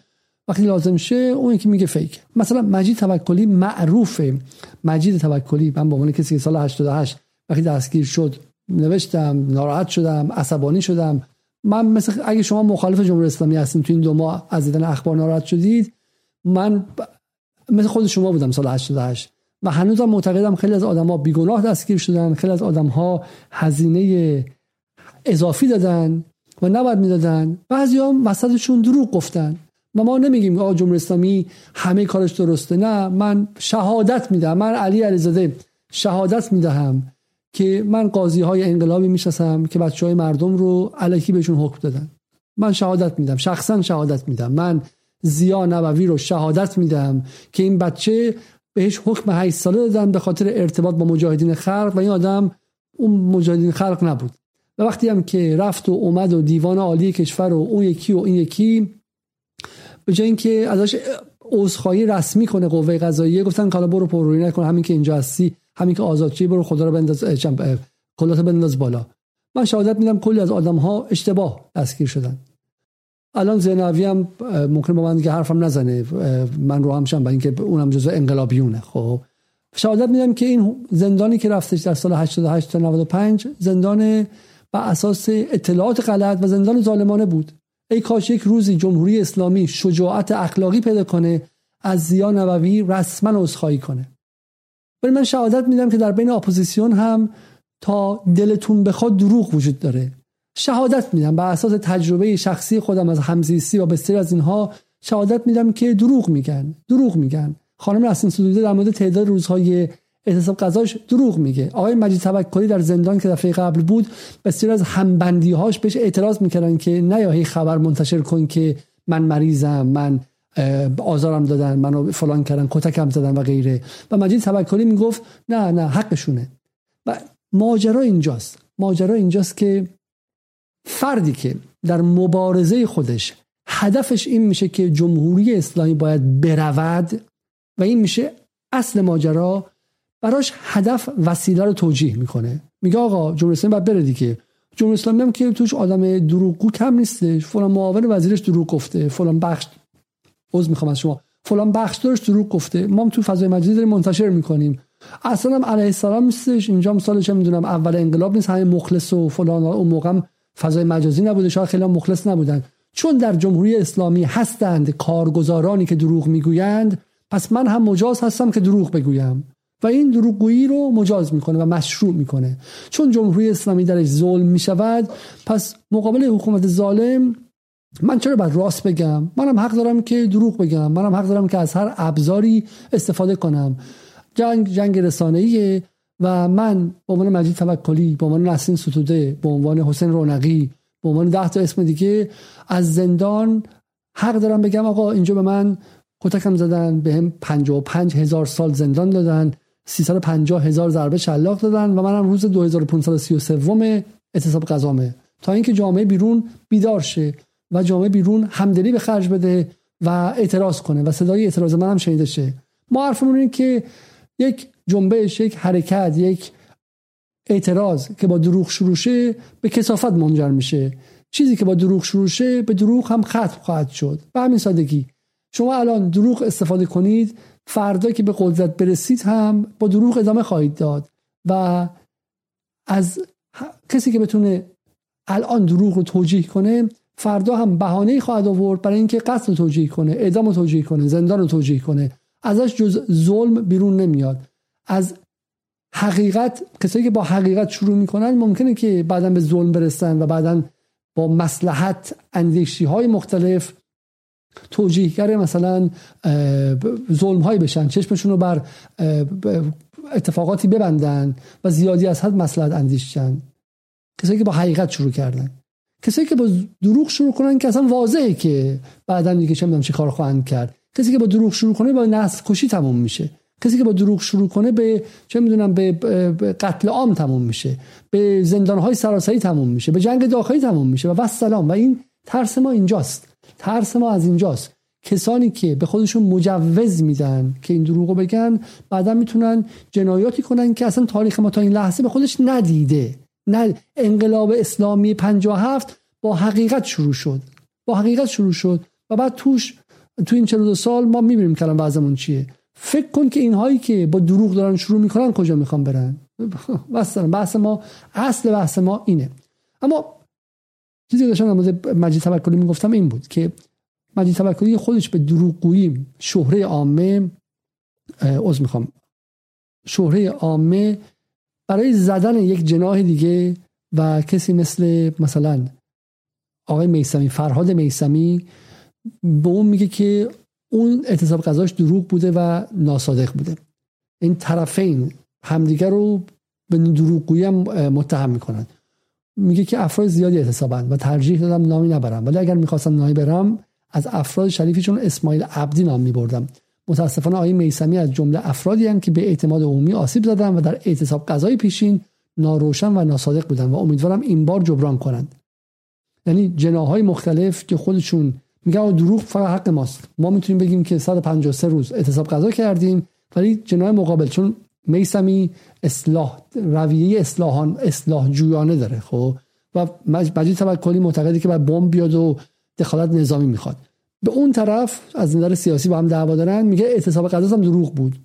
وقتی لازم شه اون یکی میگه فیک. مثلا مجید توکلی معروفه. مجید توکلی من به عنوان کسی که سال 88 وقتی دستگیر شد نوشتم ناراحت شدم عصبانی شدم. من مثل اگه شما مخالف جمهوری اسلامی هستین تو این دو ماه از دیدن اخبار ناراحت شدید من مثل خود شما بودم سال 88 و هنوزم معتقدم خیلی از آدم‌ها بیگناه دستگیر شدن خیلی از آدم‌ها هزینه اضافی دادن و نباید می‌دادن. بعضی‌ها وسطشون دروغ گفتن. و ما نمیگیم آقا جمهوری اسلامی همه کارش درسته. نه من شهادت میدم من علی علیزاده شهادت می‌دهم که من قاضی های انقلابی می‌شناسم که بچه های مردم رو علکی بهشون حکم دادن. من شهادت میدم شخصا شهادت میدم. من زیا نبوی رو شهادت میدم که این بچه بهش حکم 8 ساله دادن به خاطر ارتباط با مجاهدین خلق و این آدم اون مجاهدین خلق نبود. و وقتی هم که رفت و اومد و دیوان عالی کشور و اون یکی و این یکی به جای اینکه ازش عذرخواهی رسمی کنه قوه قضاییه گفتن حالا برو پررویی نکن همین که اینجا هستی همین که آزادچی برو خدا رو بنداز کلات بنداز بالا. من شهادت میدم کلی از آدم ها اشتباه دستگیر شدن. الان زینوی هم ممکن با من دیگه حرفم نزنه من رو همشم برای اینکه اونم جزء انقلابیونه خب. شهادت میدم که این زندانی که رفتش در سال 88 تا 95 زندان بر اساس اطلاعات غلط و زندان ظالمانه بود. ای کاش یک روزی جمهوری اسلامی شجاعت اخلاقی پیدا کنه از زیا نووی رسما عذرخواهی کنه. ولی من شهادت میدم که در بین اپوزیسیون هم تا دلتون بخواد دروغ وجود داره. شهادت میدم. بر اساس تجربه شخصی خودم از همزیستی و بسیاری از اینها شهادت میدم که دروغ میگن. دروغ میگن. خانم رسن سدوده در مورد تعداد روزهای اعتصاب غذاش دروغ میگه. آقای مجید توکلی در زندان که دفعه قبل بود بسیار از همبندی هاش بهش اعتراض می‌کردن که نیاهی خبر منتشر کن که من مریضم من آزارم دادن منو فلان کردن کتکم زدن و غیره. و مجید توکلی می‌گفت نه نه حقشونه. و ماجرا اینجاست. ماجرا اینجاست که فردی که در مبارزه خودش هدفش این میشه که جمهوری اسلامی باید برود و این میشه اصل ماجرا براش هدف وسیله رو توجیه می‌کنه. میگه آقا جمهوری اسلامی باید بره دیگه. جمهوری اسلامی هم که توش آدم دروغگو کم نیستش. فلان معاون وزیرش دروغ گفته. فلان بخش عذر می‌خوام از شما. فلان بخش داشت دروغ گفته. ما هم تو فضای مجازی داریم منتشر می‌کنیم. اصلا هم علیه السلام نیستش. اینجا هم سالش می‌دونم اول انقلاب نیست. همه مخلص و فلان اون موقع فضای مجازی نبوده. شاید خیلی مخلص نبودن. چون در جمهوری اسلامی هستند کارگزارانی که دروغ می‌گویند پس من هم مجاز هستم که دروغ بگویم. و این دروغگویی رو مجاز می‌کنه و مشروع می‌کنه. چون جمهوری اسلامی درش ظلم می‌شود پس مقابل حکومت ظالم من چرا باید راست بگم؟ منم حق دارم که دروغ بگم. منم حق دارم که از هر ابزاری استفاده کنم. جنگ جنگ رسانه‌ایه و من به عنوان مجید توکلی به عنوان نسرین ستوده به عنوان حسین رونقی به عنوان ده تا اسم دیگه از زندان حق دارم بگم. آقا اینجا به من کتکم زدن به هم 55 هزار سال زندان دادن. 350 هزار ضربه شلاق دادن و منم روز 2533 اعتصاب قضامه تا اینکه جامعه بیرون بیدار شه و جامعه بیرون همدلی به خرج بده و اعتراض کنه و صدای اعتراض من هم شنیده شه. ما حرفمون اینه که یک جنبش یک حرکت یک اعتراض که با دروغ شروع شه به کسافت منجر میشه. چیزی که با دروغ شروع شه به دروغ هم ختم خواهد شد. به همین سادگی. شما الان دروغ استفاده کنید فردا که به قدرت برسید هم با دروغ ادامه خواهید داد و از کسی که بتونه الان دروغ رو توجیه کنه فردا هم بهانه خواهد آورد برای اینکه قتل رو توجیه کنه اعدام رو توجیه کنه زندان رو توجیه کنه. ازش جز ظلم بیرون نمیاد. از حقیقت کسایی که با حقیقت شروع می‌کنن ممکنه که بعدا به ظلم برسن و بعدا با مسلحت اندیشی های مختلف توجیهگر مثلا ظلم هایی بشن چشمشون رو بر اتفاقاتی ببندن و زیادی از حد مسلحت اندیششن کسایی که با حقیقت شروع کردن. کسایی که با دروغ شروع کنن که اصلا واضحه که بعدا دیگه چه می‌دونم چی کار خواهند کرد. کسی که با دروغ شروع کنه با نسل کشی تموم میشه. کسی که با دروغ شروع کنه به چه می‌دونم به قتل عام تموم میشه. به زندانهای سراسری تموم میشه. به جنگ داخلی تموم میشه. و سلام و این ترس ما اینجاست. ترس ما از اینجاست. کسانی که به خودشون مجوز میدن که این دروغو بگن بعدا می‌تونن جنایاتی کنن که اصلا تاریخ ما تا این لحظه به خودش ندیده. نه انقلاب اسلامی 57 با حقیقت شروع شد. با حقیقت شروع شد و بعد توش تو این 42 سال ما می‌بینیم که الان وضعمون چیه. فکر کن که اینهایی که با دروغ دارن شروع می‌کنن کجا می‌خوان برن؟ *laughs* بحث ما اصل بحث ما اینه. اما چیزی که داشتم در مجید توکلی می‌گفتم این بود که مجید توکلی خودش به دروغگویی شهره عامه عذر می‌خوام. شهره عامه برای زدن یک جناح دیگه و کسی مثل مثلا آقای میسمی فرهاد میسمی به اون میگه که اون اعتصاب قضاش دروغ بوده و ناصادق بوده. این طرفین همدیگر رو به دروغگویی هم متهم می‌کنن. میگه که افراد زیادی اعتصابند و ترجیح دادم نامی نبرم. ولی اگر می‌خواستم نامی برم از افراد شریفی چون اسماعیل عبدی نام میبردم. متاسفانه آقای میسمی از جمله افرادی هم که به اعتماد عمومی آسیب زدن و در اعتصاب قضای پیشین ناروشن و ناصادق بودن و امیدوارم این بار جبران کنند. یعنی جناهای مختلف که خودشون میگن دروغ فقط حق ماست. ما می‌تونیم بگیم که 153 روز اعتصاب قضا کردیم ولی جناه مقابل چون میسمی اصلاح رویه اصلاحان اصلاح جویانه داره خب؟ و مجید توکلی معتقدی که باید بمب بیاد و دخالت نظامی می‌خواد. به اون طرف از نظر سیاسی با هم دعوا دارن میگه اعتصاب قضا هم دروغ بود.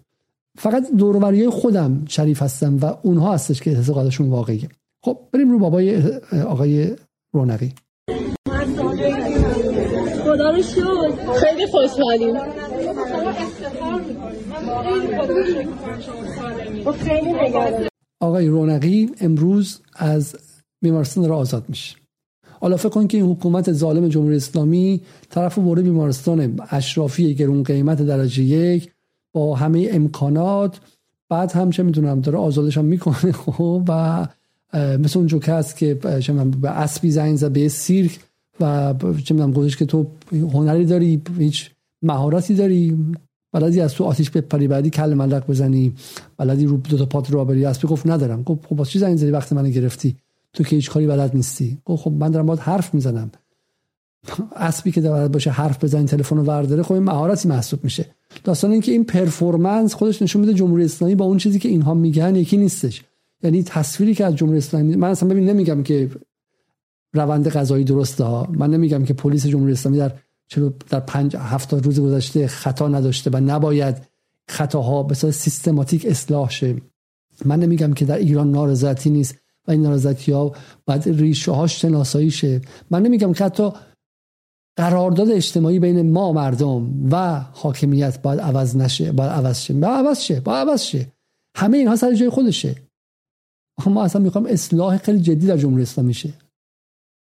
فقط دوروری خودم شریف هستم و اونها هستش که اعتصاب قضاشون واقعیه. خب بریم رو بابای آقای رونقی. خدا رو خیلی خوشحالیم. آقای رونقی امروز از بیمارستان را آزاد میشه. حالا فکر کن که این حکومت ظالم جمهوری اسلامی طرف برده بیمارستان اشرافی گرون قیمت درجه یک با همه امکانات بعد هم چه می‌دونم داره آزادش هم می‌کنه *laughs* خب و مثل اون جوکه هست که به اسبی زنگ زد سیرک و چه می‌دونم گذاشت که تو هنری داری هیچ مهارتی داری بلدی از تو آتیش بپری بعدی کل ملق بزنی بلدی رو دو تا پات رو بری اسبی گفت ندارم. گفت خب چی زنگ زدی وقتی منو گرفتی؟ تو که هیچ کاری بلد نیستی. گفت خب من دارم باید حرف می‌زنم. *laughs* اسبی که دارد باشه حرف بزنی تلفن رو ورداره خب این مهارتی محسوب میشه. داستان اینکه این پرفورمنس خودش نشون میده جمهوری اسلامی با اون چیزی که اینها میگن یکی نیستش. یعنی تصویری که از جمهوری اسلامی من اصلا ببین نمیگم که روند قضایی درسته ها. من نمیگم که پلیس جمهوری اسلامی در چرا در پنج هفتاد روز گذشته خطا نداشته و نباید خطاها به صورت سیستماتیک اصلاح شه. من نمیگم که در ایران نارضایتی نیست و این نارضایتی ها باید ریشه هاش شناسایی شه. من نمیگم که حتی قرارداد اجتماعی بین ما مردم و حاکمیت باید عوض نشه باید عوض شه. باید عوض شه باید عوض شه. همه اینها سر جای خودشه. ما اصلا می‌خوام اصلاح خیلی جدی در جمهوری اسلامی شه.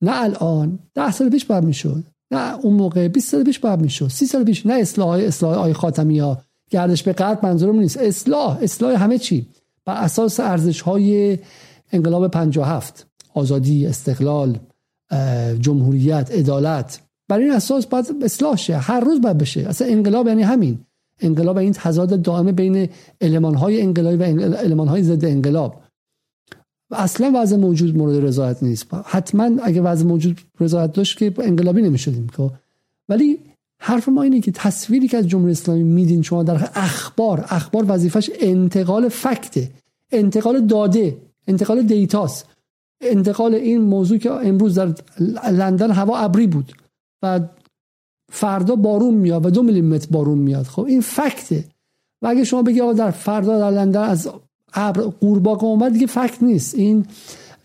نه الان ده سال پیش باید می‌شد نه اون موقع 20 سال پیش باید می‌شد. 30 سال پیش نه اصلاح اصلاح آی خاتمی ها. گردش به غرب منظورم نیست. اصلاح اصلاح همه چی. بر اساس ارزش های انقلاب 57 آزادی استقلال جمهوریت عدالت. بر این اساس باید اصلاح شه. هر روز باید بشه. اصلا انقلاب یعنی همین. انقلاب این تضاد دائم بین علمان های انقلابی و علمان های ضد انقلاب. اصلا وضع موجود مورد رضایت نیست. حتما اگه وضع موجود رضایت داشت که انقلابی نمی‌شدیم که. ولی حرف ما اینه که تصویری که از جمهوری اسلامی میدین شما در اخبار اخبار وظیفش انتقال فکته انتقال داده انتقال دیتاست. انتقال این موضوع که امروز در لندن هوا ابری بود و فردا بارون میاد و دو میلیمتر بارون میاد. خب این فکته. و اگه شما بگی آقا در فردا در لندن از ابر قورباغه اومد دیگه فکت نیست. این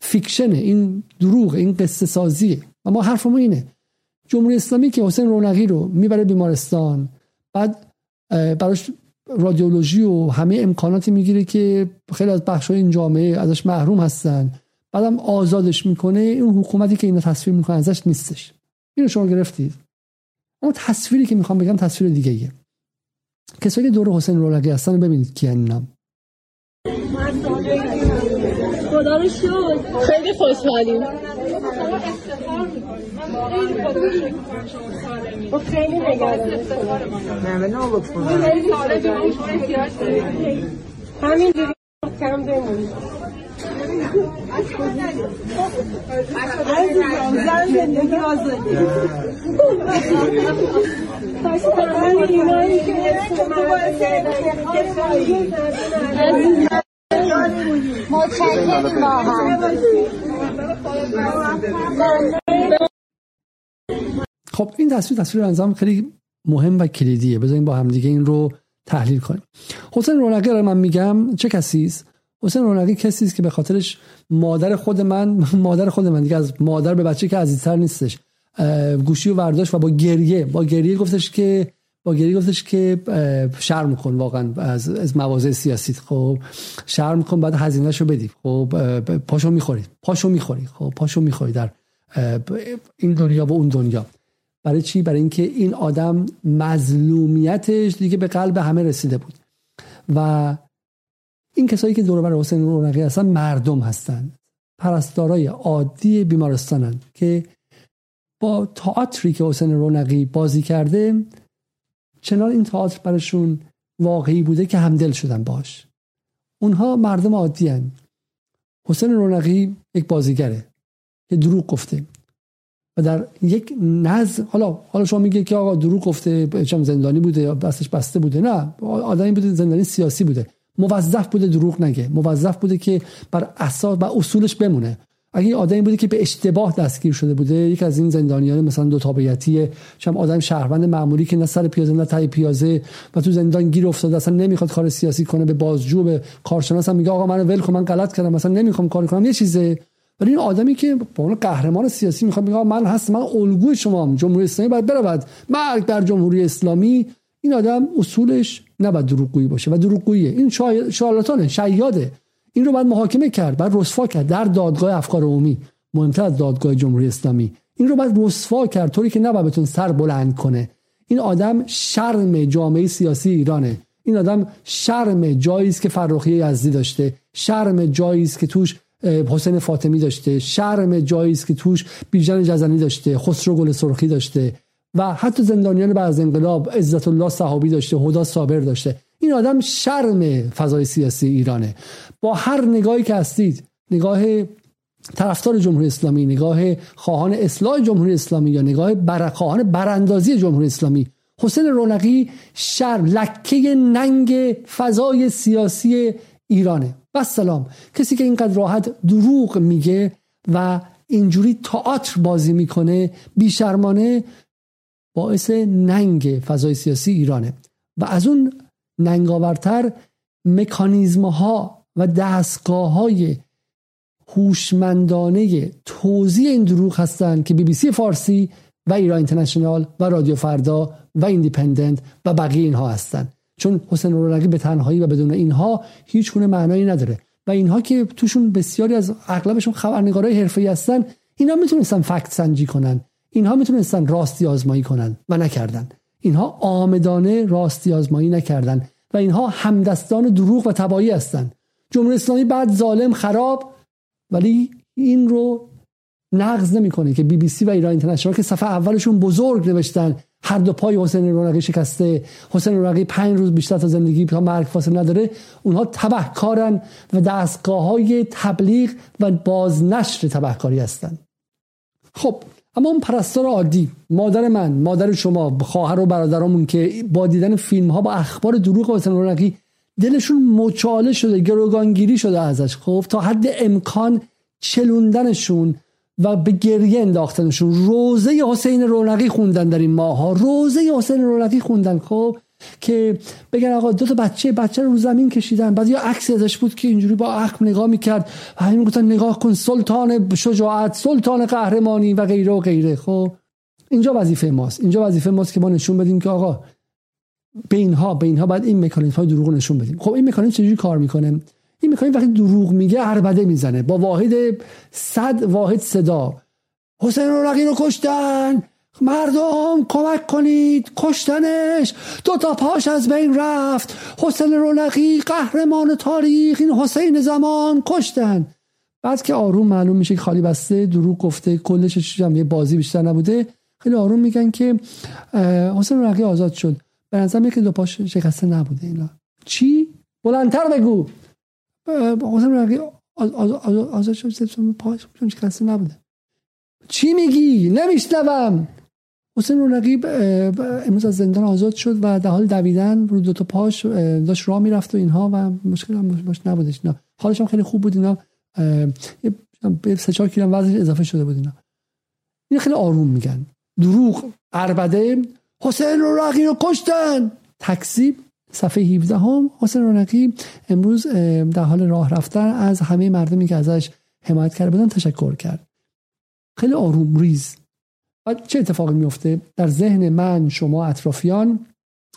فیکشنه این دروغ این قصه سازیه. و ما حرفمون اینه. جمهوری اسلامی که حسین رونقی رو می‌بره بیمارستان بعد براش رادیولوژی و همه امکاناتی می‌گیره که خیلی از بخش این جامعه ازش محروم هستن. بعدم آزادش می‌کنه. این حکومتی که اینو تصویر می‌کنه ازش نیستش. اینو شما گرفتید. اما تصویری که می‌خوام بگم تصویر دیگه ایه. کسایی دور حسین رونقی هستن ببینید کی اینم خدا رو شد خیلی خوشحالیم. خیلی همین کم بمونید زن زندگی آزادی خب این تصویر تصویر انظام خیلی مهم و کلیدیه. بذاریم با همدیگه این رو تحلیل کنیم. حسین رونقی رو من میگم چه کسی است؟ حسین رونقی کسی است که به خاطرش مادر خود من *laughs* مادر خود من دیگه از مادر به بچه که عزیزتر نیستش گوشی و ورداشت و با گریه با گریه گفتش که با گریه گفتش که شرم کن واقعا از از مواضع سیاسی. خب شرم کن بعد هزینهشو بدی. خب پاشو می‌خوری. پاشو می‌خوری. خب پاشو می‌خوری در این دنیا و اون دنیا. برای چی؟ برای اینکه این آدم مظلومیتش دیگه به قلب همه رسیده بود. و این کسایی که دور بر حسین رونقی هستن مردم هستند پرستارای عادی بیمارستانن که با تئاتری که حسین رونقی بازی کرده چنان این تئاتر براشون واقعی بوده که همدل شدن باش اونها مردم عادی هن. حسین رونقی یک بازیگره که دروغ گفته. و در یک نز حالا حالا شما میگه که آقا دروغ گفته چم زندانی بوده یا بستش بسته بوده. نه آدمی بوده زندانی سیاسی بوده. موظف بوده دروغ نگه. موظف بوده که بر اساس و اصولش بمونه. اگه آدمی بوده که به اشتباه دستگیر شده بوده یک از این زندانیان مثلا دو تابعیتی چم آدم شهروند معمولی که نه سر پیازه نه تای پیازه و تو زندان گیر افتاده اصلا نمی‌خواد کار سیاسی کنه به بازجو به کارشناس هم میگه آقا من ول کن من غلط کردم مثلا نمی‌خوام کار کنم یه چیزه. ولی این آدمی که با اون قهرمان سیاسی می‌خواد میگه من هست من الگوی شما جمهوری اسلامی باید برود. مرگ بر جمهوری اسلامی این آدم اصولش نباید دروغگویی باشه و دروغگوییه. این شارلاتانه شیاده. این رو باید محاکمه کرد بعد رسوا کرد در دادگاه افکار عمومی مهمتر از دادگاه جمهوری اسلامی. این رو باید رسوا کرد طوری که نباید بتون سر بلند کنه. این آدم شرم جامعه سیاسی ایرانه. این آدم شرم جایی است که فرخی یزدی داشته شرم جایی است که توش حسین فاطمی داشته شرم جایی است که توش بیژن جزنی داشته خسرو گل سرخی داشته و حتی زندانیان بعد از انقلاب عزت الله صحابی داشته هدا صابر داشته. این آدم شرم فضای سیاسی ایرانه. با هر نگاهی که هستید نگاه طرفدار جمهوری اسلامی نگاه خواهان اصلاح جمهوری اسلامی یا نگاه بر... خواهان براندازی جمهوری اسلامی حسین رونقی شر لکه ننگ فضای سیاسی ایرانه. و سلام. کسی که اینقدر راحت دروغ میگه و اینجوری تئاتر بازی می‌کنه بیشرمانه باعث ننگ فضای سیاسی ایرانه. و از اون ننگاورتر مکانیزم ها و دستگاه های هوشمندانه توزیع این دروغ هستند که بی بی سی فارسی و ایران اینترنشنال و رادیو فردا و ایندیپندنت و بقیه اینها هستند. چون حسین رونقی به تنهایی و بدون اینها هیچ گونه معنایی نداره. و اینها که توشون بسیاری از اغلبشون خبرنگارای حرفه‌ای هستن اینا می‌تونستن فکت سنجی کنن. اینها می‌تونستن راستی آزمایی کنن و نکردن. اینها آمدانه راستی آزمایی نکردن و اینها همدستان دروغ و تبایی هستند جمهوری اسلامی بعد ظالم خراب ولی این رو نقض نمی‌کنه که بی بی سی و ایران اینترنشنال که صفحه اولشون بزرگ نوشتن. هر دو پای حسین رونقی شکسته. حسین رونقی پنج روز بیشتر تا زندگی تا مرگ فاصله نداره. اونها تبهکارن و دستگاه های تبلیغ و بازنشر تبهکاری هستند خب اما اون پرستار عادی مادر من مادر شما خواهر و برادرامون که با دیدن فیلم ها با اخبار دروغ حسین رونقی دلشون مچاله شده گروگانگیری شده ازش. خب تا حد امکان چلوندنشون و به گریه انداختنشون. روزه حسین رونقی خوندن در این ماه ها روزه حسین رونقی خوندن. خب که بگن آقا دو تا بچه بچه رو زمین کشیدن. بعد یا عکس ازش بود که اینجوری با عقل نگاه می‌کرد. و همین گفتن نگاه کن سلطان شجاعت سلطان قهرمانی و غیره و غیره. خب اینجا وظیفه ماست. اینجا وظیفه ماست که ما نشون بدیم که آقا به اینها به اینها باید این مکانیزم های دروغ نشون بدیم. خب این مکانیزم چجوری کار می‌کنه؟ این می‌کنیم وقتی دروغ میگه عربده می‌زنه. با واحد صد واحد صدا. حسین رقی رو کشتن. مردم کمک کنید. کشتنش. دو تا پاش از بین رفت. حسین رونقی قهرمان تاریخ این حسین زمان کشتن. بعد که آروم معلوم میشه که خالی بسته دروغ گفته کلش یه بازی بیشتر نبوده. خیلی آروم میگن که حسین رونقی آزاد شد. به نظر که دو پاش شکسته نبوده اینا. چی؟ بلندتر بگو. حسین رقی آزاد شد پاش شکسته نبوده. چی میگی؟ نمیشنوم. حسین رونقی امروز از زندان آزاد شد و در حال دویدن رو دو تا پاش داشت راه می‌رفت و اینها و مشکل هم باش نبودش. اینا حالش هم خیلی خوب بود اینا به سه چهار کیلو وزنش اضافه شده بود اینا. این خیلی آروم میگن. دروغ عربده حسین رونقی رو کشتن! تکذیب صفحه 17 هم حسین رونقی امروز در حال راه رفتن از همه مردمی که ازش حمایت کرده بودن تشکر کرد. خیلی آروم ریز. و چه اتفاقی میفته؟ در ذهن من شما اطرافیان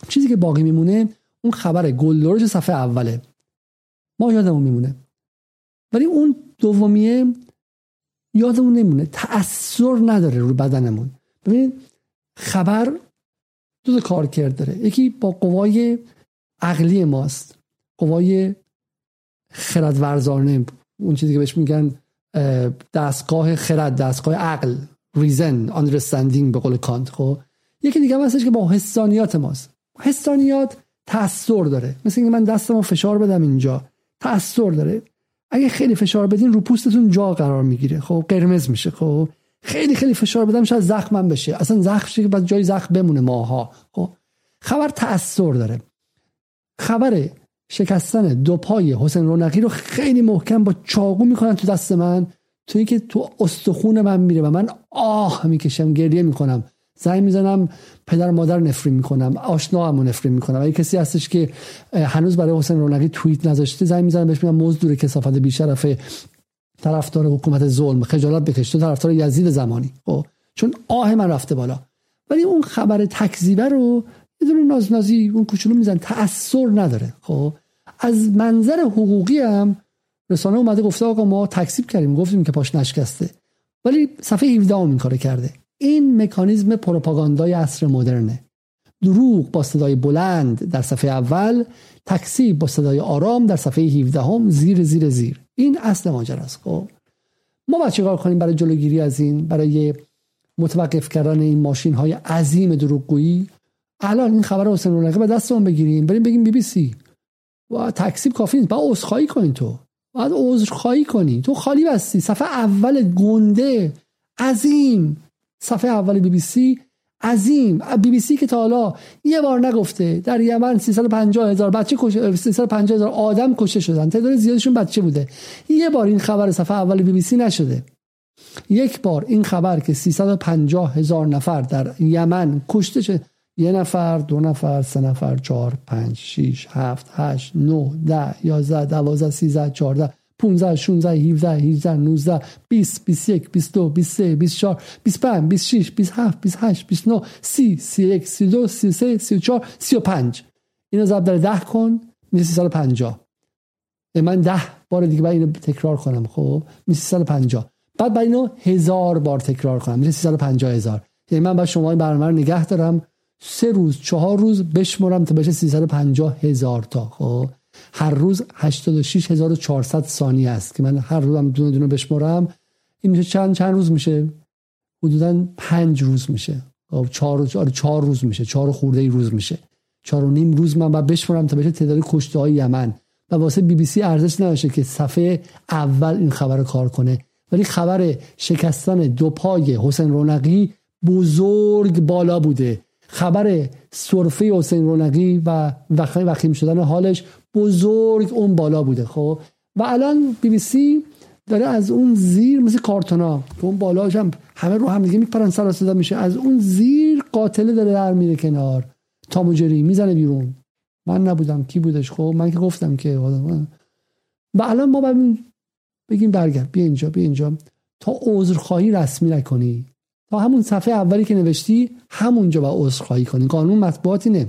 چیزی که باقی میمونه اون خبر گلدرج صفحه اوله. ما یادمون میمونه. ولی اون دومیه یادمون نمونه تأثیر نداره رو بدنمون. ببینید خبر دو تا کار کرد داره. یکی با قوای عقلی ماست. قوای خرد ورزانه اون چیزی که بهش میگن دستگاه خرد دستگاه عقل. ریزن understanding به قول کانت خب؟ یکی دیگه هستش که با حسانیات ماست. حسانیات تاثیر داره. مثل اینکه من دستمو فشار بدم اینجا. تاثیر داره. اگه خیلی فشار بدین رو پوستتون جا قرار می‌گیره. خب قرمز میشه. خب خیلی خیلی فشار بدم شاید زخمم بشه. اصلا زخم که بعد جای زخم بمونه ماها. خب خبر تاثیر داره. خبر شکستن دو پای حسین رونقی رو خیلی محکم با چاقو می‌کنن تو دست من. توی که تو استخون من میره و من آه می‌کشم گریه می‌کنم. زنگ می‌زنم پدر مادر نفرین می‌کنم آشنا هم نفرین می‌کنم. اگه کسی هستش که هنوز برای حسین رونقی توییت نذاشته زنگ می‌زنم بهش میگم مزدور کسافت بیشرف طرفدار حکومت ظلم خجالت بکش. تو طرفدار یزید زمانی. خب چون آه من رفته بالا. ولی اون خبر تکذیبه رو یه نازنازی اون کوچولو میزن تاثیر نداره. خب از منظر حقوقی هم رسانه اومده گفته آقا ما تکذیب کردیم گفتیم که پاش نشکسته. ولی صفحه 17 هم این کارو کرده. این مکانیزم پروپاگاندای عصر مدرنه. دروغ با صدای بلند در صفحه اول تکسی با صدای آرام در صفحه 17 هم زیر زیر زیر. این اصل ماجرا است خب. ما باید چیکار کنیم برای جلوگیری از این؟ برای متوقف کردن این ماشین های عظیم دروغگویی؟ الان این خبر حسین رونقی به دستمون بگیریم. بریم بگیم بی بی سی. و تکذیب کافی نیست. باید عذرخواهی کنین تو. باید عذرخواهی کنی. تو خالی بستی. صفحه اول گنده. عظیم. صفحه اول بی بی سی. عظیم. بی بی سی که تا حالا یه بار نگفته. در یمن 350 هزار بچه کش... 350 هزار آدم کشته شدن. تعداد زیادشون بچه بوده. یه بار این خبر صفحه اول بی بی سی نشده. یک بار این خبر که 350 هزار نفر در یمن کشته شده یه نفر دو نفر سه نفر چهار پنج شیش هفت هشت نه ده یازده دوازده سیزده چهارده 15 16 17 18 19 20 21 22 23 24 25 26 27 28 29 30 31 32 33 34 35 اینو ضرب در 10 کن میشه 350 من 10 بار دیگه باید اینو تکرار کنم خب؟ میشه 350 بعد باید اینو هزار بار تکرار کنم میشه 350 هزار. یعنی من باید شما برنامه رو نگه دارم. سه روز چهار روز بشمرم تا بشه 350 هزار تا. خب هر روز 86400 ثانیه است که من هر روز هم دونه دونه بشمرم. این میشه چند چند روز میشه؟ حدودا پنج روز میشه. خب، چهار آره چهار روز میشه. چهار خورده ای روز میشه. چهار و نیم روز من باید بشمرم تا بشه تعداد کشته های یمن. و واسه بی بی سی ارزش نداشته که صفحه اول این خبر کار کنه. ولی خبر شکستن دو پای حسین رونقی بزرگ بالا بوده. خبر سرفه حسین رونقی و وخیم شدن حالش بزرگ اون بالا بوده خب؟ و الان بی بی سی داره از اون زیر مثل کارتونا که اون بالاش هم همه رو هم دیگه میپرن سر صدا میشه از اون زیر قاتله داره در میره کنار. تاموجری می‌زنه بیرون. من نبودم کی بودش؟ خب من که گفتم که و الان ما بگیم برگرد. بیا اینجا بیا اینجا. تا عذرخواهی رسمی نکنی. تا همون صفحه اولی که نوشتی همونجا با عذرخواهی کنی. قانون مطبوعات اینه.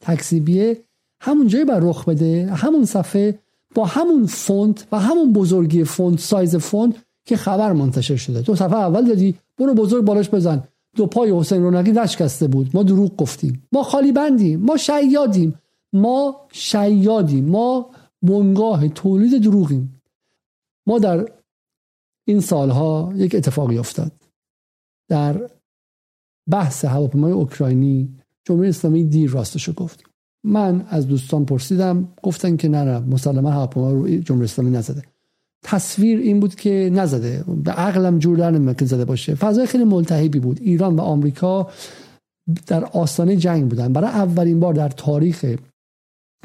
تکذیبیه همون جایی بر رخ بده همون صفحه با همون فونت و همون بزرگی فونت سایز فونت که خبر منتشر شده. تو صفحه اول دادی برو بزرگ بالاش بزن. دو پای حسین رونقی نشکسته بود. ما دروغ گفتیم. ما خالی بندیم. ما شیادیم. ما شیادیم. ما بنگاه تولید دروغیم. ما در این سالها یک اتفاقی افتاد. در بحث هواپیمای اوکراینی جمهوری اسلامی دیر راستشو گفت. من از دوستان پرسیدم گفتن که نه نه مسلما هواپیما رو جمهوری اسلامی نزده. تصویر این بود که نزده. به عقلم جور در که زده باشه. فضای خیلی ملتهبی بود. ایران و آمریکا در آستانه جنگ بودن. برای اولین بار در تاریخ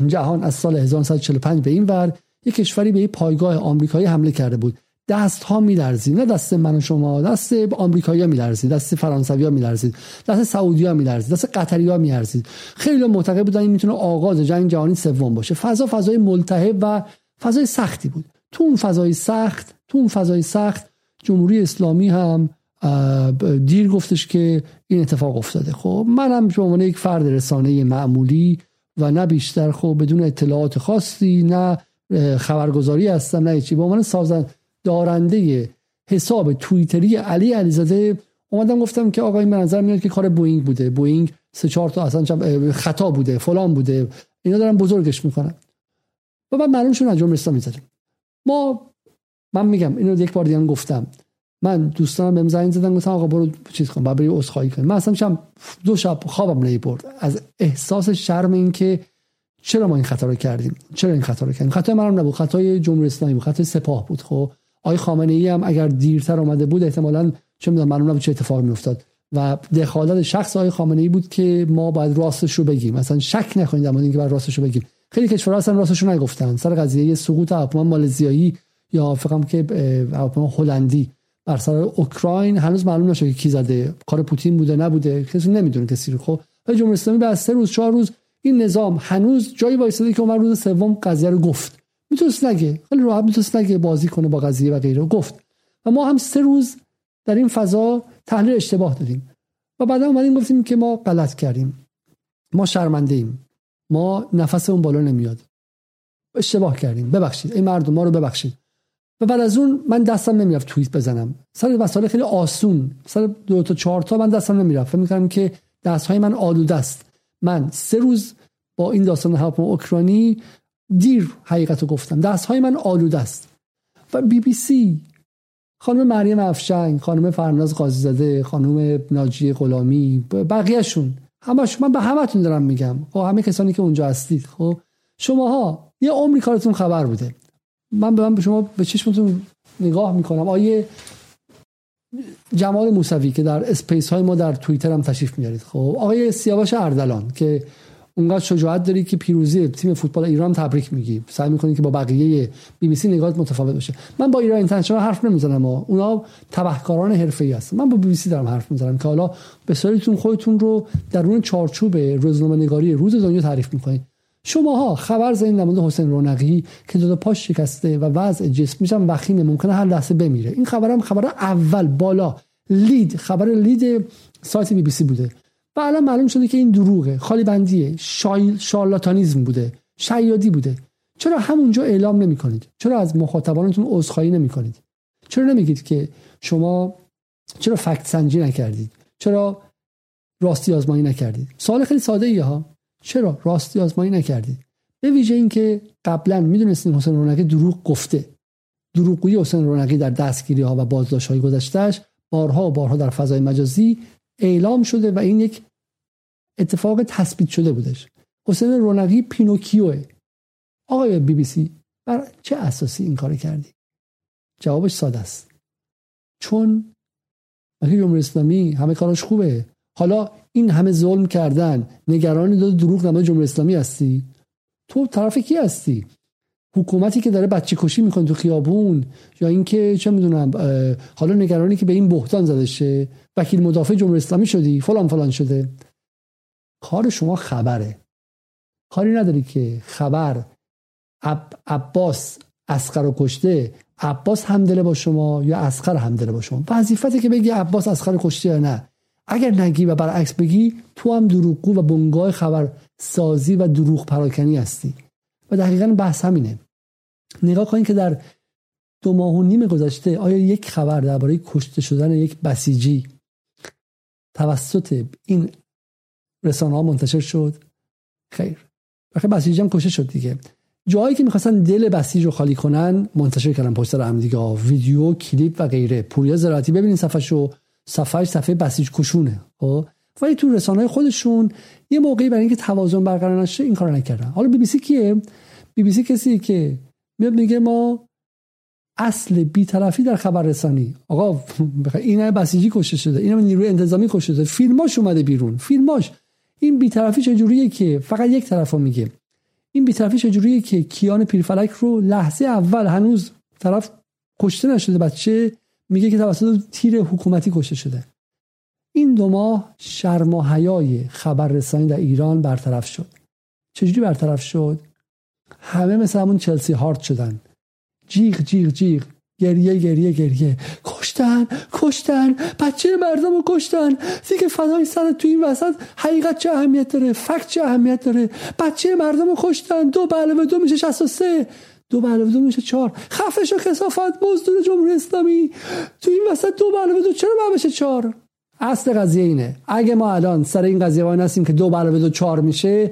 جهان از سال 1945 به این ور یک کشوری به پایگاه آمریکایی حمله کرده بود. دست ها میلرزید نه دست من و شما دست آمریکایی‌ها میلرزید دست فرانسوی‌ها میلرزید دست سعودی‌ها میلرزید دست قطری‌ها میلرزید. خیلی معتقد بودن این می‌تونه آغاز جنگ جهانی سوم باشه. فضا فضای ملتهب و فضای سختی بود. تو اون فضای سخت تو اون فضای سخت جمهوری اسلامی هم دیر گفتش که این اتفاق افتاده. خب منم به عنوان یک فرد رسانه معمولی و نه بیشتر خب بدون اطلاعات خاصی نه خبرگزاری هستم نه چی به عنوان صرفا دارنده حساب توییتری علی علیزاده اومدم گفتم که آقا این به نظر میاد که کار بوینگ بوده. بوینگ سه چهار تا اصلا خطا بوده فلان بوده. اینا دارن بزرگش می‌کنن. و بعد معلوم شد انجام اسلامی زدیم ما من میگم اینو یک بار دیگه گفتم. من دوستانم بهم زنگ زدن گفتن آقا برو چیز کن بری عذرخواهی کن من اصلا شم دو شب خوابم نمی برد. از احساس شرم این که چرا ما این خطا رو کردیم؟ چرا این خطا رو کردیم؟ خطای منم نبود. خطای جمهوری اسلامی بود. خطای سپاه بود خب. آقای خامنه ای هم اگر دیرتر اومده بود احتمالاً چه می‌دونم معلوم چه اتفاقی میافتاد. و دخالت شخص آقای خامنه ای بود که ما باید راستش رو بگیم. مثلا شک نکنید در اینکه باید راستش رو بگیم. خیلی کشورها اصلا راستش رو نگفتن. سر قضیه سقوط هواپیما مالزیایی یا فکرم که هواپیما هلندی. بر سر اوکراین هنوز معلوم نشده که کی زده. کار پوتین بوده نبوده. کسی نمی‌دونه کسی خب و جمهوری اسلامی بعد سه روز چهار روز این نظام هنوز جایی وایساده که اون روز سوم قضیه رو گفت. می‌تونست نگه. خیلی راحت می‌تونست نگه بازی کنه با قضیه و غیره. گفت. و ما هم سه روز در این فضا تحلیل اشتباه دادیم. و بعدا اومدیم گفتیم که ما غلط کردیم. ما شرمنده ایم ما نفس اون بالا نمیاد. اشتباه کردیم. ببخشید. این مردم ما رو ببخشید. و بعد از اون من دستم نمی‌رفت توییت بزنم. سر مسائل خیلی آسون. سر دو تا چهار تا من دستم نمی‌رفت. فکر می‌کردم که دست های من آلوده است. من سه روز با این داستان هواپیما اوکراینی دیر حقیقت رو گفتم. دست های من آلوده است. و بی بی سی خانم مریم افشنگ خانم فرناز قاضی خانم ناجیه غلامی بقیهشون. همش من به همتون دارم میگم. خب همه کسانی که اونجا هستید. خب شماها یه عمری کارتون خبر بوده. من به من به شما به چشمتون نگاه می‌کنم. آیه جمال موسوی که در اسپیس های ما در توییتر هم تشریف میارید خب آقای سیاوش اردلان که اونقدر شجاعت داری که پیروزی تیم فوتبال ایران تبریک میگی. سعی می‌کنی که با بقیه بی بی سی نگاهت متفاوت باشه. من با ایران اینترنشنال حرف نمی‌زنم اونا تبهکاران حرفه‌ای هستن. من با بی بی سی دارم حرف می‌زنم که حالا به سریتون خودتون رو درون چارچوب روزنامه نگاری روز دنیا تعریف می‌کنید شماها خبر زدین در مورد حسین رونقی که دو پاش شکسته و وضع جسمیش هم وخیمه. ممکنه هر لحظه بمیره. این خبرم خبر اول بالا. لید. خبر لید سایت بی بی سی بوده. و الان معلوم شده که این دروغه. خالی بندیه. شایل شارلاتانیزم بوده. شیادی بوده. چرا همونجا اعلام نمی کنید چرا از مخاطبانتون عذرخواهی نمی کنید چرا نمیگید که شما چرا فکت سنجی نکردید؟ چرا راستی آزمایی نکردید؟ سوال خیلی ساده ایه ها. چرا راستی آزمایی نکردید؟ به ویژه اینکه قبلا می‌دونستیم حسین رونقی دروغ گفته. دروغگویی حسین رونقی در دستگیری ها و بازداشت های گذشتهش بارها و بارها در فضای مجازی اعلام شده و این یک اتفاق تثبیت شده بودش. حسین رونقی پینوکیوه. آقای بی بی سی بر چه اساسی این کار کردی؟ جوابش ساده است. چون وقتی جمهوری اسلامی همه کاراش خوبه. حالا این همه ظلم کردن نگرانی دو دروغ نمای جمهوری اسلامی هستی؟ تو طرف کی هستی؟ حکومتی که داره بچه کشی می‌کنه تو خیابون یا اینکه چه می‌دونم حالا نگرانی که به این بهتان زده شه وکیل مدافع جمهوری اسلامی شدی فلان فلان شده. کار شما خبره. کاری نداری که خبر عب... عباس اسقر رو کشته عباس همدله با شما یا اسقر همدله با شما؟ وظیفته که بگی عباس اسقر کشته یا نه. اگر نگی و برعکس بگی تو هم دروغگو و بنگاه خبر سازی و دروغ پراکنی هستی. و دقیقا بحث همینه. نگاه کنید که در دو ماه و نیم گذشته آیا یک خبر درباره کشته شدن یک بسیجی توسط این رسانه ها منتشر شد؟ خیر. بخیر بسیجی هم کشته شد دیگه. جایی که می‌خواستن دل بسیج رو خالی کنن منتشر کردن پشت هم دیگه. ویدیو کلیپ و غیره. پوریا زراعتی ببینین صفحه شو صفحه صفحه بسیج کشونه. خب؟ ولی تو رسانه خودشون یه موقعی برای اینکه توازن برقرار نشه این کارو نکردن. حالا بی بی سی کیه؟ بی بی سی کسی که میاد میگه ما اصل بیطرفی در خبررسانی. آقا *laughs* این بسیجی کشته شده این نیروی انتظامی کشته شده. فیلماش اومده بیرون. فیلماش. این بیطرفی چجوریه که؟ فقط یک طرف میگه. این بیطرفی چجوریه که کیان پیرفلک رو لحظه اول هنوز طرف کشته نشده بچه میگه که توسط تیر حکومتی کشته شده. این دو ماه شرم و حیای خبررسانی در ایران برطرف شد. چجوری برطرف شد؟ همه مثل همون چلسی هارت شدن. جیغ جیغ جیغ. گریه گریه گریه. کشتن کشتن. بچه مردم رو کشتن. دیگه فدای سر تو این وسط حقیقت چه اهمیت داره؟ فکت چه اهمیت داره؟ بچه مردم رو کشتن. دو به علاوه دو میشه 63 دو به علاوه دو میشه چهار. خفش و کسافت مزدور جمهوری اسلامی. تو این وسط دو به علاوه دو چرا باید بشه چهار؟ اصل قضیه اینه. اگه ما الان سر این قضیه وای هستیم که دو به علاوه دو چهار میشه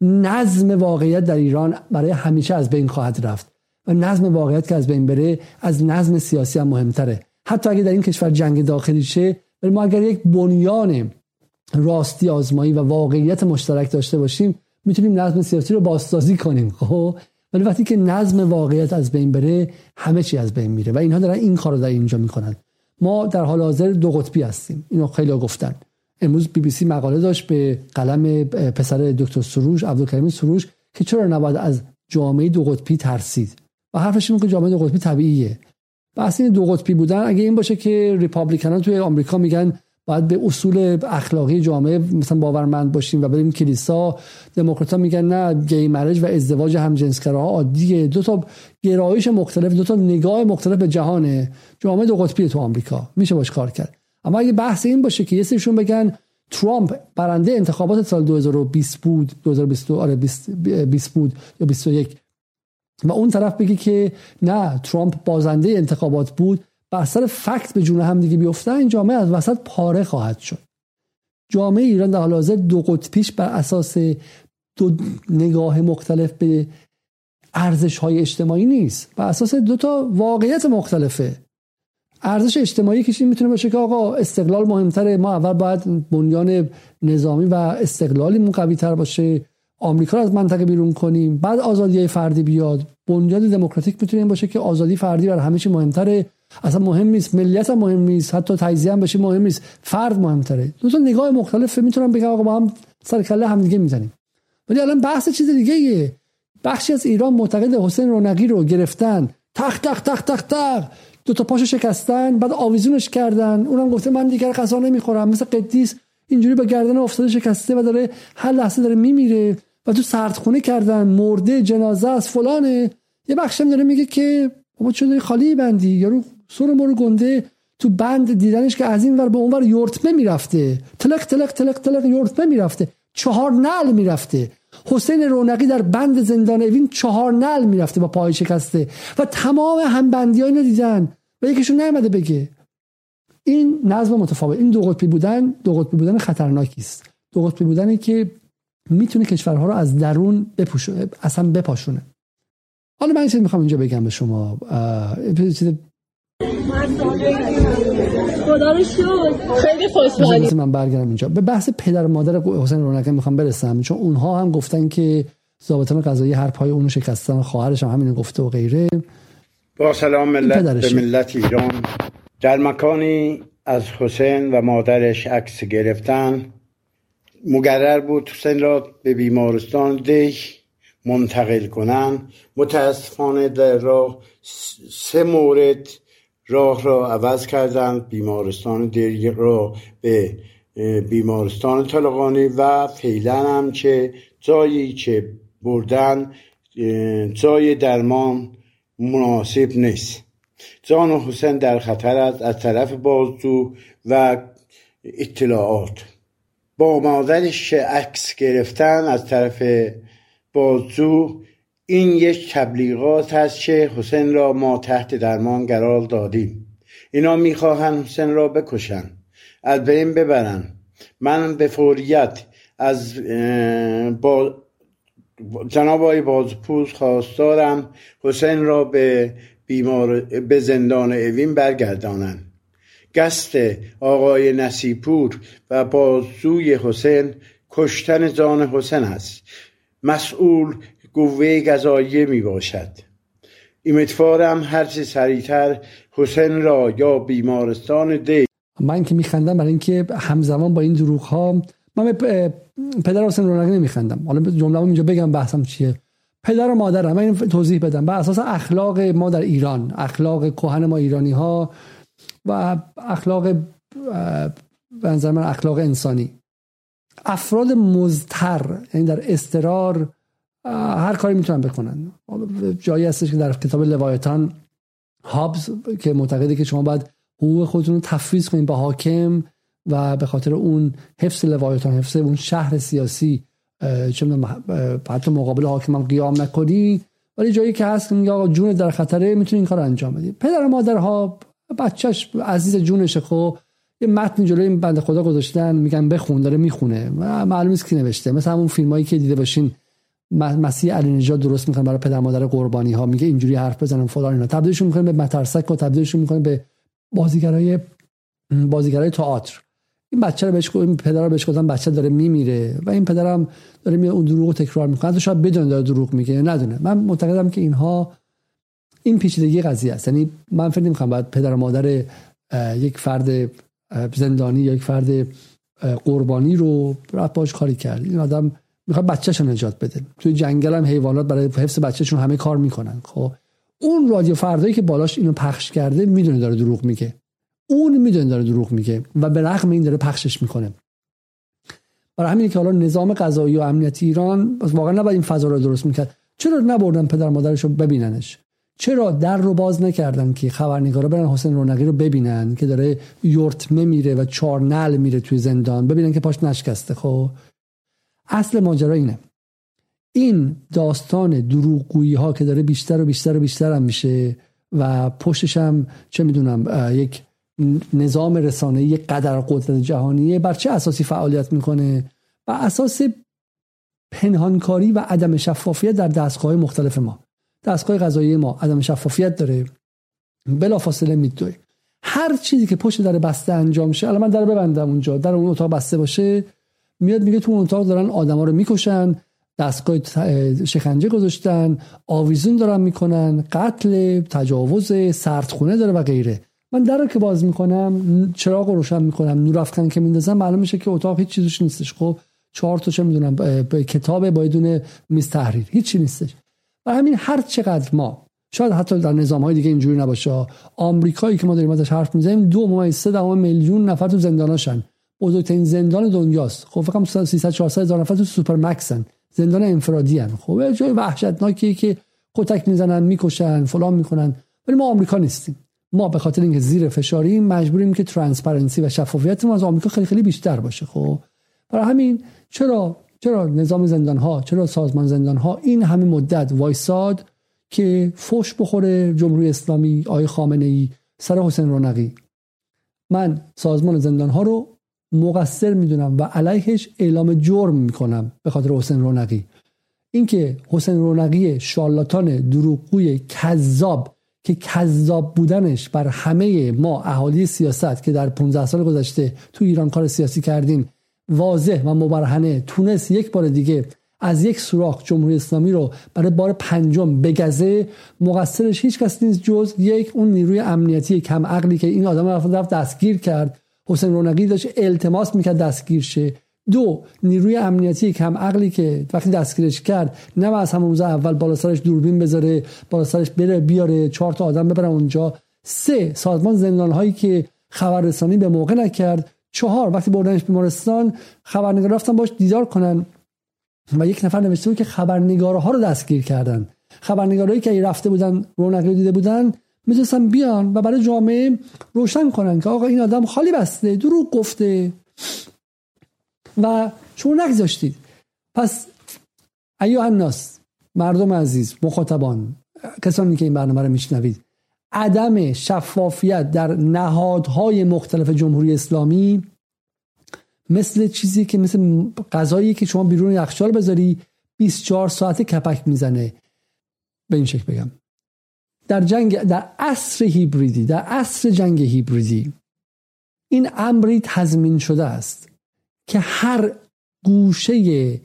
نظم واقعیت در ایران برای همیشه از بین خواهد رفت. و نظم واقعیت که از بین بره از نظم سیاسی هم مهمتره. حتی اگه در این کشور جنگ داخلی شه ولی ما اگر یک بنیان راستی آزمایی و واقعیت مشترک داشته باشیم می‌تونیم نظم سیاسی رو بازسازی کنیم. خب؟ ولی وقتی که نظم واقعیت از بین بره همه چی از بین میره و اینها دارن این کار رو در اینجا می‌کنن. ما در حال حاضر دو قطبی هستیم. اینو خیلی گفتن. امروز بی بی سی مقاله داشت به قلم پسر دکتر سروش عبدالکریم سروش که چرا نباید از جامعه دو قطبی ترسید؟ و حرفش این که جامعه دو قطبی طبیعیه. بحث این دو قطبی بودن اگه این باشه که ریپابلیکن توی آمریکا میگن باید به اصول اخلاقی جامعه مثلا باورمند باشیم و بریم کلیسا. دموکرات میگن نه گی مرج و ازدواج همجنسگراها عادیه دو تا گرایش مختلف دو تا نگاه مختلف به جهانه. جامعه دو قطبی تو آمریکا. میشه باش کار کرد. اما اگه بحث این باشه که یه سریشون بگن ترامپ برنده انتخابات سال 2020 بود 2020 آره 20 بود یا 21 و اون طرف بگی که نه ترامپ بازنده انتخابات بود. بر سر فکت به جون هم دیگه بیفتن این جامعه از وسط پاره خواهد شد. جامعه ایران در حال حاضر دو قطبیش بر اساس دو نگاه مختلف به ارزش های اجتماعی نیست. بر اساس دو تا واقعیت مختلفه. ارزش اجتماعی کشی می‌تونه باشه که آقا استقلال مهمتره ما اول باید بنیان نظامی و استقلالیمون قوی تر باشه آمریکا رو از منطقه بیرون کنیم بعد آزادی فردی بیاد. بنیاد دموکراتیک می‌تونه باشه که آزادی فردی بر همه چی مهمتره. اصلا مهم نیست ملیت هم مهم نیست. حتی تجزیه هم بشه مهم نیست. فرد مهمتره. دو تا نگاه مختلف می‌تونم بگم آقا با هم سر کله هم دیگه می‌زنیم. ولی الان بحث چیز دیگه ایه. بخشی از ایران معتقد حسین رونقی رو گرفتن. تخ تخ تخ تخ تخ. دو تا پاشو شکستن بعد آویزونش کردن. اونم گفته من دیگر غذا نمی‌خورم. مثل قدیس اینجوری با گردن افتاده شکسته و داره هر لحظه داره میمیره و تو سردخونه کردن. مرده جنازه از فلانه. یه بخشم داره میگه که بابا چه خالی بندی یارو سر مرو گنده تو بند دیدنش که از این ور به اون ور یورتمه می‌رفته تلق تلق تلق تلق یورتمه می‌رفته چهار نل می‌رفته. حسین رونقی در بند زندان اوین چهار نل می‌رفته با پای شکسته و تمام همبندی ها اینو دیدن و یکیشون نیامده بگه. این نظم متفاوت. این دو قطبی بودن دو قطبی بودن خطرناکی است. دو قطبی بودنی که می‌تونه کشورها رو از درون بپوشونه اصلا بپاشونه. حالا من چیزی می‌خوام اینجا بگم به شما. خدا رو خیلی خوشحالی من برگردم اینجا. به بحث پدر مادر حسین رونقی می‌خوام برسم چون اونها هم گفتن که ضابطان قضایی هر پای اونو شکستن خواهرش هم همین گفته و غیره. با سلام ملت به ملت ایران. در مکانی از حسین و مادرش عکس گرفتن. مقرر بود حسین را به بیمارستان ده منتقل کنن. متاسفانه در راه سه مورد راه را عوض کردند بیمارستان دری را به بیمارستان طالقانی و فعلا هم چه جایی که بردن جای درمان مناسب نیست. جان حسین در خطر است از طرف بازجو و اطلاعات. با مادرش عکس گرفتن از طرف بازجو این یک تبلیغات است که حسین را ما تحت درمان قرار دادیم. اینا می‌خواهند حسین را بکشن از بین ببرن من به فوریت از با جناب آقای بازپوز خواستارم حسین را به بیمار به زندان اوین برگردانند. گست آقای نصیپور و بازوی حسین کشتن جان حسین است. مسئول قوه قضاییه می باشد امیدوارم هرچه سریعتر حسین را یا بیمارستان دی من که میخندم برای اینکه همزمان با این دروغ ها من پدر حسین رونقی نمیخندم. حالا جمله اینجا بگم بحثم چیه. پدر و مادر من این توضیح بدم. بر اساس اخلاق ما در ایران اخلاق کهن ما ایرانی ها و اخلاق به من اخلاق انسانی. افراد مزتر یعنی در استرار هر کاری می‌تونن بکنن. جایی هستش که در کتاب لوایتان هابز که معتقده که شما باید حقوق خودتون رو تفویض کنید به حاکم و به خاطر اون حفظ لوایتان حفظ اون شهر سیاسی چه حتی مقابل حاکم هم قیام نکنی. ولی جایی که هست که آقا جون در خطره می‌تونی این کار انجام بدی. پدر و مادرها بچهش عزیز جونشه خب یه متن جلوی این بنده خدا گذاشتن میگن بخون داره می‌خونه. معلوم نیست کی نوشته. مثلا همون فیلمایی که دیده باشین مسیح علی نژاد درست می‌کنه برای پدر مادر قربانی ها میگه اینجوری حرف بزنن فلان اینا. تبدیلشون می‌کنه به مترسک و تبدیلشون می‌کنه به بازیگرای بازیگرای تئاتر. این بچه رو بهش این پدر رو بهش گفتن بچه داره میمیره و این پدرم داره میاد اون دروغ رو تکرار می‌کنه. حتی شاید بدون داره دروغ میگه ندونه. من معتقدم که اینها این پیچیدگی قضیه است. یعنی من فکر نمی‌کنم باید پدر و مادر یک فرد زندانی یا یک فرد قربانی رو باش کاری کرد. این آدم می‌خواد بچه‌شو نجات بده. توی جنگل هم حیوانات برای حفظ بچه‌شون همه کار می‌کنن. خب اون رادیو فردایی که بالاش اینو پخش کرده می‌دونه داره دروغ میگه. اون می‌دونه داره دروغ میگه و به رغم این داره پخشش می‌کنه. برای همین که حالا نظام قضایی و امنیتی ایران واقعا نباید این فضا رو درست می‌کرد. چرا نبردن پدر مادرش رو ببیننش؟ چرا در رو باز نکردن که خبرنگارا برن حسین رونقی رو ببینن که داره یورتمه میره و چهار نل میره توی زندان؟ ببینن که پاش نشکسته. خب اصل ماجرا اینه. این داستان دروغگویی ها که داره بیشتر و بیشتر و بیشتر هم میشه و پشتش هم چه می‌دونم یک نظام رسانه‌ای قدر قدرت جهانیه بر چه اساسی فعالیت می‌کنه؟ و اساس پنهانکاری و عدم شفافیت در دستگاه مختلف ما. دستگاه قضایی ما عدم شفافیت داره. بلافاصله میدوه هر چیزی که پشت در بسته انجام شه الان من در ببندم اونجا در اون اتاق بسته باشه میاد میگه تو اون اتاق دارن آدما رو می‌کشن دستگاه شکنجه گذاشتن آویزون دارن می‌کنن قتل تجاوز سردخونه داره و غیره. من در رو که باز می‌کنم چراغ روشن می‌کنم نور افکن که میندازم معلوم میشه که اتاق هیچ چیزش نیستش. خب چهار تا چه می‌دونم کتاب با دونه میز تحریر هیچی نیستش. و همین هر چقدر ما شاید حتی در نظام های دیگه اینجوری نباشه آمریکایی که ما داریم ازش حرف می‌زنیم دو ممیز سه میلیون نفر تو زنداناشن. بزرگترین زندان دنیاست. خب فقط 300 400 هزار نفر تو supermax ـن. زندان انفرادی هن. خب جای وحشتناکی که کتک می‌زنن می‌کشن فلان می‌کنن. ولی ما آمریکا نیستیم. ما به خاطر اینکه زیر فشاریم مجبوریم که transparency و شفافیت ما از آمریکا خیلی خیلی بیشتر باشه. خب برای همین چرا چرا نظام زندان ها چرا سازمان زندان ها این همه مدت وایساد که فوش بخوره جمهوری اسلامی آی خامنه ای سر حسین رونقی؟ من سازمان زندان ها رو مقصر می‌دونم و علیهش اعلام جرم می‌کنم به خاطر حسین رونقی. اینکه حسین رونقی شالاتان دروغگوی کذاب که کذاب بودنش بر همه ما اهالی سیاست که در 15 سال گذشته تو ایران کار سیاسی کردیم واضح و مبرهنه تونست یک بار دیگه از یک سوراخ جمهوری اسلامی رو برای بار پنجم بگزه. مقصرش هیچ کس نیست جز یک اون نیروی امنیتی کم عقلی که این آدم رفت دستگیر کرد. حسین رونقی داشت التماس می‌کرد دستگیر شه. دو نیروی امنیتی کم عقلی که وقتی دستگیرش کرد نه از همون روز اول بالا سرش دوربین بذاره بالا سرش بره بیاره چهار تا آدم ببره اونجا. سه سازمان زندان هایی که خبررسانی به موقع نکرد. چهار وقتی بردنش بیمارستان خبرنگار رفتن باش دیدار کنن. و یک نفر نوشته بود که خبرنگارها رو دستگیر کردن. خبرنگارهایی که رفته بودن رونقی دیده بودن می‌تونستن بیان و برای جامعه روشن کنن که آقا این آدم خالی بسته دروغ گفته. و شما نگذاشتید. پس ایو الناس مردم عزیز مخاطبان کسانی که این برنامه رو میشنوید عدم شفافیت در نهادهای مختلف جمهوری اسلامی مثل چیزی که مثل غذایی که شما بیرون یخچال بذاری 24 ساعت کپک می‌زنه. به این شکل بگم. در جنگ در عصر هیبریدی در عصر جنگ هیبریدی این امری تضمین شده است که هر گوشه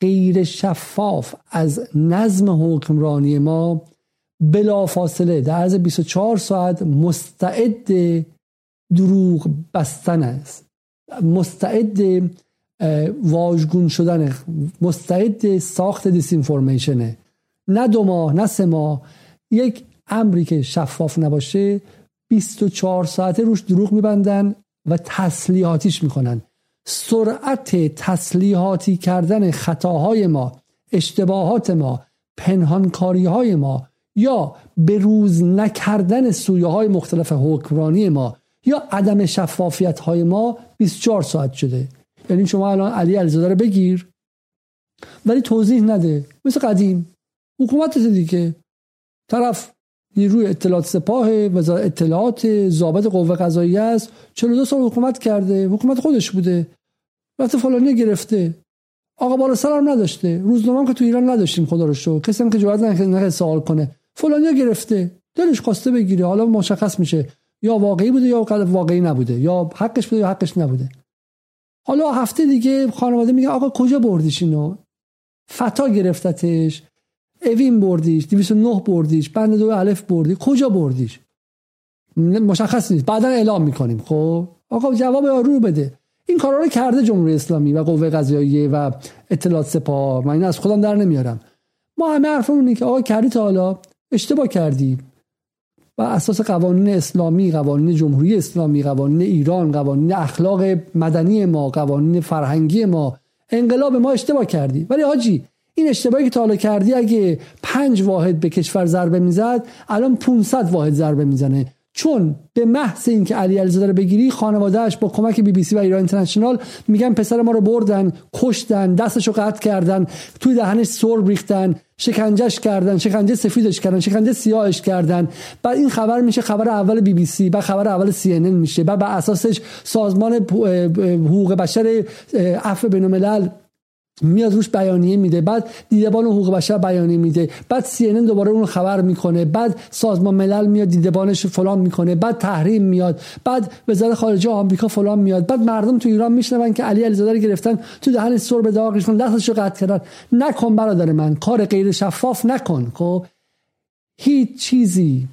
غیر شفاف از نظم حکمرانی ما بلا فاصله در عرض 24 ساعت مستعد دروغ بستن است. مستعد واژگون شدن مستعد ساخت دیسینفورمیشنه نه دو ماه نه سه ماه. یک امری که شفاف نباشه 24 ساعته روش دروغ میبندن و تسلیحاتیش می‌کنن. سرعت تسلیحاتی کردن خطاهای ما اشتباهات ما پنهانکاری های ما یا به روز نکردن سویه های مختلف حکمرانی ما یا عدم شفافیت های ما 24 ساعت شده. یعنی شما الان علی علیزاده رو بگیر ولی توضیح نده. مثل قدیم. حکومت دیگه. طرف نیروی اطلاعات سپاه وزارت اطلاعات ضابط قوه قضاییه است. 42 سال حکومت کرده. حکومت خودش بوده. رفته فلانی گرفته. آقا بالا سرم نداشته. روزنامه که تو ایران نداشتیم خدا رو شو کسی هم که جواد نکنه سوال کنه. فلانی گرفته. دلش خواسته بگیره. حالا مشخص میشه. یا واقعی بوده یا واقعی نبوده. یا حقش بوده یا حقش نبوده. حالا هفته دیگه خانواده میگه آقا کجا بردیش اینو؟ فتا گرفتتش. اوین بردیش 209 بردیش بند دو الف بردی. کجا بردیش؟ مشخص نیست. بعدا اعلام می‌کنیم. خب؟ آقا جواب رو بده. این کارا رو کرده جمهوری اسلامی و قوه قضاییه و اطلاعات سپاه. من این از خودم در نمیارم. ما همه حرفمون که آقا کردی تا حالا. اشتباه کردی. و اساس قوانین اسلامی قوانین جمهوری اسلامی قوانین ایران قوانین اخلاق مدنی ما قوانین فرهنگی ما انقلاب ما اشتباه کردی. ولی حاجی این اشتباهی که تا حالا کردی اگه پنج واحد به کشور ضربه می‌زد الان 500 واحد ضربه می‌زنه. چون به محض اینکه علی علیزاده رو بگیری خانوادهش با کمک بی بی سی و ایران اینترنشنال میگن پسر ما رو بردن کشتن دستش رو قطع کردن توی دهنش سرب ریختن شکنجش کردن شکنجه سفیدش کردن شکنجه سیاهش کردن. بعد این خبر میشه خبر اول بی بی سی بعد خبر اول سی ان میشه. بعد بر اساسش سازمان حقوق بشر عفو بین‌الملل میاد روش بیانیه میده بعد دیدبان حقوق بشر بیانیه میده بعد سی ان ان دوباره اون خبر می‌کنه بعد سازمان ملل میاد دیدبانش فلان می‌کنه بعد تحریم میاد بعد وزارت خارجه آمریکا فلان میاد بعد مردم تو ایران میشنون که علی علیزاده رو گرفتن تو دهنش سرب داغ دستش رو قطع کردن. نکن برادر من کار غیر شفاف نکن خب؟ هیچ چیزی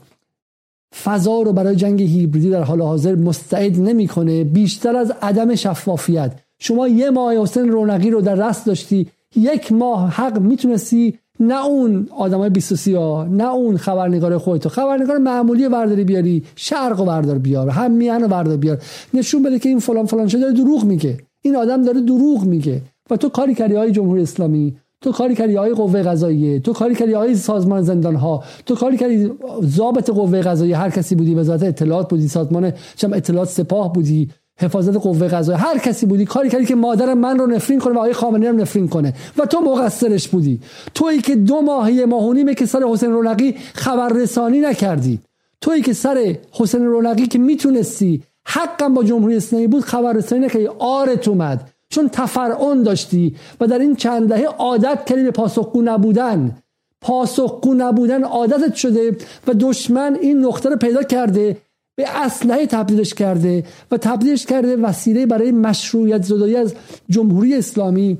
فضا رو برای جنگ هیبریدی در حال حاضر مستعد نمی‌کنه بیشتر از عدم شفافیت. شما یه ماه حسین رونقی رو در رست داشتی یک ماه حق می‌تونستی نه اون آدمای 23 ها نه اون خبرنگار خودتو خبرنگار معمولی ورداری بیاری شرق و بردار بیار هم میان و بردار بیار. نشون بده که این فلان فلان داره دروغ میگه. این آدم داره دروغ میگه. و تو کاری کردی های جمهوری اسلامی تو کاری کردی های قوه قضاییه تو کاری کردی های سازمان زندان ها تو کاری کردی ضابط قوه قضاییه. هر کسی بودی وزارت اطلاعات بودی سازمان چم اطلاعات سپاه بودی. حفاظت قوه قضاییه. هر کسی بودی کاری کردی که مادر من رو نفرین کنه و آقای خامنه‌ای رو نفرین کنه. و تو مقصرش بودی. تویی که دو ماهی ماه که سر حسین رونقی خبررسانی نکردی. تویی که سر حسین رونقی که می‌تونستی حقا با جمهوری اسلامی بود خبررسانی نکردی. آرت اومد. چون تفرعون داشتی و در این چند دهه عادت کردی به پاسخگو نبودن. پاسخگو نبودن عادتت شده و دشمن این نقطه رو پیدا کرده به اسلحه تبدیلش کرده و تبدیلش کرده وسیله برای مشروعیت زدایی از جمهوری اسلامی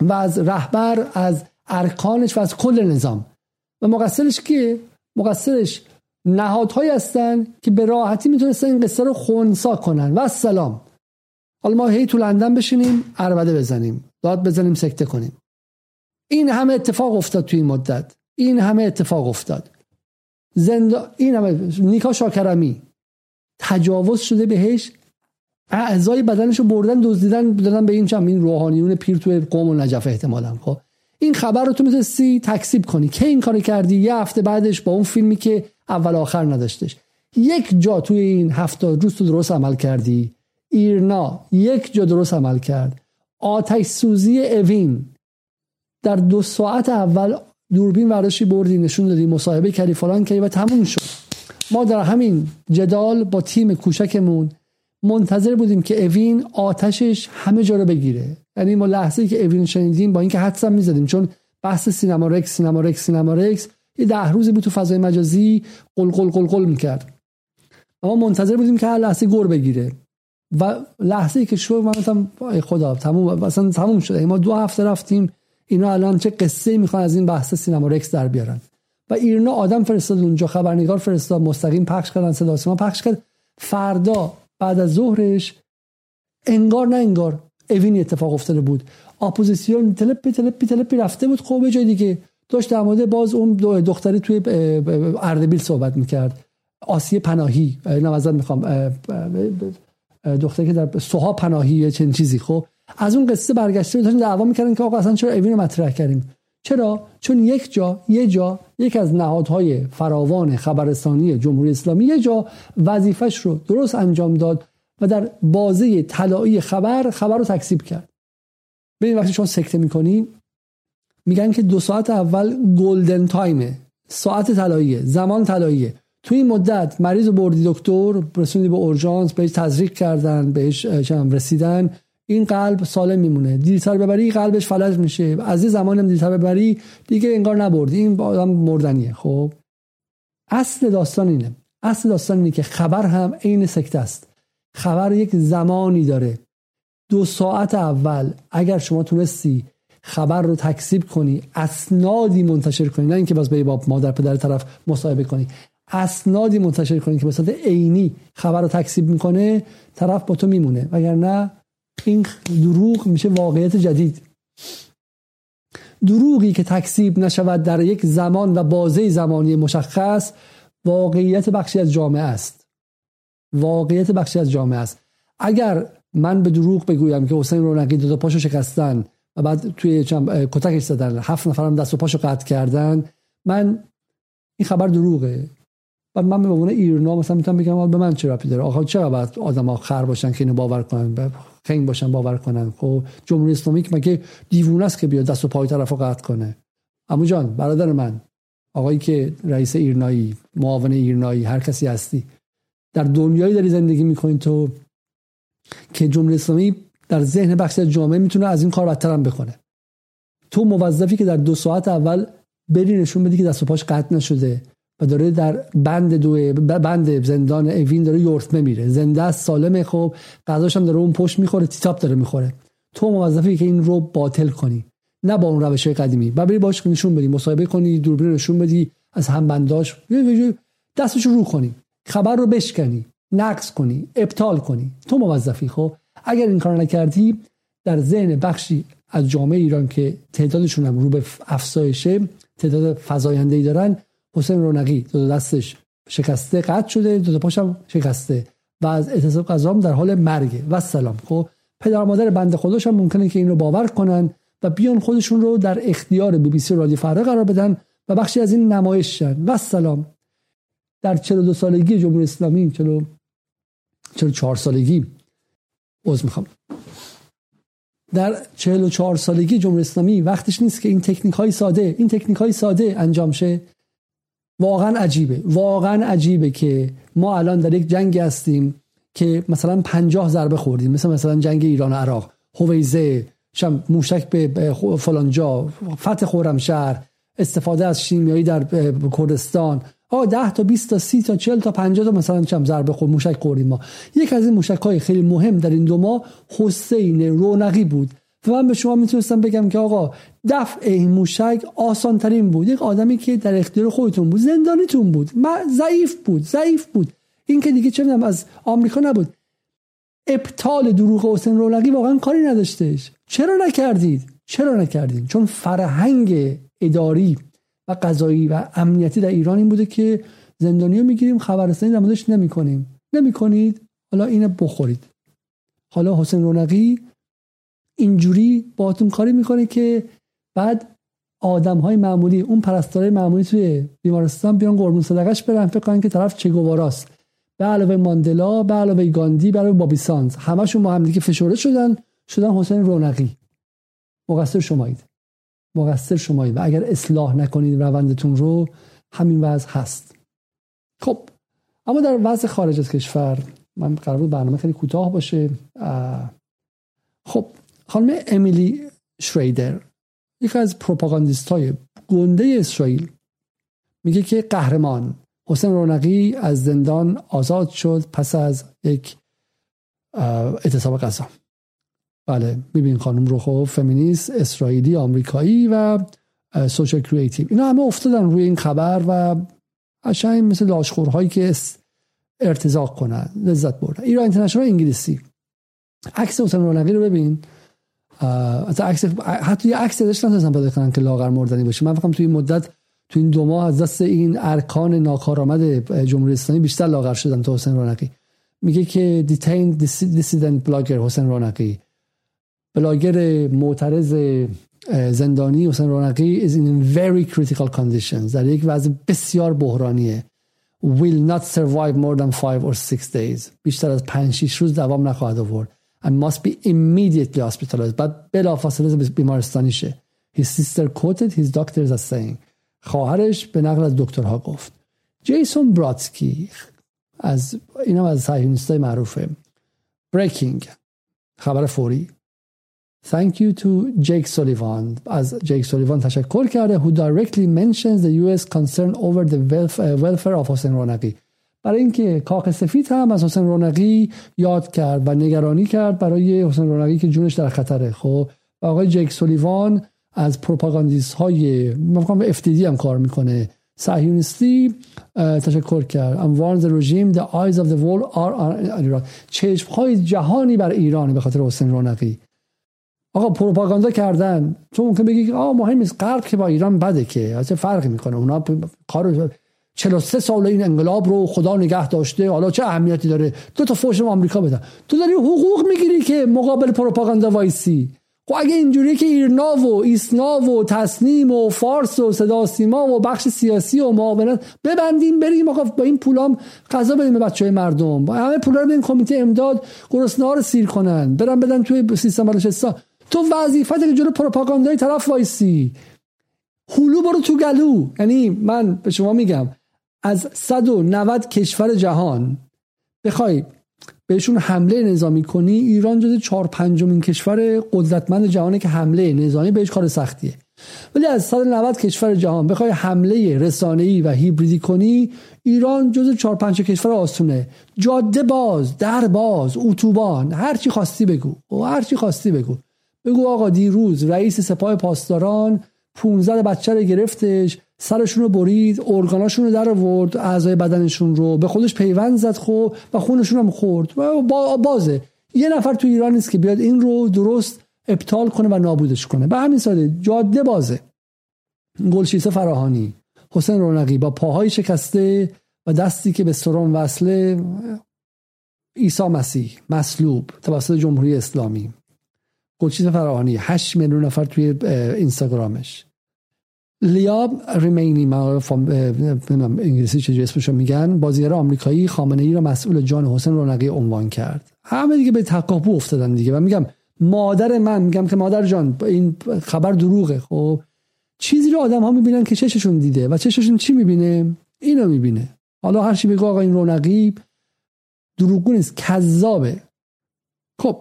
و از رهبر از ارکانش و از کل نظام. و مقصرش کیه؟ مقصرش نهادهایی هستن که به راحتی می‌تونستن این قصه رو خونسا کنن. و سلام حالا ما هی تو لندن بشینیم عربده بزنیم. داد بزنیم سکته کنیم. این همه اتفاق افتاد تو این مدت. این همه اتفاق افتاد. زند... این همه نیکا شاکرمی تجاوز شده بهش. اعضای بدنشو بردن دزدیدن دادن به این چم این روحانیون پیر توی قوم و نجف احتمالا. خب این خبر رو تو می‌تونستی تکسیب کنی. که این کارو کردی؟ یه هفته بعدش با اون فیلمی که اول آخر نداشتش. یک جا توی این هفته روز تو درست عمل کردی. ایرنا یک جا درست عمل کرد. آتش سوزی اوین. در دو ساعت اول دوربین ورداشی بردی نشون دادی مصاحبه کردی فلان کردی و تموم شد. ما در همین جدال با تیم کوچکمون منتظر بودیم که اوین آتشش همه جا رو بگیره. یعنی ما لحظه که اوین شنیدیم با اینکه حدسم می‌زدیم چون بحث سینما رکس سینما رکس سینما رکس یه ده روزی بود تو فضای مجازی قل قل قل قل می‌کرد. ما منتظر بودیم که هر لحظه گور بگیره. و لحظه که شو من گفتم خدا تموم اصلا تموم شده. ما دو هفته رفتیم اینا الان چه قصه می‌خوان از این بحث سینما رکس در بیارن. و ایرنا آدم فرستاد اونجا خبرنگار فرستاد مستقیم پخش کردن صدا سیما پخش کرد. فردا بعد از ظهرش انگار نه انگار اوین اتفاق افتاده بود. اپوزیسیون تلپی تلپی تلپی رفته بود. خوبه جای دیگه داشت در مورد باز اون دختری توی اردبیل صحبت می‌کرد. آسیه پناهی نوازد می‌خوام دختری که در سوها پناهی چنین چیزی. خب از اون قصه برگشته داشتن دعوا می‌کردن که آقا اصلا چرا اوین رو مطرح کردیم؟ چرا؟ چون یک جا یه جا یک از نهادهای فراوان خبررسانی جمهوری اسلامی یه جا وظیفش رو درست انجام داد و در بازه طلایی خبر خبر رو تکسیب کرد. ببین وقتی شما سکته می‌کنی میگن که دو ساعت اول گلدن تایمه. ساعت طلاییه زمان طلاییه. تو این مدت مریض بردی دکتر رسوندی به اورژانس بهش تزریق کردن بهش رسیدن. این قلب سالم میمونه. دیرتر ببری قلبش فلج میشه. از این هم دیرتر ببری دیگه انگار نبردی. این آدم مردنیه. خب. اصل داستان اینه. اصل داستان اینه که خبر هم عین سکته است. خبر یک زمانی داره. دو ساعت اول اگر شما تونستی خبر رو تکسیب کنی اسنادی منتشر کنی نه اینکه باز به باب مادر پدر طرف مصاحبه کنی. اسنادی منتشر کنی که به صورت عینی خبر رو تکسیب می‌کنه طرف با تو میمونه. وگرنه این دروغ میشه واقعیت جدید. دروغی که تکسیب نشود در یک زمان و بازه زمانی مشخص واقعیت بخشی از جامعه است. واقعیت بخشی از جامعه است. اگر من به دروغ بگویم که حسین رونقی دو پاشو شکستن و بعد توی کتکش زدن هفت نفرم دست و پاشو قطع کردن من این خبر دروغه. و من به عنوان ایرنا مثلا می‌تونم بگم به من چه ربطی داره؟ آخه چرا باید آدما خر باشن که اینو باور کنن؟ خنگ باشن باور کنن. خب جمهوری اسلامی مگه دیوونه است که بیاد دست و پای طرفو قطع کنه؟ امو جان برادر من آقایی که رئیس ایرنایی معاون ایرنایی هر کسی هستی در دنیایی داری زندگی می‌کنین تو که جمهوری اسلامی در ذهن بخش از جامعه می‌تونه از این کار بدتر هم بکنه. تو موظفی که در دو ساعت اول بری نشون بدی که دست و پاش قطع نشده. و داره در بند دو بند زندان اوین داره یورت میره زنده است سالمه خب غذاش هم داره اون پشت می‌خوره تیتاپ داره می‌خوره. تو موظفی که این رو باطل کنی. نه با اون روش قدیمی. و بری باش نشون بدی مصاحبه کنی دوربین نشون بدی از هم بنداش. دستش رو کنی. خبر رو بشکنی نقص کنی ابطال کنی. تو موظفی خب؟ اگر این کار نکردی در ذهن بخشی از جامعه ایران که تعدادشون هم رو به افزایشه تعداد فزاینده ای دارن حسین رونقی دو دستش شکسته قطع شده دو تا پاشم شکسته و از اعتصاب غذام در حال مرگه. و سلام خب پدر مادر بنده خودش هم ممکنه که این رو باور کنن و بیان خودشون رو در اختیار بی بی سی رادیو فردا قرار بدن و بخشی از این نمایش شن و سلام در 42 سالگی جمهوری اسلامی 44 سالگی. عذر می‌خوام. در 44 سالگی جمهوری اسلامی وقتش نیست که این تکنیک های ساده این تکنیک های ساده انجام شه. واقعا عجیبه. واقعا عجیبه که ما الان در یک جنگ هستیم که مثلا 50 ضربه خوردیم. مثل مثلا جنگ ایران و عراق. هویزه شم موشک به فلان جا فتح خرمشهر استفاده از شیمیایی در کردستان. آ 10 تا 20 تا 30 تا 40 تا 50 تا مثلا چم ضربه خورد موشک خوردیم ما. یک از این موشک های خیلی مهم در این دو ماه حسین رونقی بود. و من به شما می‌تونستم بگم که آقا دفع این موشک آسان ترین بود. یک آدمی که در اختیار خودتون بود زندانیتون بود. ضعیف بود ضعیف بود. این که دیگه چه از آمریکا نبود. ابطال دروغ حسین رونقی واقعا کاری نداشتش چرا نکردید؟ چرا نکردید؟ چون فرهنگ اداری و قضایی و امنیتی در ایران این بوده که زندانی رو می‌گیریم خبررسانی در موردش نمی‌کنیم. نمی‌کنید؟ حالا اینو بخورید. حالا حسین رونقی اینجوری باتون کاری می‌کنه که بعد آدم های معمولی اون پرستارای معمولی توی بیمارستان بیان قربون صدقش برن فکر کنن که طرف چه گواراست. به علاوه ماندلا به علاوه گاندی به علاوه بابی سانز. همشون با هم دیگه فشرده شدن شدن حسین رونقی. مقصر شمایید. مقصر شمایید. و اگر اصلاح نکنید روندتون رو همین وضع هست. خب اما در وضع خارج از کشور من قرار بود برنامه خیلی کوتاه باشه. خب خانم امیلی شریدر یکی از پروپاگاندیست های گنده اسرائیل میگه که قهرمان حسین رونقی از زندان آزاد شد پس از یک اعتصاب غذا بله ببین خانم رو خب فمینیست اسرائیلی آمریکایی و social creative. اینا همه افتادن روی این خبر و قشنگ مثل لاشخورهایی که ارتزاق کنن لذت بردن. ایران اینترنشنال انگلیسی. عکس حسین رونقی رو ببین. عکس حتی یه عکس ازش نتونستم پیدا کنن که لاغر مردنی باشه. من فکرم توی مدت تو این دو ماه از دست این ارکان ناکارآمد جمهوری اسلامی بیشتر لاغر شدم تا حسین رونقی. میگه که دیتین دیسیدنت بلاگر حسین رونقی. بلاگر معترض زندانی حسین رونقی is in very critical conditions. در یک وضع بسیار بحرانیه. Will not survive more than five or six days. بیشتر از پنج شیش روز دوام نخواهد آورد. and must be immediately hospitalized بعد بلافاصله بیمارستانی شه his sister quoted his doctors as saying خواهرش به نقل از دکترها گفت جیسون براتسکی از اینا از صهیونیستای معروفه breaking خبر فوری Thank you to Jake Sullivan از جیک سولیوان تشکر کرده who directly mentions the US concern over the welfare of حسین رونقی برای اینکه کاخ سفید هم از حسین رونقی یاد کرد و نگرانی کرد برای حسین رونقی که جونش در خطره. خب و آقای جیک سولیوان از پروپاگاندیست های من افتیدی هم کار می‌کنه. صهیونیستی تشکر کرد. Warns the regime the eyes of the world are on Iran. چشم های جهانی بر ایران به خاطر حسین رونقی. آقا پروپاگاندا کردن. تو ممکن بگی آقا مهم نیست. غرب که با ایران بده که. چه فرقی می‌کنه؟ اونا کار 43 سال این انقلاب رو خدا نگه داشته. حالا چه اهمیتی داره؟ دو تا فوش آمریکا بدن. تو داری حقوق می‌گیری که مقابل پروپاگاندا وایسی. خب اگه اینجوری که ایرنا و ایسنا و تصنیم و فارس و صدا سیما و بخش سیاسی و معاونت ببندیم بریم آقا با این پولام غذا بدیم به بچه های مردم. با همه پولا رو این کمیته امداد گرسنه رو سیر کنن. برن بدن توی سیستم بلوچستان. تو وظیفت که جلو پروپاگاندای طرف وایسی. هلو برو تو گلو. یعنی من به شما میگم از 190 کشور جهان. بخوای بهشون حمله نظامی کنی ایران جز چهار پنجمین کشور قدرتمند جهانه که حمله نظامی بهش کار سختیه. ولی از 190 کشور جهان بخوای حمله رسانه‌ای و هیبریدی کنی ایران جز چهار پنج کشور آسونه. جاده باز در باز اتوبان هر چی خواستی بگو. و هر چی خواستی بگو. بگو آقا دیروز رئیس سپاه پاسداران 15 بچه رو گرفتش سرشون رو برید ارگاناشون رو در آورد اعضای بدنشون رو. به خودش پیوند زد خب و خونشون هم خورد. و بازه. یه نفر تو ایران نیست که بیاد این رو درست ابطال کنه و نابودش کنه. به همین ساده جاده بازه. گلشیسه فراهانی حسین رونقی با پاهای شکسته و دستی که به سرون وصله عیسی مسیح مصلوب توسط جمهوری اسلامی. گلشیسه فراهانی 8 میلیون نفر توی اینستاگرامش. لیاب ریمینی من انگلیسی چه اسمشو میگن بازیگر آمریکایی خامنه ای را مسئول جان حسین رونقی عنوان کرد. همه دیگه به تقاپو افتادن دیگه. و میگم مادر من میگم که مادر جان این خبر دروغه. خب چیزی رو آدم ها می‌بینن که چششون دیده و چششون چی می‌بینه؟ اینو می‌بینه. حالا هر چی بگو آقا این رونقی دروغگو نیست کذابه. خب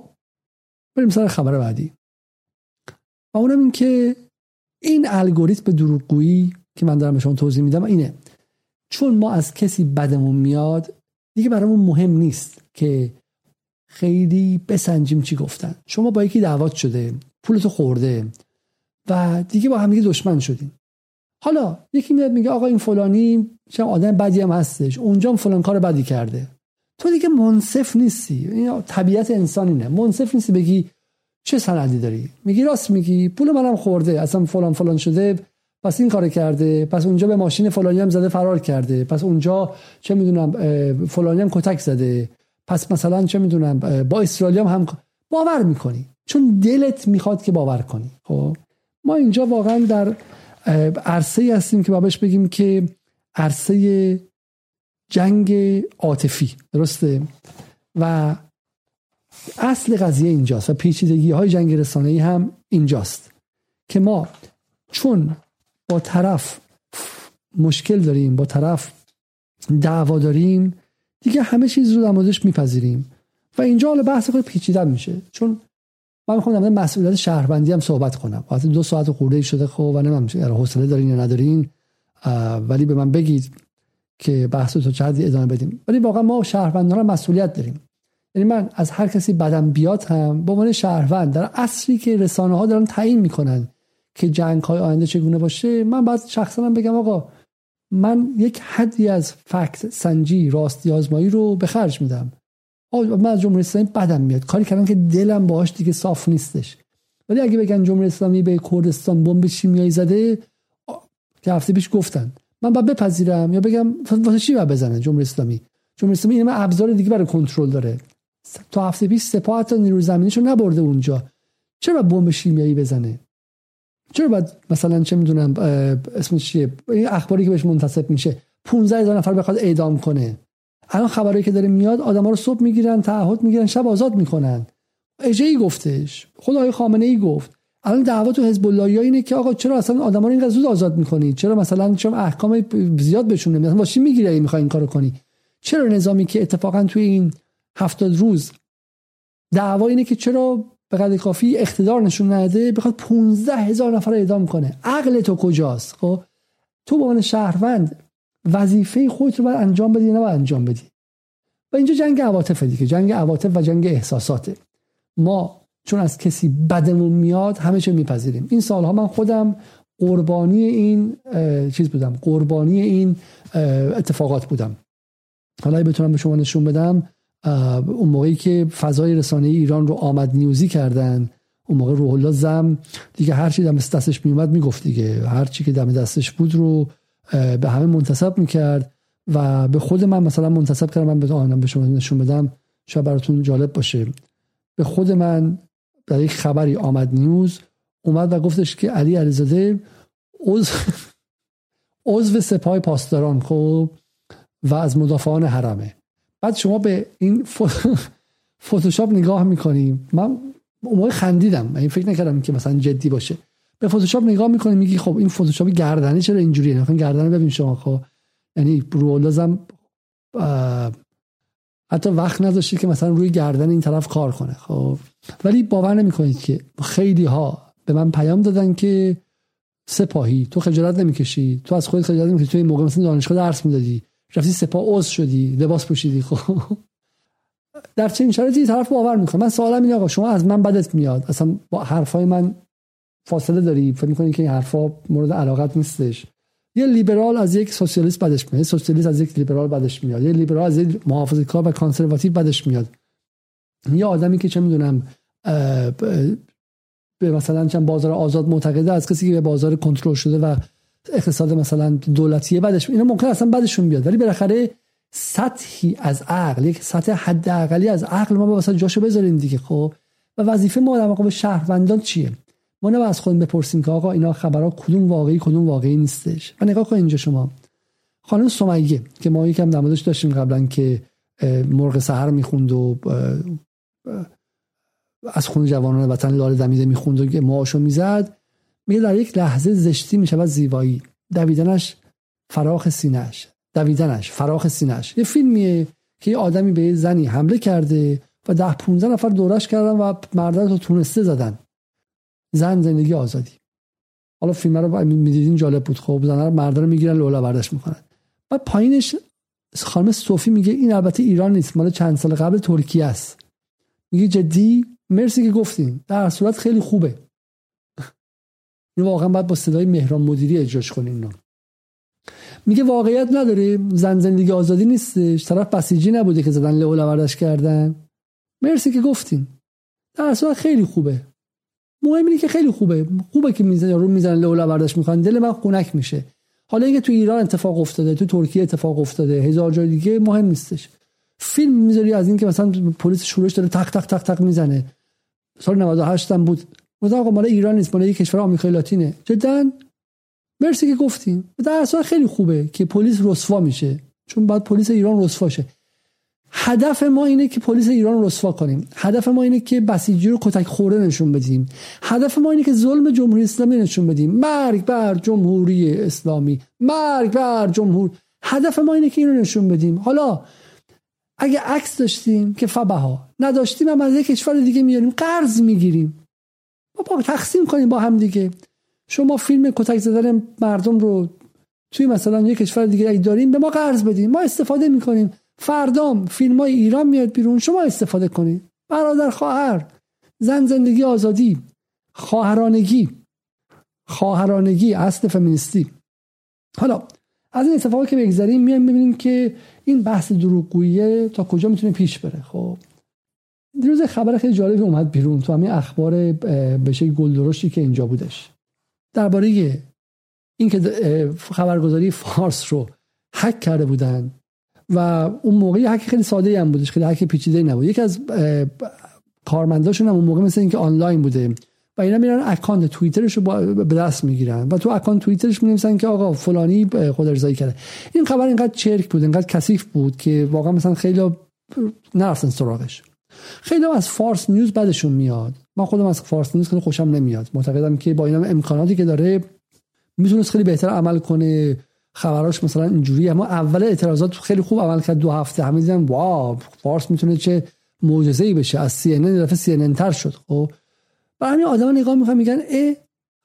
بریم سر خبر بعدی. و اونم این که این الگوریتم دروغگویی که من دارم به شما توضیح میدم اینه. چون ما از کسی بدمون میاد دیگه برامون مهم نیست که خیلی بسنجیم چی گفتن. شما با یکی دعوت شده پولتو خورده و دیگه با هم دیگه دشمن شدیم حالا یکی میاد میگه آقا این فلانی چه آدم بدی هم هستش. اونجا فلان کار بدی کرده. تو دیگه منصف نیستی. این طبیعت انسان اینه. منصف نیستی بگی چه سندی داری؟ میگی راست میگی. پول منم خورده. اصلا فلان فلان شده. پس این کار کرده. پس اونجا به ماشین فلانی هم زده فرار کرده. پس اونجا چه می‌دونم فلانی هم کتک زده. پس مثلا چه می‌دونم با اسرائیل هم, هم باور می‌کنی. چون دلت می‌خواد که باور کنی. خب؟ ما اینجا واقعا در عرصه هستیم که بابش بگیم که عرصه جنگ عاطفی درسته؟ و اصل قضیه اینجاست و پیچیدگی های جنگ رسانه ای هم اینجاست که ما چون با طرف مشکل داریم با طرف دعوا داریم دیگه همه چیز رو در موردش میپذیریم و اینجا حالا بحث خود پیچیده میشه. چون من می‌خوام در مسئولیت شهروندی هم صحبت کنم. وقتی دو ساعت خورده شده خب و نمی‌دونم حوصله دارین یا ندارین ولی به من بگید. که بحث تو چه ادامه بدیم. ولی واقعا ما شهروندان مسئولیت داریم. یعنی من از هر کسی بدم بیاد هم به عنوان شهروند در اصلی که رسانه ها دارن تعیین می‌کنن که جنگ های آینده چگونه باشه من بعد شخصا بگم آقا من یک حدی از فکت سنجی راستی آزمایی رو به خرج میدم. من از جمهوری اسلامی بدم میاد. کاری کردم که دلم باهاش دیگه صاف نیستش. ولی اگه بگن جمهوری اسلامی به کردستان بمب شیمیایی زده که هفته پیش گفتن. من باید بپذیرم یا بگم واسه چی باید بزنه جمهوری اسلامی؟ جمهوری اسلامی این ابزار دیگه برای کنترل داره. تا هفته پیش سپاه حتی نیروی زمینیشو نبرده اونجا. چرا بمب شیمیایی بزنه؟ چرا باید مثلا چه می‌دونم اسمش چیه؟ این اخباری که بهش منتسب میشه 15 هزار نفر بخواد اعدام کنه. الان خبرایی که داره میاد آدما رو صبح می‌گیرن تعهد می‌گیرن شب آزاد می‌کنن. اجی گفتش. خدای خامنه ای گفت. الان دعوا تو حزب الله اینه که آقا چرا اصلا آدما رو اینقدر زود آزاد می‌کنید چرا مثلا چون احکام زیاد بهشون نمیاد واسه می‌گیره می‌خوای این کارو کنی؟ چرا نظامی که اتفاقا توی این هفتاد روز دعوا اینه که چرا به قدر کافی اقتدار نشون نده بخواد 15 هزار نفر رو اعدام کنه؟ عقل تو کجاست؟ خب تو به عنوان شهروند وظیفه خودت رو باید انجام بدی نه انجام بدی؟ و اینجا جنگ عواطف دیگه جنگ عواطف و جنگ احساساته. ما چون از کسی بدمون میاد همه چه میپذیریم. این سالها من خودم قربانی این چیز بودم قربانی این اتفاقات بودم. حالا بتونم به شما نشون بدم اون موقعی که فضای رسانه ایران رو آمد نیوزی کردن اون موقع روح الله زم دیگه هر چی دم دستش میومد می‌گفت دیگه. هر چی که دم دستش بود رو به همه منتصب می‌کرد و به خود من مثلا منتصب کردم من به به شما نشون بدم شاید براتون جالب باشه. به خود من در یک خبری آمد نیوز اومد و گفتش که علی علیزاده عضو عضو سپاه پاسداران خب و از مدافعان حرمه. بعد شما به این فتوشاپ نگاه می‌کنیم من موقع خندیدم. من فکر نکردم که مثلا جدی باشه. به فتوشاپ نگاه می‌کنیم میگی خب این فتوشاپ گردنی چرا اینجوریه؟ نکن گردن ببین شما خب. یعنی رولازم حتی وقت نذاشتی که مثلا روی گردن این طرف کار کنه خب. ولی باور نمی‌کنید که خیلی ها به من پیام دادن که سپاهی تو خجالت نمی‌کشی تو از خودت خجالت نمی‌کشی تو این موقع مثلا دانشگاه درس می‌دادی رفتی سپاه عضو شدی لباس پوشیدی خب. در چنین شرایطی طرف باور می‌کنه. من سوالم اینه آقا شما از من بدت میاد؟ اصلا با حرفای من فاصله داری؟ فکر می‌کنی که این حرفا مورد علاقت نیستش؟ یه لیبرال از یک سوسیالیست بدش میاد سوسیالیست از یک لیبرال بدش میاد یه لیبرال از یک محافظه‌کار و کانسرواتیو بدش میاد. یه آدمی که چه می‌دونم به مثلا چند بازار آزاد معتقده از کسی که به بازار کنترل شده و اقتصاد مثلا دولتیه بعدش اینا ممکن اصلا بعدشون بیاد. ولی بالاخره سطحی از عقل یک سطح حداقلی از عقل ما مثلا جاشو بذاریم دیگه خب؟ و وظیفه ما در مقابل شهروندان چیه؟ ما از خودمون بپرسیم که آقا اینا خبرها کدوم واقعی کدوم واقعی نیستش. و نگاه کن اینجا شما. خانم سمیه که ما یکم در داشتیم قبلا که مرغ سحر می‌خوند و از خون جوانان وطن لال دمیده می‌خوند و معاشو می‌زد میگه در یک لحظه زشتی می‌شود زیبایی. دویدنش فراخ سینهش دویدنش فراخ سینهش یه فیلمیه که یه آدمی به زنی حمله کرده و ده 15 نفر دورش کردن و مردان رو تونسته زدن. زن زندگی آزادی. حالا فیلم رو می‌دیدین جالب بود. خب زن رو مردان رو می‌گیرن لولا برداشت می‌کنن. بعد پایینش خانم صوفی میگه این البته ایران نیست مال چند سال قبل ترکیه است. میگه جدی؟ مرسی که گفتین. در صورت خیلی خوبه. این واقعا باید با صدای مهران مدیری اجراش کنین میگه واقعیت نداره. زن زندگی آزادی نیستش. طرف بسیجی نبوده که زدن لئو وردش کردن. مرسی که گفتین. در صورت خیلی خوبه. مهم اینه که خیلی خوبه. خوبه که می‌زنه رو می‌زنن لئو وردش می‌خوان. دل من خنک میشه. حالا اینکه تو ایران اتفاق افتاده تو ترکیه اتفاق افتاده هزار جای دیگه مهم نیستش. فیلم می‌ذاری از اینکه مثلا پلیس شورش داره تق تق تق تق می‌زنه. سال 98 هم بود. مثلا آقا مال ایران نیست مال یک کشور آمریکای لاتینه. جدا. مرسی که گفتیم در اصلا خیلی خوبه که پلیس رسوا میشه. چون بعد پلیس ایران رسوا شه. هدف ما اینه که پلیس ایران رسوا کنیم. هدف ما اینه که بسیجی رو کتک خورده نشون بدیم. هدف ما اینه که ظلم جمهوری اسلامی نشون بدیم. مرگ بر جمهوری اسلامی. مرگ بر جمهور هدف ما اینه که اینو نشون بدیم. حالا اگه عکس داشتیم که فبها نداشتیم هم از یک کشور دیگه میاریم قرض می‌گیریم. ما با تقسیم کنیم با هم دیگه. شما فیلم کتک زدن مردم رو توی مثلا یک کشور دیگه اگه داریم به ما قرض بدیم ما استفاده می‌کنیم. فردام فیلم های ایران میاد بیرون شما استفاده کنید. برادر خواهر زن زندگی آزادی خواهرانگی خواهرانگی اصل فمینیستی. حالا از این اتفاقی که بگذاریم میایم ببینیم که این بحث دروغگویی تا کجا می‌تونه پیش بره. خب دیروز خبر خیلی جالبی اومد بیرون تو همین اخبار به شکل گلدرشتی که اینجا بودش. درباره اینکه خبرگزاری فارس رو هک کرده بودن. و اون موقع هک خیلی ساده هم بودش خیلی هک پیچیده نبود. یکی از کارمنداشون هم اون موقع مثل اینکه آنلاین بوده. و اینا میرن اکانت توییترش رو به دست می‌گیرن. و تو اکانت توییترش میگن که آقا فلانی خود ارضایی کرده. این خبر اینقدر چرک بود اینقدر کثیف بود که واقعا مثلا خیلی نرفتن سراغش. خیلی از فارس نیوز بعدشون میاد. من خودم از فارس نیوز خیلی خوشم نمیاد. معتقدم که با این امکاناتی که داره می‌تونست خیلی بهتر عمل کنه. خبراش مثلا اینجوری اما اول اعتراضات خیلی خوب عمل کرد دو هفته. همه دیدن واو فارس می‌تونه چه معجزه‌ای بشه. از سی ان دفعه سی تر شد خب. و همین آدما نگاه می‌کنن میگن ای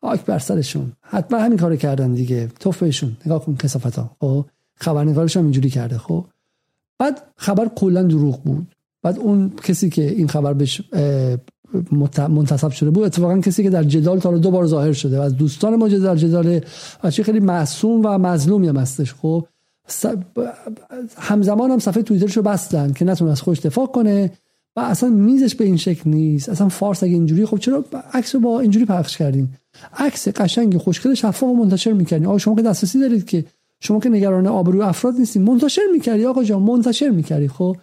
آک بر سرشون. حتما همین کارو کردن دیگه. توف بهشون نگاه کن کسافتا خب خبرنگارش هم اینجوری کرده خب. بعد خبر کلا دروغ بود. بعد اون کسی که این خبر بهش منتصب شده بود. اتفاقا کسی که در جدال تا دو بار ظاهر شده و از دوستان ما در جدال بچه خیلی معصوم و مظلومی هم هستش. خب همزمان هم صفحه توییترش رو بستن که نتونه از خودش دفاع کنه و اصلا میزش به این شکل نیست. اصلا فارس اگه اینجوری خب چرا عکس با اینجوری پخش کردین؟ عکس قشنگ خوشگل شفاف منتشر می‌کردین. آقا شما که دسترسی دارید که شما که نگران آبروی افراد نیستین منتشر می‌کردی آقا جان منتشر می‌کردی خب.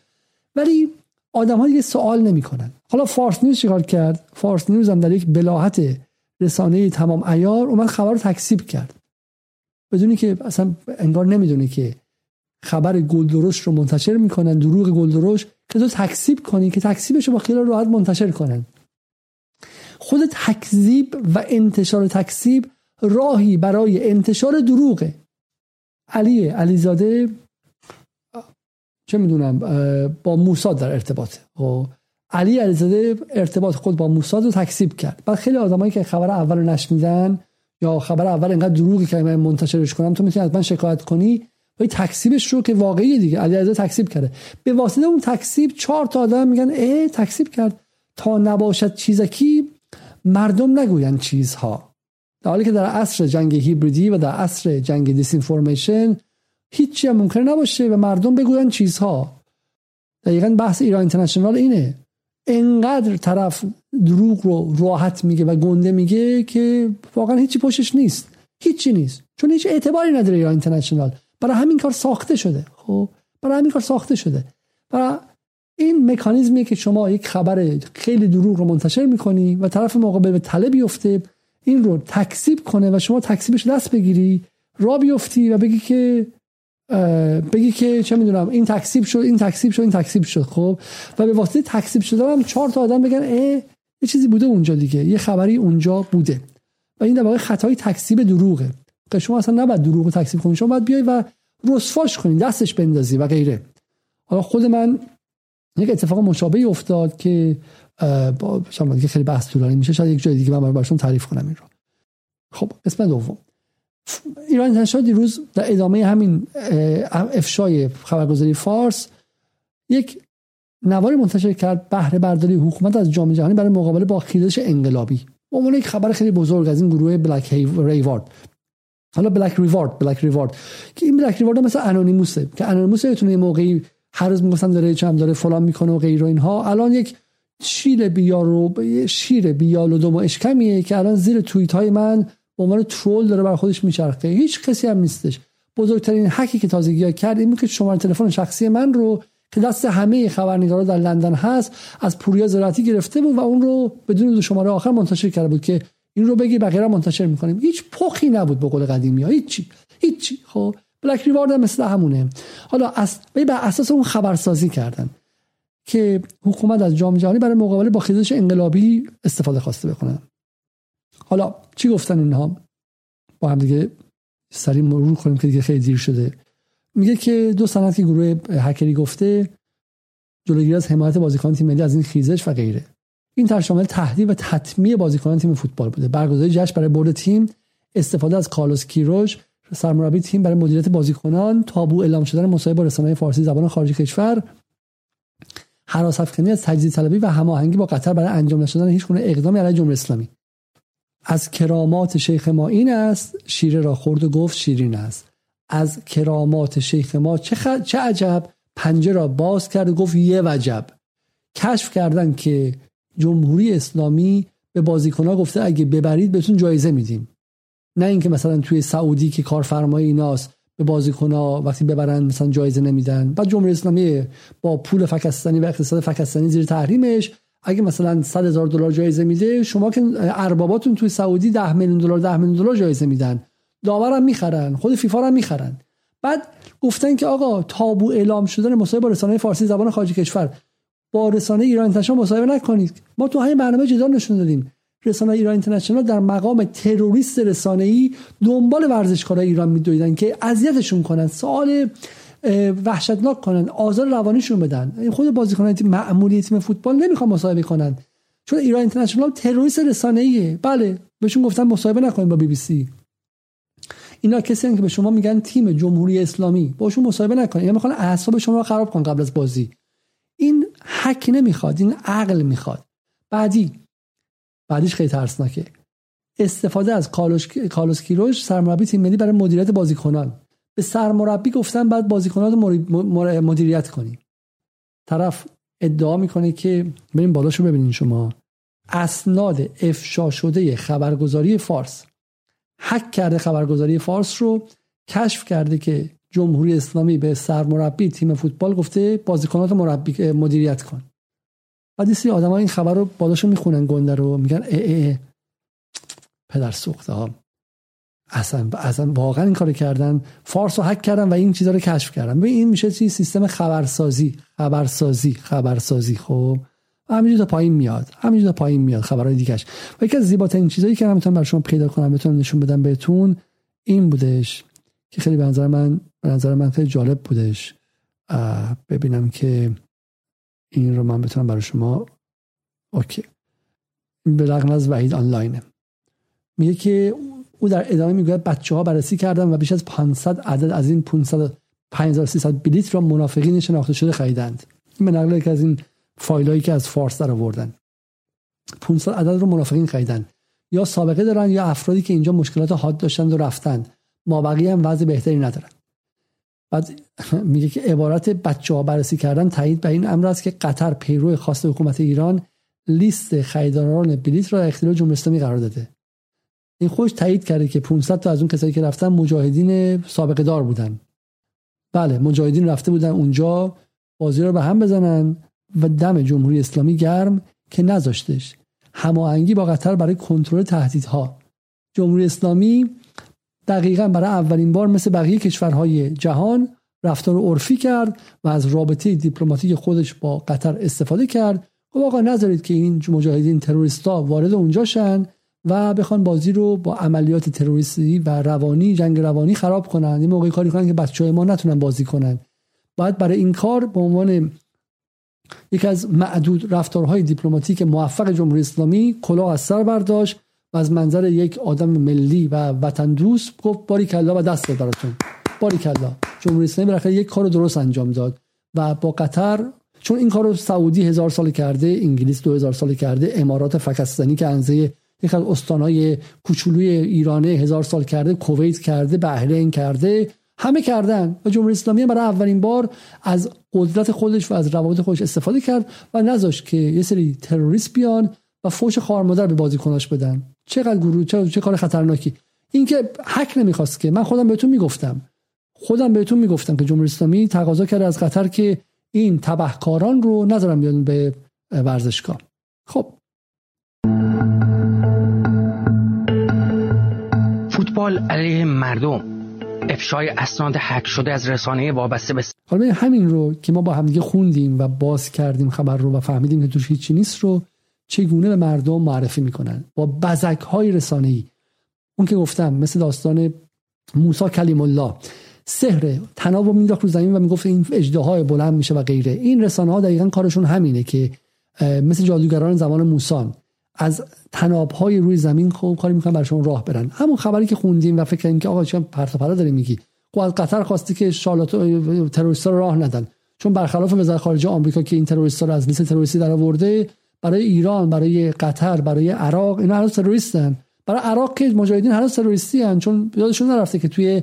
ولی آدم ها دیگه سوال نمی‌کنن. حالا فارس نیوز چیکار کرد؟ فارس نیوز هم در یک بلاحت رسانه تمام ایار اومد خبر رو تکسیب کرد. بدونی که اصلا انگار نمی‌دونه که خبر گلدرش رو منتشر می‌کنن دروغ گلدرش که تو تکسیب کنی که تکسیبش رو با خیال راحت منتشر کنن. خود تکذیب و انتشار تکسیب راهی برای انتشار دروغه. علی علیزاده چه می‌دونم با موساد در ارتباط. خب علی علیزاده ارتباط خود با موساد رو تکسیب کرد. بعد خیلی آدمایی که خبر اول رو نشنیدن یا خبر اول انقدر دروغی که من منتشرش کنم تو می‌تونی من شکایت کنی و تکسیبش رو که واقعی دیگه. علی علیزاده تکسیب کرده. به واسطه اون تکسیب چهار تا آدم میگن اه تکسیب کرد. تا نباشد چیزکی مردم نگوین چیزها. در حالی که در عصر جنگ هیبریدی و در عصر جنگ disinformation هیچی هم ممکن نباشه و مردم بگوین چیزها. دقیقا بحث ایران اینترنشنال اینه. انقدر طرف دروغ رو راحت میگه و گنده میگه که واقعا هیچی پشتش نیست. هیچی نیست. چون هیچ اعتباری نداره ایران اینترنشنال. برای همین کار ساخته شده. خب؟ برای همین کار ساخته شده. و این مکانیزمیه که شما یک خبر خیلی دروغ رو منتشر می‌کنی و طرف مقابل به تله بیفته این رو تکسیب کنه و شما تکسیبش دست بگیری را بیفتی و بگی که بگی که چه می‌دونم این تکسیب شد این تکسیب شد این تکسیب شد خب؟ و به واسطه تکسیب شده هم چهار تا آدم بگن اه یه چیزی بوده اونجا دیگه یه خبری اونجا بوده. و این در واقع خطای تکسیب دروغه. که شما اصلا نباید دروغ رو تکسیب کنید شما باید بیای و رسواش کنید دستش بندازی و غیره. حالا خود من یک اتفاق مشابهی افتاد که با شما خیلی بحث طولانی میشه شاید یک جای دیگه من براشون تعریف کنم این رو. خب قسمت دوم. ایران اینترنشنال دیروز در ادامه همین افشای خبرگزاری فارس یک نواری منتشر کرد بهره برداری حکومت از جامعه جهانی برای مقابله با خیزش انقلابی. به عنوان یک خبر خیلی بزرگ از این گروه بلک ریوارد حالا بلک ریوارد بلک ریوارد که این بلک ریوارد مثل انونیموسه که انونیموس یه موقعی هر روز می‌گفتن داره چم داره فلان می‌کنه و غیر اینها. الان یک شیر بیارو شیر بیال و دم و اشکمیه که الان زیر توییت های من به عنوان ترول داره بر خودش میچرخه. هیچ کسی هم نیستش. بزرگترین حکی که تازگی ها کرد این که شماره تلفن شخصی من رو که دست همه خبرنگارا در لندن هست از پوریا زراعتی گرفته بود و اون رو بدون دو شماره آخر منتشر کرده بود که این رو بگی بقیه منتشر می‌کنیم. هیچ پخی نبود به قول قدیمی ها. هیچی هیچی. خب بلک ریوارد هم مثل همونه. حالا از بر اساس اون خبرسازی کردن که حکومت از جام جهانی برای مقابله با خیزش انقلابی استفاده خواسته بکنن حالا چی گفتن اینها؟ با هم دیگه سریع مرور کنیم که دیگه خیلی دیر شده. میگه که دو سند که گروه هکری گفته جلوگیری از حمایت بازیکن تیم ملی از این خیزش و غیره. این تر شامل تهدید و تطمیع بازیکنان تیم فوتبال بوده. برگزاری جشن برای برد تیم استفاده از کارلوس کیروش سرمربی تیم برای مدیریت بازیکنان تابو اعلام شدن مصاحبه با رسانه‌های فارسی زبان خارج کشور. حراس افکنی از تجزیه طلبی و هماهنگی با قطر برای انجام نشدن هیچ گونه اقدامی علیه جمهوری اسلامی. از کرامات شیخ ما این است شیره را خورد و گفت شیرین است. از کرامات شیخ ما چه, خ... چه عجب؟ پنجه را باز کرد و گفت یه وجب. کشف کردن که جمهوری اسلامی به بازیکنها گفته اگه ببرید بهتون جایزه میدیم. نه اینکه مثلا توی سعودی که کارفرمای ایناست به بازیکنها وقتی ببرن مثلا جایزه نمیدن. بعد جمهوری اسلامی با پول فکستانی و اقتصاد فکستانی زیر تحریمش اگه مثلا 100 هزار دلار جایزه میده شما که ارباباتون توی سعودی 10 میلیون دلار 10 میلیون دلار جایزه میدن. داورم می‌خرن خود فیفا هم می‌خرن. بعد گفتن که آقا تابو اعلام شدن مصاحبه با رسانه فارسی زبان خارج کشور. با رسانه ایران اینترنشنال مصاحبه نکنید. ما تو همین برنامه جدال نشون دادیم. رسانه ایران اینترنشنال در مقام تروریست ای دنبال ورزشکارای ایران میدویدن که اذیتشون کنن. سوال وحشتناک کنن آزار روانیشون بدن. این خود بازیکنان تیم معمولی تیم فوتبال نمی‌خوان مصاحبه کنن. چون ایران اینترنشنال تروریست ایه بله بهشون گفتن مصاحبه نکنید با بی بی سی. اینا کسی که به شما میگن تیم جمهوری اسلامی. باشون مصاحبه نکنید. اینا می‌خوان اعصاب شما رو خراب کن قبل از بازی. این حک نمی‌خواد این عقل می‌خواد. بعدی بعدیش خیلی ترسناکه. استفاده از کالوس کیروش سرمربی تیم ملی برای مدیریت بازیکنان. به سرمربی گفتن بعد بازیکنان رو مدیریت کنی. طرف ادعا می‌کنه که بریم بالاشو ببینین شما. اسناد افشا شده خبرگزاری فارس. حک کرده خبرگزاری فارس رو کشف کرده که جمهوری اسلامی به سرمربی تیم فوتبال گفته بازیکنات مربی مدیریت کن. بعد سی آدم ها این خبر رو بالاشو می‌خونن گنده رو میگن اه اه. پدر سوخته ها. اصلا اصلا واقعا این کار کردن فارس رو حک کردن و این چیزا رو کشف کردن. به این میشه چی؟ سیستم خبرسازی. خبرسازی خبرسازی خب؟ همینجور تا پایین میاد. همینجور تا پایین میاد خبرهای دیگهش. و یکی از زیباترین چیزایی که من می‌تونم برای شما پیدا کنم بتونم نشون بدم بهتون این بودش که خیلی به نظر من به نظر من خیلی جالب بودش. ببینم که این رو من بتونم برای شما اوکی. به رقم از وحید آنلاینه. میگه که او در ادامه می‌گوید بچه ها بررسی کردن و بیش از 500 عدد از این 500 5300 بلیت را منافقین شناخته شده خریدند. این به نقل از این فایلایی که از فارس در آوردن. 500 عدد رو منافقین خریدن یا سابقه دارن یا افرادی که اینجا مشکلات حاد داشتند و رفتند. ما بقیه هم وضع بهتری ندارن. بعد *laughs* میگه که عبارت بچه ها بررسی کردن تایید به این امر است که قطر پیرو خاص حکومت ایران لیست خریداران بلیت را اختیار جمهوری اسلامی قرار داده. این خوش تایید کرده که 500 تا از اون کسایی که رفتن مجاهدین سابقه دار بودن. بله مجاهدین رفته بودن اونجا بازی رو به هم بزنن و دم جمهوری اسلامی گرم که نذاشتش. هماهنگی با قطر برای کنترل تهدیدها. جمهوری اسلامی دقیقا برای اولین بار مثل بقیه کشورهای جهان رفتار عرفی کرد و از رابطه دیپلماتیک خودش با قطر استفاده کرد. خب آقا نذارید که این مجاهدین تروریستا وارد اونجا شن و بخوان بازی رو با عملیات تروریستی و روانی جنگ روانی خراب کنن. این موقعی کاری کنن که بچه ما نتونن بازی کنن. باید برای این کار به عنوان یکی از معدود رفتارهای دیپلماتیک موفق جمهوری اسلامی کلاه از سر برداشت و از منظر یک آدم ملی و وطن دوست گفت باری کلا و دست براتون. باری کلا جمهوری اسلامی بالاخره یک کار درست انجام داد و با قطر چون این کارو سعودی هزار سال کرده انگلیس دو هزار سال کرده امارات فکستانی که انزه یک از استانهای کوچولوی ایرانه هزار سال کرده کویت کرده بحرین کرده همه کردن. و جمهوری اسلامی برای اولین بار از قدرت خودش و از روابط خودش استفاده کرد و نذاشت که یه سری تروریست بیان و فوش خارمادر به بازیکناش بدن. چقدر گروه چه, چه کار خطرناکی. اینکه حک نمی‌خواست که من خودم بهتون می‌گفتم. خودم بهتون می‌گفتم که جمهوری اسلامی تقاضا کرده از قطر که این تبهکاران رو نذارن بیان به ورزشگاه. خب فوتبال علیه مردم. افشای اسناد حک شده از رسانه وابسته به حالا همین رو که ما با همدیگه خوندیم و باز کردیم خبر رو و فهمیدیم که توش هیچی نیست رو چگونه به مردم معرفی می‌کنن؟ با بزک های رسانه ای اون که گفتم مثل داستان موسی کلیم الله. سحر تناب مینداخت رو زمین و می‌گفت این اجدهای بلند میشه و غیره. این رسانه ها دقیقا کارشون همینه که مثل جادوگران زمان موسان. از تناب های روی زمین خوب کاری می‌کنن برشون راه برن. همون خبری که خوندیم و فکر کردیم که آقا چه پرت پرا داری میگی؟ خب از قطر خواستی که شالات تروریستا رو راه ندن. چون برخلاف وزارت خارجه آمریکا که این تروریستا رو از لیست تروریستی در آورده برای ایران برای قطر برای عراق اینا هنوز تروریستن برای عراق که مجاهدین هنوز تروریستی هن چون یادشون نرفته که توی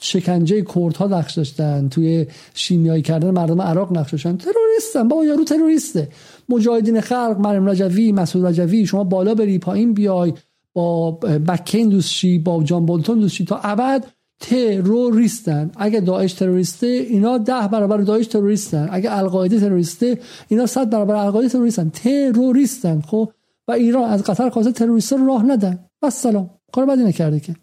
شکنجه کردها نقش داشتن توی شیمیایی کردن مردم عراق نقش داشتن. تروریستن بابا یارو تروریسته. مجاهدین خلق مریم رجوی مسعود رجوی شما بالا بری پایین بیای با بکین دوست با جان بولتون دوست تا ابد تروریستن. اگه داعش تروریسته اینا ده برابر داعش تروریستن. اگه القاعده تروریسته اینا صد برابر القاعده تروریستن. تروریستن خب؟ و ایران از قطر خواسته تروریستا رو راه ندن. بس سلام. کار بدی نکرده که.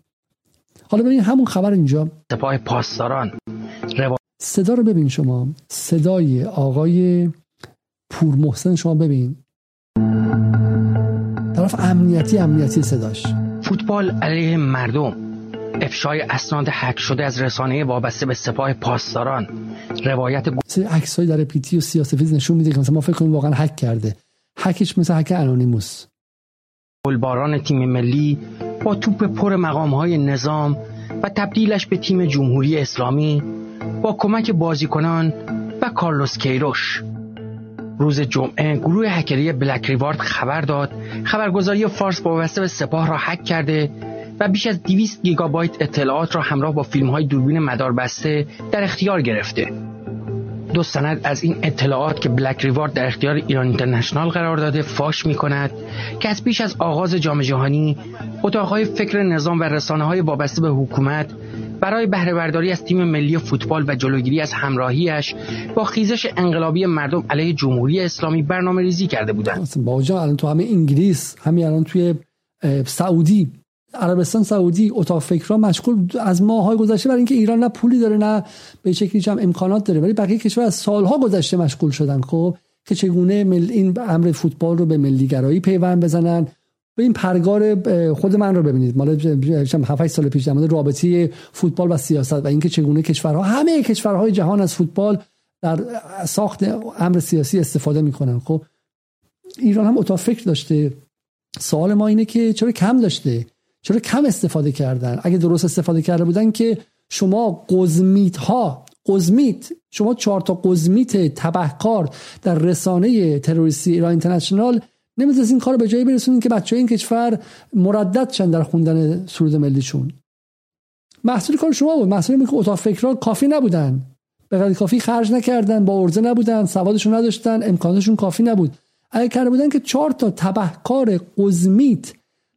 حالا ببین همون خبر اینجا. سپاه پاسداران. صدا رو ببین شما. صدای آقای پور محسن شما ببین. طرف امنیتی امنیتی صداش. فوتبال علیه مردم. افشای اسناد حک شده از رسانه وابسته به سپاه پاسداران. روایت عکسای در پیتی و سیاسفید نشون میده که مثلا ما فکر کنیم واقعا حک کرده. حکش مثل حک انونیموس. گلباران تیم ملی با توپ پر مقام های نظام و تبدیلش به تیم جمهوری اسلامی با کمک بازیکنان و کارلوس کیروش. روز جمعه گروه هکری بلک ریوارد خبر داد. خبرگزاری فارس وابسته به سپاه را حک کرده و بیش از 200 گیگابایت اطلاعات را همراه با فیلم های دوربین مداربسته در اختیار گرفته. دو سند از این اطلاعات که بلک ریوارد در اختیار ایران اینترنشنال قرار داده فاش می کند که از پیش از آغاز جام جهانی اتاقهای فکر نظام و رسانه های وابسته به حکومت برای بهره برداری از تیم ملی فوتبال و جلوگیری از همراهیش با خیزش انقلابی مردم علیه جمهوری اسلامی برنامه ریزی کرده بودند. با الان تو همه انگلیس همین الان توی سعودی عربستان سعودی اتاق فکرها مشغول از ماهای گذشته برای اینکه ایران نه پولی داره نه به شکلی هم امکانات داره ولی بقیه کشور از سالها گذشته مشغول شدن خب که چگونه مل این امر فوتبال رو به ملیگرایی پیوند بزنن به این پرگار خود من رو ببینید. مال 7 سال پیش در رابطه فوتبال و سیاست و اینکه چگونه کشورها همه کشورهای جهان از فوتبال در ساخت امر سیاسی استفاده می‌کنن. خب ایران هم اتاق فکر داشته. سوال ما اینه که چرا کم داشته؟ چرا کم استفاده کردن؟ اگه درست استفاده کرده بودن که شما قزمیت ها قزمیت شما چهار تا قزمیت تبهکار در رسانه تروریستی ایران اینترنشنال نمی‌تونست این کار به جایی برسونین که بچه این کشور مردد شن در خوندن سرود ملیشون. محصول کار شما بود. محصول که اتاق فکرها کافی نبودن. به قدر کافی خرج نکردن با ارزه نبودن سوادشون نداشتن امکانشون کافی نبود. اگه کرده بودن که چهار تا تبهکار قزمیت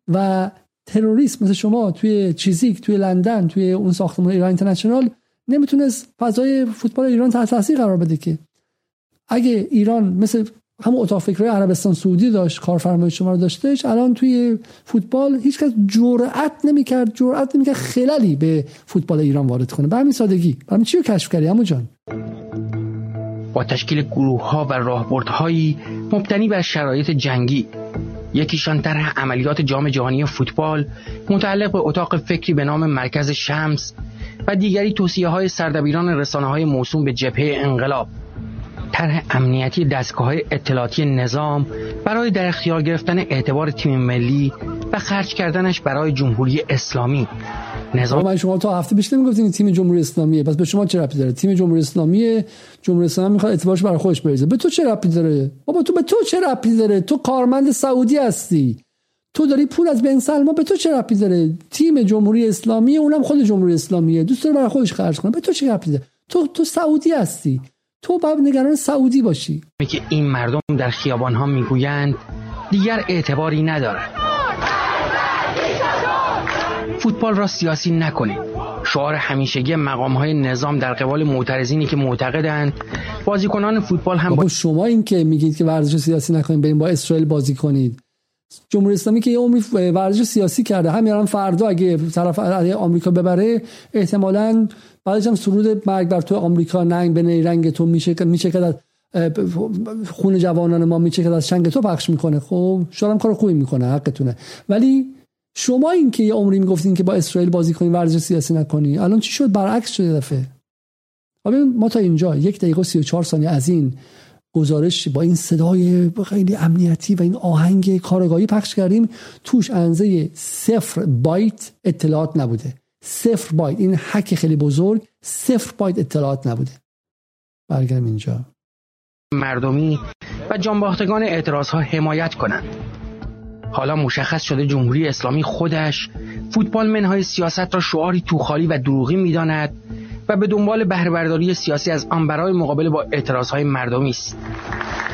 و تروریست مثل شما توی چیزیک توی لندن توی اون ساختمان ایران اینترنشنال نمی‌تونست فضای فوتبال ایران تحت تاثیر قرار بده که. اگه ایران مثل همون اتاق فکرهای عربستان سعودی داشت کارفرمای شما رو داشتهش الان توی فوتبال هیچکس جرأت نمی‌کرد جرأت نمی‌کرد خلالی به فوتبال ایران وارد کنه. به همین سادگی. برای چی رو کشف کردی همون جان؟ با تشکیل گروه ها و راهبردهایی مبتنی بر شرایط جنگی. یکیشان طرح عملیات جام جهانی فوتبال متعلق به اتاق فکری به نام مرکز شمس و دیگری توصیه های سردبیران رسانه های موسوم به جبهه انقلاب. طرح امنیتی دستگاه های اطلاعاتی نظام برای در اختیار گرفتن اعتبار تیم ملی و خرج کردنش برای جمهوری اسلامی. نظام من شما تا هفته پیش نمی‌گفتین تیم جمهوری اسلامیه. پس به شما چه ربطی داره؟ تیم جمهوری اسلامی جمهوری اسلامی می‌خواد اعتبارش برای خودش بریزه. به تو چه ربطی داره؟ بابا تو به تو چه ربطی داره؟ تو کارمند سعودی هستی. تو داری پول از بن سلمان. به تو چه ربطی داره؟ تیم جمهوری اسلامی اونم خود جمهوری اسلامیه. دوست داره برای خودش خرج کنه. به تو چه ربطی داره؟ تو تو سعودی هستی. تو باید نگران سعودی باشی. که این مردم در خیابان ها می‌گویند دیگر اعتباری نداره فوتبال را سیاسی نکنید. شعار همیشگی مقام های نظام در قبال معترضینی که معتقدند. بازیکنان فوتبال هم با شما این که میگید که ورزش سیاسی نکنید بریم با اسرائیل بازی کنید. جمهوری اسلامی که یه عمری ورزش سیاسی کرده. همین الان فردا اگه طرف آمریکا ببره احتمالاً بعدش هم سرود مرگ بر تو آمریکا ننگ به رنگ تو میشه میشه که خون جوانان ما میشه که از شنگ تو پخش می‌کنه. خب شاید کار خوبی می‌کنه حقتونه. ولی شما این که یه عمری می‌گفتین که با اسرائیل بازی کنی ورزش سیاسی نکنی الان چی شد؟ برعکس شده دفعه. ما تا اینجا یک دقیقه و سی و چهار ثانیه از این گزارش با این صدای خیلی امنیتی و این آهنگ کارگاهی پخش کردیم توش انزه صفر بایت اطلاعات نبوده. صفر بایت این حک خیلی بزرگ صفر بایت اطلاعات نبوده. برگردم اینجا. مردمی و جانباختگان اعتراض ها حمایت کنند. حالا مشخص شده جمهوری اسلامی خودش فوتبال منهای سیاست را شعاری توخالی و دروغی می‌داند و به دنبال بهرهبرداری سیاسی از آن برای مقابله با های مردمی است.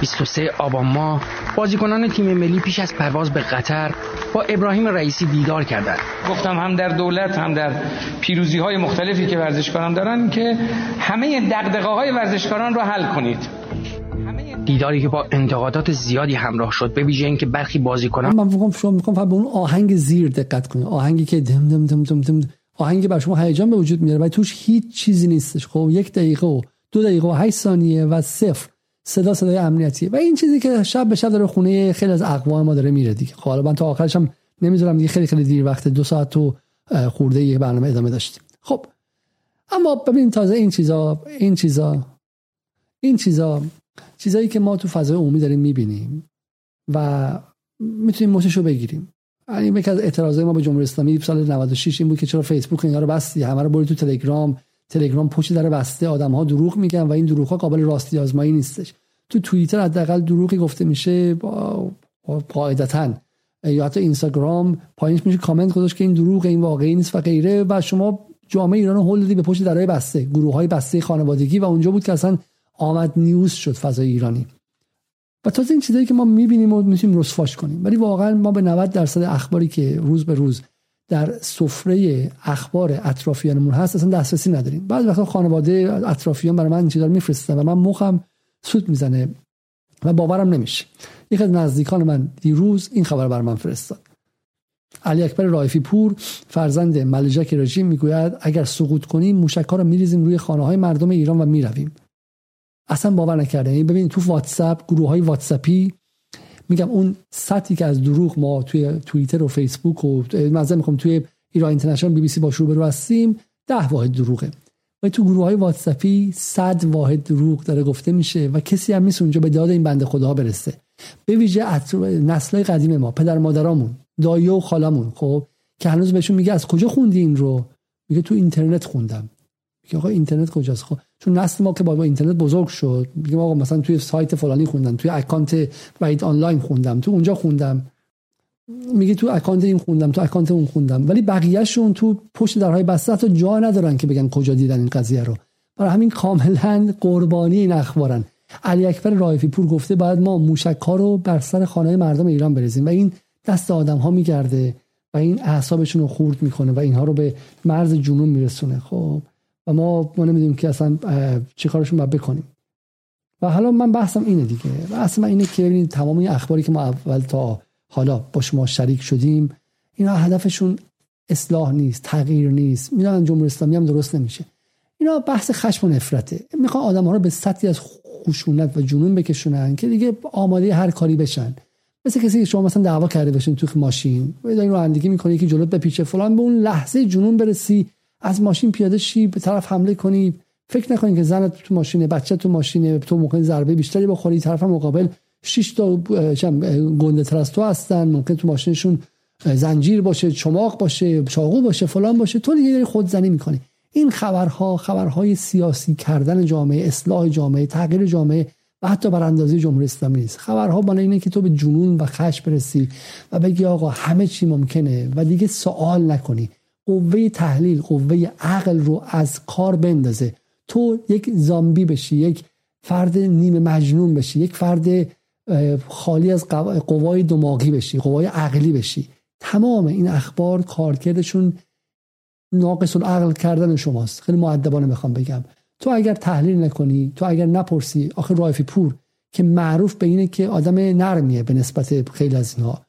23 آبان ماه بازیکنان تیم ملی پیش از پرواز به قطر با ابراهیم رئیسی دیدار کردند. گفتم هم در دولت هم در پیروزی های مختلفی که ورزشکاران دارن که همه دقدقه های ورزشکاران رو حل کنید. دیداری که با انتقادات زیادی همراه شد به ویژه اینکه برخی بازیکنان من میگم شما میگم به اون آهنگ زیر دقت کنید. آهنگی که دم دم دم دم دم آهنگی بر شما هیجان به وجود میاره و توش هیچ چیزی نیستش. خب یک دقیقه و دو دقیقه و 8 ثانیه و صفر. صدا صدای امنیتی و این چیزی که شب به شب داره خونه خیلی از اقوام ما داره میره دیگه. خب حالا من تا آخرش هم نمی‌ذارم دیگه خیلی خیلی دیر وقت دو ساعت تو خورده یه برنامه ادامه داشتیم. خب اما ببین تازه این چیزا این چیزا این چیزا چیزایی که ما تو فضای عمومی داریم می‌بینیم و می‌تونیم رو بگیریم. این یکی از اعتراضای ما به جمهوری اسلامی سال 96 این بود که چرا فیسبوک اینا رو بستی همه رو بری تو تلگرام. تلگرام پشت در بسته آدم ها دروغ میگن و این دروغ ها قابل راستی آزمایی نیستش. تو توییتر حداقل دروغی گفته میشه با قاعدتا. یا حتی اینستاگرام پایینش میشه کامنت گذاشت که این دروغ این واقعی نیست و غیره و شما جامعه ایران هول دادی به پشت درای بسته گروه های بسته خانوادگی و اونجا بود که اصلا آمد نیوز شد فضای ایرانی. و تازه این چیزایی که ما می‌بینیم و می‌تونیم رسفاش کنیم. ولی واقعا ما به 90 درصد اخباری که روز به روز در سفره اخبار اطرافیانمون هست اصلا دسترسی نداریم. بعد وقتا خانواده اطرافیان برای من این چیزا رو میفرستن و من مخم سود می‌زنه و باورم نمیشه. یک از نزدیکان من دیروز این خبر بر من فرستاد. علی اکبر رایفی پور فرزند ملجک رژیم می‌گوید اگر سقوط کنیم موشک ها رو میریزیم روی خانه های مردم ایران و می‌رویم. اصلا باور نکرده یعنی ببین تو واتساپ گروه های واتساپی میگم اون سطحی که از دروغ ما توی توییتر و فیسبوک و مثلا می‌خوام توی ایران اینترنشنال بی بی سی باهاش روبرو هستیم ده واحد دروغه. و تو گروه های واتساپی صد واحد دروغ داره گفته میشه و کسی هم نیست اونجا به داد این بنده خدا برسه. به ویژه نسل قدیم ما پدر مادرامون دایی و خالمون خب که هنوز بهشون میگه از کجا خوندی این رو؟ میگه تو اینترنت خوندم. میگه آقا اینترنت کجاست؟ خب چون نسل ما که با, اینترنت بزرگ شد میگه آقا مثلا توی سایت فلانی خوندم توی اکانت وحید آنلاین خوندم تو اونجا خوندم. میگه تو اکانت این خوندم تو اکانت اون خوندم. ولی بقیهشون تو پشت درهای بسته تا جا ندارن که بگن کجا دیدن این قضیه رو. برای همین کاملا قربانی این اخبارن. علی اکبر رائفی پور گفته باید ما موشک ها رو بر سر خانه مردم ایران بریزیم و این دست آدم ها میگرده و این اعصابشون رو خورد می‌کنه و اینها رو به مرز جنون میرسونه. خب و ما ما نمی‌دونیم که اصلا چی کارشون باید بکنیم. و حالا من بحثم اینه دیگه. بحث من اینه که ببینید تمام این اخباری که ما اول تا حالا با شما شریک شدیم اینا هدفشون اصلاح نیست تغییر نیست. می‌دونن جمهوری اسلامی هم درست نمیشه. اینا بحث خشم و نفرته. می‌خوان آدم ها رو به سطحی از خشونت و جنون بکشونن که دیگه آماده هر کاری بشن. مثل کسی که شما مثلا دعوا کرده باشین تو ماشین و رو رانندگی می‌کنی که جلوت بپیچه فلان به اون لحظه جنون برسی. از ماشین پیاده شی به طرف حمله کنی. فکر نکنید که زنت تو ماشینه بچه تو ماشینه تو ممکن ضربه بیشتری بخوری. طرف مقابل 6 تا گنده تر از تو هستن. ممکن تو ماشینشون زنجیر باشه چماق باشه چاقو باشه فلان باشه. تو دیگه داری خودزنی می‌کنی. این خبرها خبرهای سیاسی کردن جامعه اصلاح جامعه تغییر جامعه و حتی بر اندازه جمهوری اسلامی نیست. خبرها بالا اینه که تو به جنون و خشم برسی و بگی آقا همه چی ممکنه و دیگه سوال نکنی. قوه تحلیل قوه عقل رو از کار بندازه. تو یک زامبی بشی یک فرد نیمه مجنون بشی یک فرد خالی از قوای دماغی بشی قوای عقلی بشی. تمام این اخبار کارکردشون ناقص العقل کردن شماست. خیلی معدبانه می‌خوام بگم. تو اگر تحلیل نکنی تو اگر نپرسی آخه رایفی پور که معروف به اینه که آدم نرمیه به نسبت خیلی از اینها.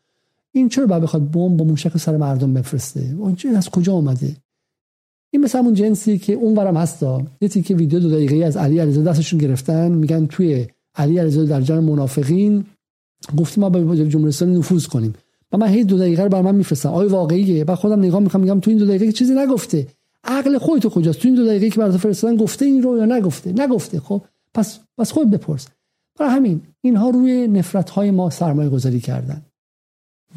این چرا باید بخواد بمب با موشک سر مردم بفرسته؟ اون از کجا آمده این مثل همون جنسی که اون ورم هستا. یه تیکه ویدیو دو دقیقه از علی علیزاده دستشون گرفتن. میگن توی علی علیزاده در جان منافقین. گفتیم ما به جمهوری نفوذ کنیم. و من هی دو دقیقه رو بر من میفرستم آیا واقعیه. بعد خودم نگاه می‌کنم میگم تو این دو دقیقه چیزی نگفته. عقل خودت کجاست؟ تو این دو دقیقه که برات فرستادن گفته این رو یا نگفته؟ نگفته. خب پس پس خود بپرس. برای همین اینها روی نفرت های ما سرمایه گذاری کردن.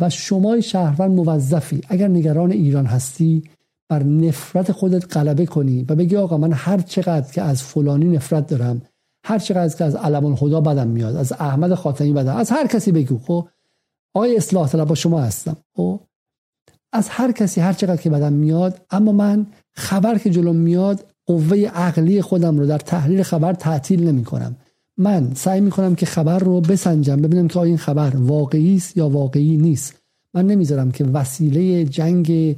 و شما شهروند موظفی. اگر نگران ایران هستی بر نفرت خودت غلبه کنی و بگی آقا من هر چقدر که از فلانی نفرت دارم هر چقدر که از علم الهدا بدم میاد از احمد خاتمی بدم از هر کسی بگو خب؟ آقای اصلاح طلب با شما هستم خب؟ از هر کسی هر چقدر که بدم میاد اما من خبر که جلو میاد قوه عقلی خودم رو در تحلیل خبر تعطیل نمی کنم من سعی می کنم که خبر رو بسنجم ببینم که آیا این خبر واقعی است یا واقعی نیست. من نمی‌ذارم که وسیله جنگ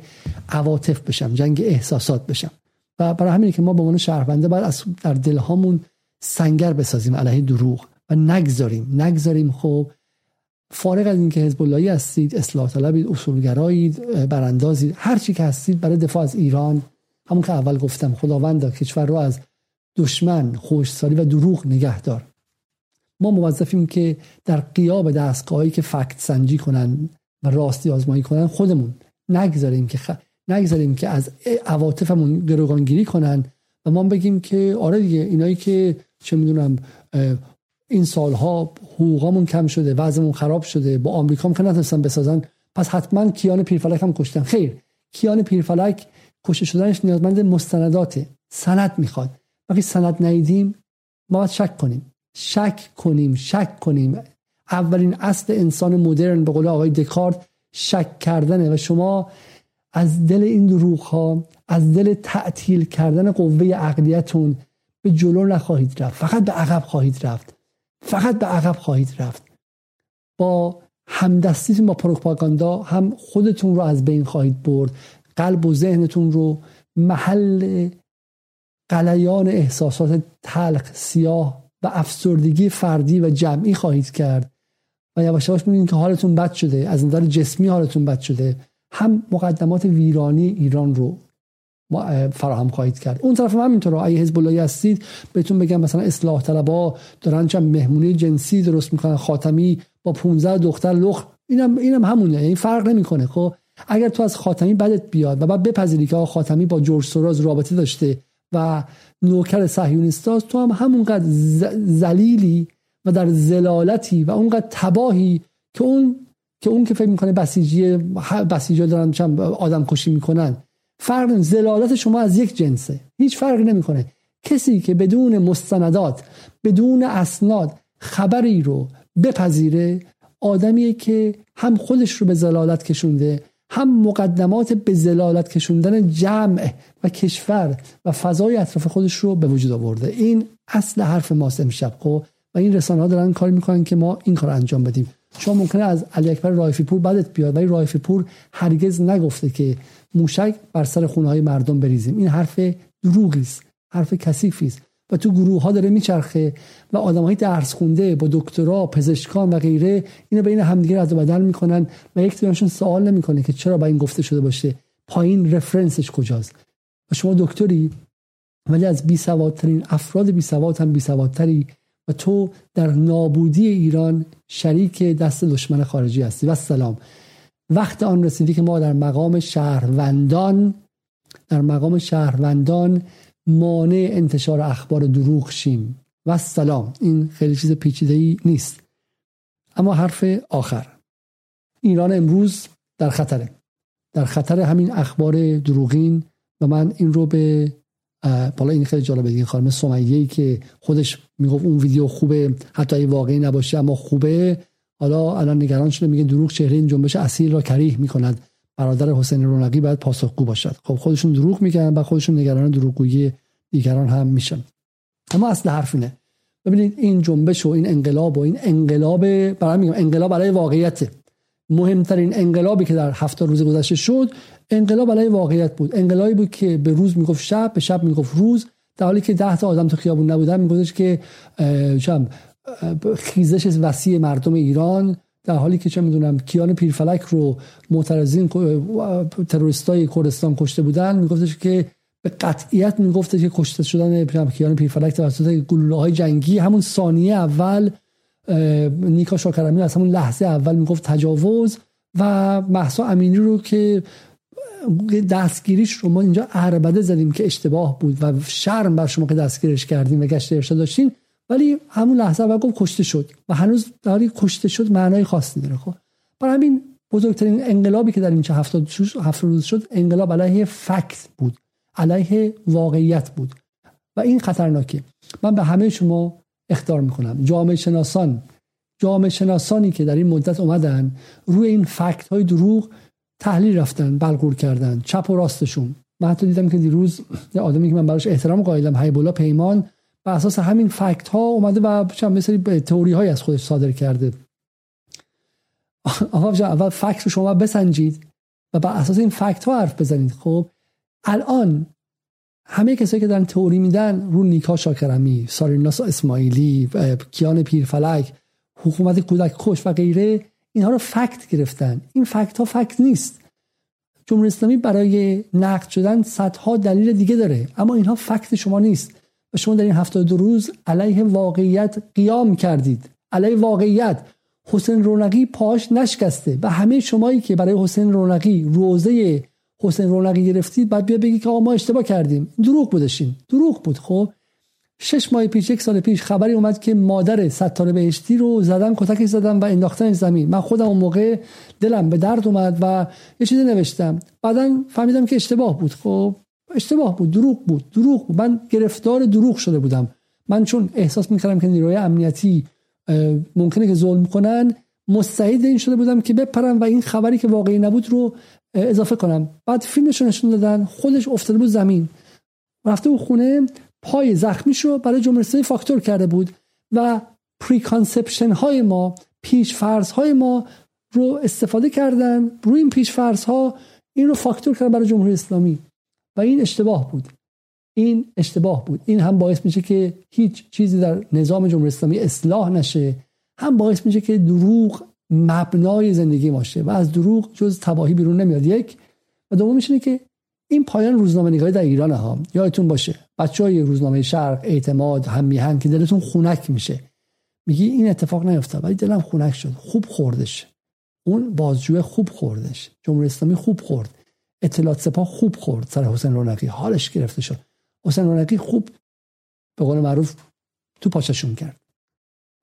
عواطف بشم جنگ احساسات بشم. و برای همینه که ما به عنوان شهرونده باید از در دلهامون سنگر بسازیم علیه دروغ و نگذاریم نگذاریم. خب فارغ از اینکه حزب اللهی هستید اصلاح طلبید اصولگرایید براندازید هر چی که هستید برای دفاع از ایران همون که اول گفتم خداوند کشور رو از دشمن خوشسالی و دروغ نگهدار. ما موظفیم که در قیاب دستگاهی که فکت سنجی کنن و راستی آزمایی کنن خودمون نگذاریم که خ... نگذاریم که از عواطفمون گروگانگیری کنن و ما بگیم که آره دیگه اینایی که چه می‌دونم این سالها حقوقامون کم شده وضعمون خراب شده با آمریکا هم که نتونستن بسازن پس حتما کیان پیرفلک هم کشتن. خیر کیان پیرفلک کشته شدنش نیازمند مستنداته. سند می‌خواد. وقتی سند ندیدیم ما باید شک کنیم. شک کنیم شک کنیم. اولین اصل انسان مدرن به قول آقای دکارت شک کردنه و شما از دل این دروغ ها از دل تعطیل کردن قوه عقلیتون به جلو نخواهید رفت. فقط به عقب خواهید رفت. فقط به عقب خواهید رفت. با همدستیتون با پروپاگاندا هم خودتون رو از بین خواهید برد. قلب و ذهنتون رو محل قلیان احساسات تلخ سیاه و افسردگی فردی و جمعی خواهید کرد و یواش یواش می‌بینید که حالتون بد شده از نظر جسمی حالتون بد شده. هم مقدمات ویرانی ایران رو فراهم خواهید کرد. اون طرف هم همینطور اگه حزب الله هستید بهتون بگم مثلا اصلاح طلبا دارن چند مهمونی جنسی درست می‌کنن خاتمی با 15 دختر لخ اینم اینم همونه. یعنی فرق نمی‌کنه خب؟ اگر تو از خاتمی بدت بیاد و بعد بپذیری که خاتمی با جورج سوراز رابطه داشته و نوکر صهیونیستاست تو هم همونقدر زلیلی و در زلالتی و اونقدر تباهی که اون که اون که فکر می‌کنه بسیجی بسیجی دارن چند آدم کشی می‌کنن. فرق زلالت شما از یک جنسه. هیچ فرقی نمی‌کنه. کسی که بدون مستندات بدون اسناد خبری رو بپذیره آدمیه که هم خودش رو به زلالت کشونده هم مقدمات به زلالت کشوندن جمع و کشور و فضای اطراف خودش رو به وجود آورده. این اصل حرف ماست امشب خب؟ و این رسانه ها دارن کار می‌کنن که ما این کار انجام بدیم. شما ممکنه از علی اکبر رایفی پور بدت بیاد ولی رایفی پور هرگز نگفته که موشک بر سر خونه های مردم بریزیم. این حرف دروغی است حرف کثیفی است و تو گروه ها داره میچرخه و آدم های درس خونده با دکترا پزشکان و غیره اینو بین همدیگه رد و بدل می‌کنن و یک دیگرشون سوال نمی‌کنه که چرا با این گفته شده باشه. پایین رفرنسش کجاست؟ و شما دکتری ولی از بی سوادترین افراد بی سواد هم بی سوادتری و تو در نابودی ایران شریک دست دشمن خارجی هستی. و سلام. وقت آن رسیدی که ما در مقام شهروندان در مقام شهروندان مانع انتشار اخبار دروغ شیم. و سلام. این خیلی چیز پیچیده ای نیست. اما حرف آخر. ایران امروز در خطره. در خطر همین اخبار دروغین و من این رو به بالا این خیلی جالبه دیگه خانم سمیه که خودش می‌گفت اون ویدیو خوبه حتی اگه واقعی نباشه اما خوبه. حالا الان نگران شده میگه دروغ چهره این جنبش اصیل را کریه می‌کند. برادر حسین رونقی باید پاسخگو باشد. خب خودشون دروغ میگن و خودشون نگران دروغگویی دیگران هم میشن. اما اصل حرف اینه. ببینید این جنبش و این انقلاب و این انقلاب برای میگم انقلاب برای واقعیت مهمترین انقلابی که در هفته روز گذشته شد انقلاب برای واقعیت بود. انقلابی بود که به روز می‌گفت شب به شب می‌گفت روز. در حالی که ده تا آدم تو خیابون نبودن میگفتش که خیزش وسیع مردم ایران در حالی که چه می‌دونم کیان پیرفلک رو معترضین تروریستای کردستان کشته بودن میگفتش که به قطعیت می‌گفته که کشته شدن کیان پیرفلک توسط گلوله های جنگی همون ثانیه اول نیکا شاکرمی از همون لحظه اول می‌گفت تجاوز و محسا امینی رو که دستگیریش رو ما اینجا عربده زدیم که اشتباه بود و شرم بر شما که دستگیرش کردیم و گشت ارشاد داشتین. ولی همون لحظه اول گفت کشته شد و هنوز داری کشته شد معنای خاصی داره خب؟ برای همین بزرگترین انقلابی که در این چه هفت روز شد انقلاب علیه فکت بود علیه واقعیت بود. و این خطرناکه. من به همه شما اختار می‌کنم. جامعه شناسان جامعه شناسانی که در این مدت اومدن روی این فکت های دروغ تحلیل رفتن بلغور کردن چپ و راستشون. من حتی دیدم که دیروز یه آدمی که من براش احترام قائلم حیبولا پیمان بر اساس همین فکت ها اومده و چند مثلی تئوری های از خودش صادر کرده. آقا اول فکت رو شما بسنجید و بر اساس این فکت ها حرف بزنید. خب الان همه کسایی که دارن تئوری میدن رو نیکا شاکرمی ساریناس اسماعیلی کیان پیرفلک حکومت کودک کش و غیره اینها رو فکت گرفتن. این فکت ها فکت نیست. جمهوری اسلامی برای نقد شدن صدها دلیل دیگه داره اما اینها فکت شما نیست. و شما در این دو روز علیه واقعیت قیام کردید. علیه واقعیت. حسین رونقی پاش نشکسته و همه شمایی که برای حسین رونقی روزه حسین رونقی گرفتید بعد بیا بگی که ما اشتباه کردیم. دروغ بودشین دروغ بود. خب شش ماه پیش یک سال پیش خبری اومد که مادر ستاره بهشتی رو زدن کتک زدن و انداختن زمین. من خودم اون موقع دلم به درد اومد و یه چیزی نوشتم. بعدا فهمیدم که اشتباه بود. خب اشتباه بود دروغ بود دروغ بود. من گرفتار دروغ شده بودم. من چون احساس می‌کردم که نیروی امنیتی ممکنه که ظلم کنن مستعد این شده بودم که بپرم و این خبری که واقعی نبود رو اضافه کنم. بعد فیلمش نشون دادن خودش افتاده بود زمین. رفته بود خونه پای زخمی شو برای جمهوری فاکتور کرده بود و preconception های ما پیش فرض های ما رو استفاده کردن. روی این پیش فرض ها این رو فاکتور کردن برای جمهوری اسلامی. و این اشتباه بود. این اشتباه بود. این هم باعث میشه که هیچ چیزی در نظام جمهوری اسلامی اصلاح نشه. هم باعث میشه که دروغ مبنای زندگی ما شه و از دروغ جز تباهی بیرون نمیاد. یک. و دوم اینه که این پایان روزنامه نگاری در ایران ها. یادتون باشه بچه های روزنامه شرق اعتماد هم میهن که دلتون خونک میشه. میگی این اتفاق نیفتاد ولی دلم خونک شد. خوب خوردش. اون بازجوی خوب خوردش. جمهوری اسلامی خوب خورد. اطلاعات سپاه خوب خورد سر حسین رونقی. حالش گرفته شد. حسین رونقی خوب به قول معروف تو پاچشون کرد.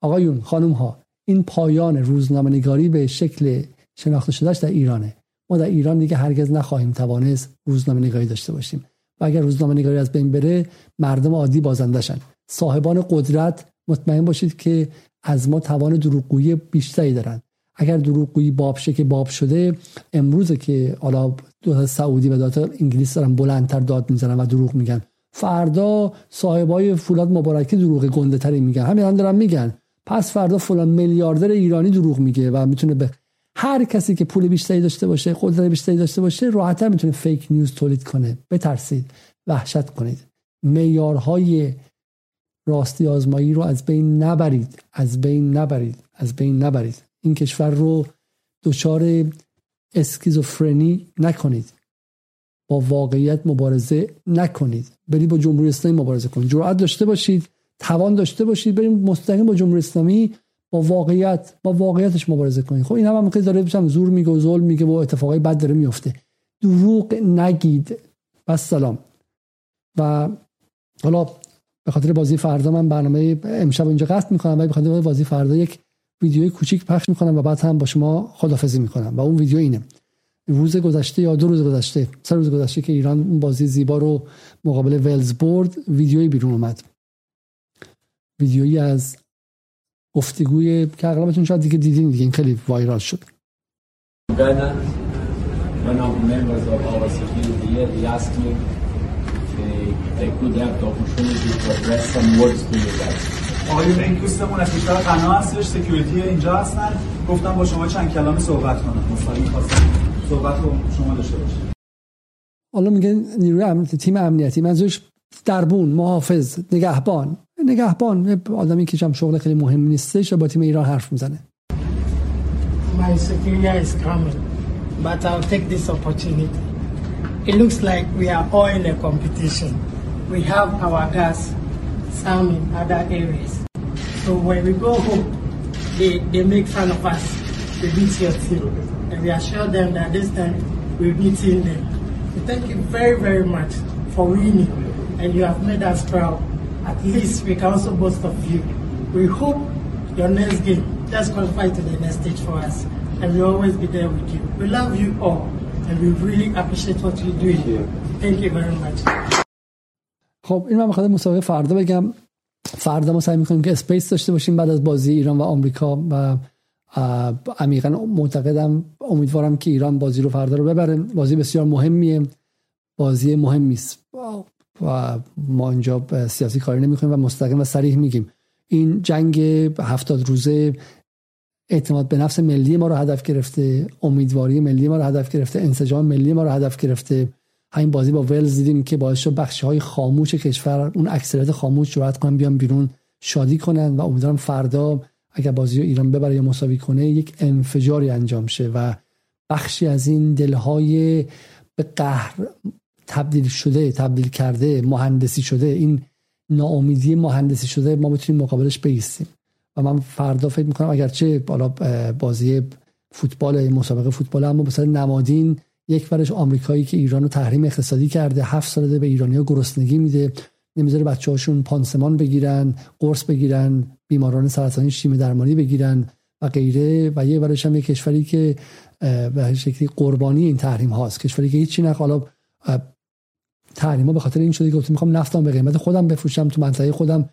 آقایون خانم ها این پایان روزنامه نگاری به شکل شناخته شدهش در ایرانه. ما در ایران دیگه هرگز نخواهیم توانست روزنامه نگاری داشته باشیم. و اگر روزنامه نگاری از بین بره مردم عادی بازندشن صاحبان قدرت مطمئن باشید که از ما توان دروغگویی بیشتری دارن. اگر دروغگویی باب شه که باب شده امروز که حالا دولت سعودی و دولت انگلیس دارن بلندتر داد می‌زنن و دروغ میگن. فردا صاحبای فولاد مبارکی دروغ گنده تری میگن. همین هم دارن میگن. پس فردا فلان میلیاردر ایرانی دروغ میگه و می‌تونه به هر کسی که پول بیشتری داشته باشه قدرت بیشتری داشته باشه راحتتر می‌تونه فیک نیوز تولید کنه. بترسید. وحشت کنید. معیارهای راستی آزمایی رو از بین نبرید. از بین نبرید. از بین نبرید. این کشور رو دچار اسکیزوفرنی نکنید. با واقعیت مبارزه نکنید. برید با جمهوری اسلامی مبارزه کنید. جرأت داشته باشید توان داشته باشید بریم مستقیم با جمهوری اسلامی با واقعیت با واقعیتش مبارزه کنید. خب این هم, هم داره بشم زور میگه و ظلم میگه و اتفاقای بد داره میفته. دروغ نگید. بس سلام. و حالا به خاطر بازی فردا من برنامه امشب اینجا قصد می‌کنم و به خاطر بازی فردا یک ویدیوی کوچیک پخش می‌کنم و بعد هم با شما خدافزی می‌کنم. و اون ویدیو اینه. روز گذشته یا دو روز گذشته سه روز گذشته که ایران اون بازی زیبا رو مقابل ولز برد ویدیوی بیرون اومد. ویدیویی از گفتگوی که اغلبتون شاید دیگه دیدین دیگه این خیلی وایرال شد. آقایون این دوستمون از کشور قنا هستش سکیوریتی اینجا هستن. گفتم با شما چند کلامی صحبت کنم. مستقیم خواستم صحبت رو شما داشته باشید. حالا میگه نیروی امنیتی تیم امنیتی منظورش دربون محافظ نگهبان. نگهبان آدمی که شغل خیلی مهم نیستش با تیم ایران حرف می‌زنه. My superior is coming, but I'll take this opportunity. It looks like we are all in a competition. We have our gas, some in other areas. So when we go home, they, they make fun of us. They beat your team. And we assure them that this time we're beating them. So thank you very, very much for winning. And you have made us proud. at least we can also boast of you. We hope your next game just qualify to the next stage for us, and we'll always be there with you. We love you all, and we really appreciate what you're doing. Thank you very much. خب این من می‌خواد مسابقه فردا بگم. فردا ما سعی می‌کنیم که اسپیس داشته باشیم بعد از بازی ایران و آمریکا و عمیقا معتقدم امیدوارم که ایران بازی رو فردا رو ببره. بازی بسیار مهمیه. بازی مهمی است. و ما اینجا سیاسی کاری نمی‌کنیم و مستقیم و صریح میگیم. این جنگ هفتاد روزه اعتماد به نفس ملی ما رو هدف گرفته امیدواری ملی ما رو هدف گرفته انسجام ملی ما رو هدف گرفته. همین بازی با ولز دیدیم که باعث شد بخش های خاموش کشور اون اکثریت خاموش جرأت کنن بیان بیرون شادی کنن و امیدوارم فردا اگر بازی ایران ببره یا مساوی کنه یک انفجاری انجام شه و بخشی از این دلهای به قهر تبدیل شده تبدیل کرده مهندسی شده این ناامیدی مهندسی شده ما بتونیم مقابلش بیستیم و من فردا فکر می‌کنم اگرچه بالا بازی فوتبال مسابقه فوتبال اما مثلا نمادین یک ورش آمریکایی که ایران رو تحریم اقتصادی کرده هفت ساله به ایرانی ها گرسنگی میده نمی‌ذاره بچه هاشون پانسمان بگیرن قرص بگیرن بیماران سرطانی شیمی درمانی بگیرن و غیره. و یه ورش هم یک کشوری که به شکلی قربانی این تحریم هاست. کشوری که هیچی نخ حالا تحریما به خاطر این شده که می‌خوام نفتم به قیمت خودم بفروشم تو منطقه خودم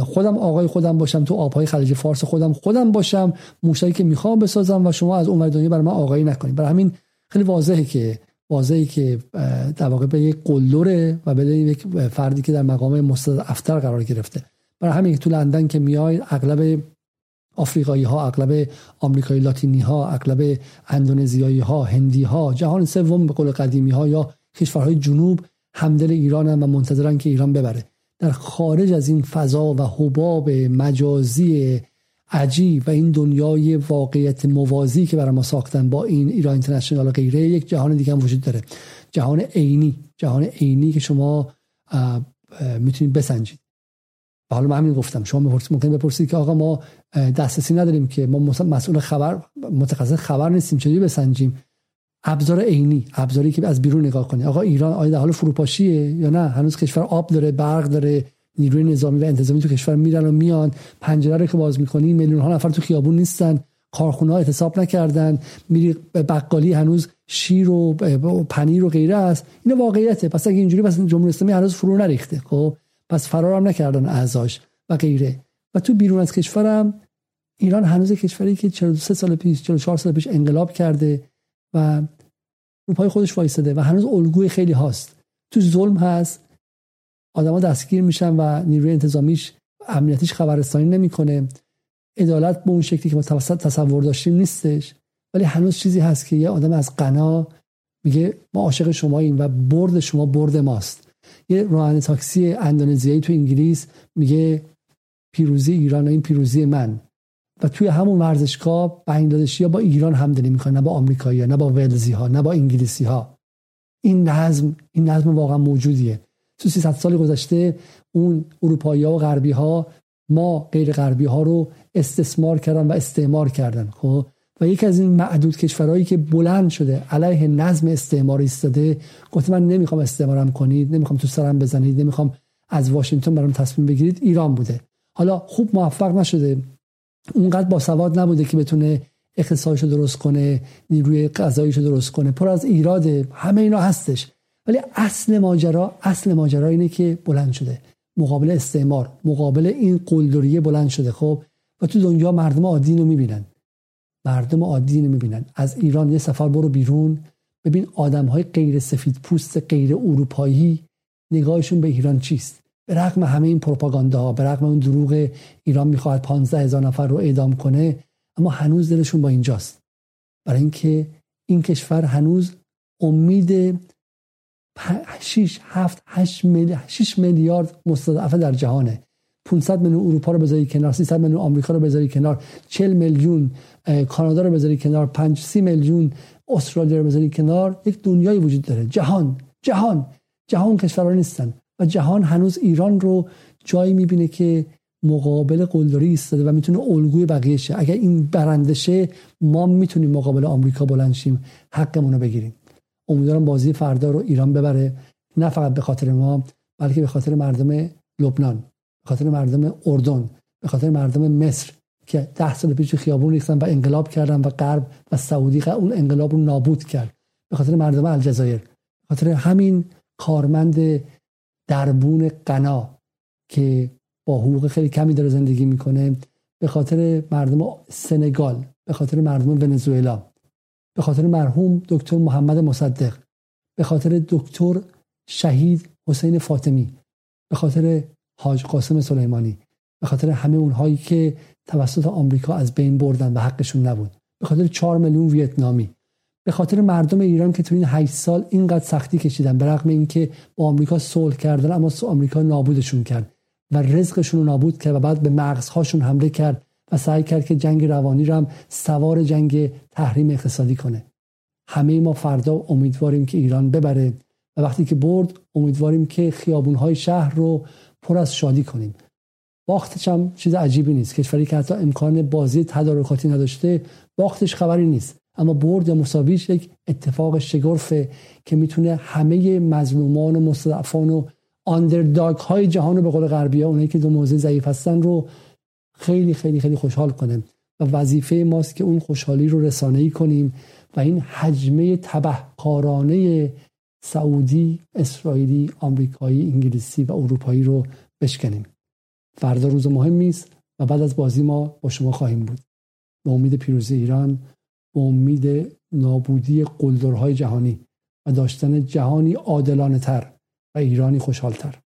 خودم آقای خودم باشم تو آبهای خلیج فارس خودم خودم باشم موشکی که می‌خوام بسازم و شما از اون دنیا برای من آقایی نکنید. برای همین خیلی واضحه که واضحه که در واقع به یک قلدره و به یک فردی که در مقام افتر قرار گرفته. برای همین تو لندن که میای اغلب آفریقایی ها اغلب آمریکایی لاتینی ها اغلب اندونزیایی ها هندی ها جهان سوم به قول قدیمی ها یا کشورهای جنوب همدل ایران و منتظرن که ایران ببره. در خارج از این فضا و حباب مجازی عجیب و این دنیای واقعیت موازی که برای ما ساختن با این ایران اینترنشنال و غیره یک جهان دیگه هم وجود داره. جهان عینی جهان عینی که شما می‌تونید بسنجید. حالا من همین گفتم. شما ممکن بپرسید که آقا ما دسترسی نداریم که ما مسئول خبر متخصص خبر نیستیم چجوری بسنجیم؟ ابزار عینی ابزاری که از بیرون نگاه کنی. آقا ایران آیا در حال فروپاشیه یا نه؟ هنوز کشور آب داره برق داره نیروی نظامی و انتظامی تو کشور میرن و میان. پنجره رو که باز می‌کنی میلیون ها نفر تو خیابون نیستن. کارخونه ها اعتصاب نکردن. میری به بقالی هنوز شیر و پنیر و غیره است. این واقعیته. پس اگه اینجوری پس جمهوری اسلامی هنوز فرو نریخته خب؟ پس فرار هم نکردن اعضاش و غیره. و تو بیرون از کشورم ایران هنوز کشوری که 43 سال پیش 44 سال پیش انقلاب کرده و رو پای خودش وایساده و هنوز الگوی خیلی هاست. تو ظلم هست. آدما دستگیر میشن و نیروی انتظامیش امنیتیش خبررسانی نمی‌کنه. عدالت به اون شکلی که ما تصور داشتیم نیستش. ولی هنوز چیزی هست که یه آدم از قنا میگه ما عاشق شماییم و برد شما برد ماست. یه راننده تاکسی اندونزیایی تو انگلیس میگه پیروزی ایران و این پیروزی من. و توی همون ورزشگاه بنگلادشی با ایران همدلی می‌کنن نه با آمریکایی ها نه با ولزی ها نه با انگلیسی ها این نظم این نظم واقعا موجودیه. تو 300 سال گذشته اون اروپایی ها و غربی ها ما غیر غربی ها رو استثمار کردن و استعمار کردن خب؟ و یکی از این معدود کشورهایی که بلند شده علیه نظم استعمار ایستاده گفت من نمی‌خوام استعمارم کنید نمی‌خوام تو سرم بزنید نمی‌خوام از واشنگتن برام تصمیم بگیرید ایران بوده. حالا خوب موفق نشده. اونقدر با سواد نبوده که بتونه اقتصادش رو درست کنه نیروی غذاییش رو درست کنه. پر از ایراده همه اینا هستش. ولی اصل ماجرا اصل ماجرا اینه که بلند شده. مقابل استعمار مقابل این قلدریه بلند شده خب؟ و تو دنیا مردم عادی رو می‌بینن. مردم عادی رو می‌بینن. از ایران یه سفر برو بیرون. ببین آدم های غیر سفید پوست غیر اروپایی نگاهشون به ایران چیست؟ به رغم همه این پروپاگاندا به رغم اون دروغ ایران می‌خواهد 15 هزار نفر رو اعدام کنه اما هنوز دلشون با اینجاست. برای اینکه این کشور هنوز امید 6 7 8 میلیارد 6 میلیارد مستضعف در جهانه. 500 میلیون اروپا رو بذاری کنار 300 میلیون آمریکا رو بذاری کنار 40 میلیون کانادا رو بذاری کنار 5 30 میلیون استرالیا رو بذاری کنار. یک دنیایی وجود داره. جهان جهان جهان کشورها نیستن و جهان هنوز ایران رو جایی می‌بینه که مقابل قلدری ایستاده و می‌تونه الگوی بقیه شه اگر این برنده شه ما می‌تونیم مقابل آمریکا بلند شیم. حقمون رو بگیریم. امیدوارم بازی فردا رو ایران ببره. نه فقط به خاطر ما بلکه به خاطر مردم لبنان به خاطر مردم اردن به خاطر مردم مصر که ده سال پیش خیابون ریختن و انقلاب کردن و غرب و سعودی اون انقلاب رو نابود کرد. به خاطر مردم الجزایر. به خاطر همین کارمند دربون قنا که با حقوق خیلی کمی داره زندگی می‌کنه. به خاطر مردم سنگال به خاطر مردم ونزوئلا. به خاطر مرحوم دکتر محمد مصدق به خاطر دکتر شهید حسین فاطمی به خاطر حاج قاسم سلیمانی به خاطر همه اونهایی که توسط آمریکا از بین بردن و حقشون نبود به خاطر چهار میلیون ویتنامی به خاطر مردم ایران که تو این 8 سال اینقدر سختی کشیدن به رغم اینکه با آمریکا صلح کردن اما آمریکا نابودشون کرد و رزقشون رو نابود کرد و بعد به مغزهاشون حمله کرد و سعی کرد که جنگ روانی رو هم سوار جنگ تحریم اقتصادی کنه. همه ما فردا امیدواریم که ایران ببره و وقتی که برد امیدواریم که خیابونهای شهر رو پر از شادی کنیم. باختش هم چیز عجیبی نیست. کشوری که حتی امکان بازی تدارکاتی نداشته باختش خبری نیست. اما برد یا مساویش یک اتفاق شگرفه که می‌تونه همه مظلومان و مستضعفان و آندرداگ های جهان رو به قول غربی ها اونایی که دو موضع ضعیف هستن رو خیلی خیلی خیلی خوشحال کنه و وظیفه ماست که اون خوشحالی رو رسانه ای کنیم و این حجمه تبهکارانه سعودی، اسرائیلی، آمریکایی، انگلیسی و اروپایی رو بشکنیم. فردا روز مهمی است و بعد از بازی ما با شما خواهیم بود. به امید پیروزی ایران به امید نابودی قلدرهای جهانی و داشتن جهانی عادلانه تر و ایرانی خوشحالتر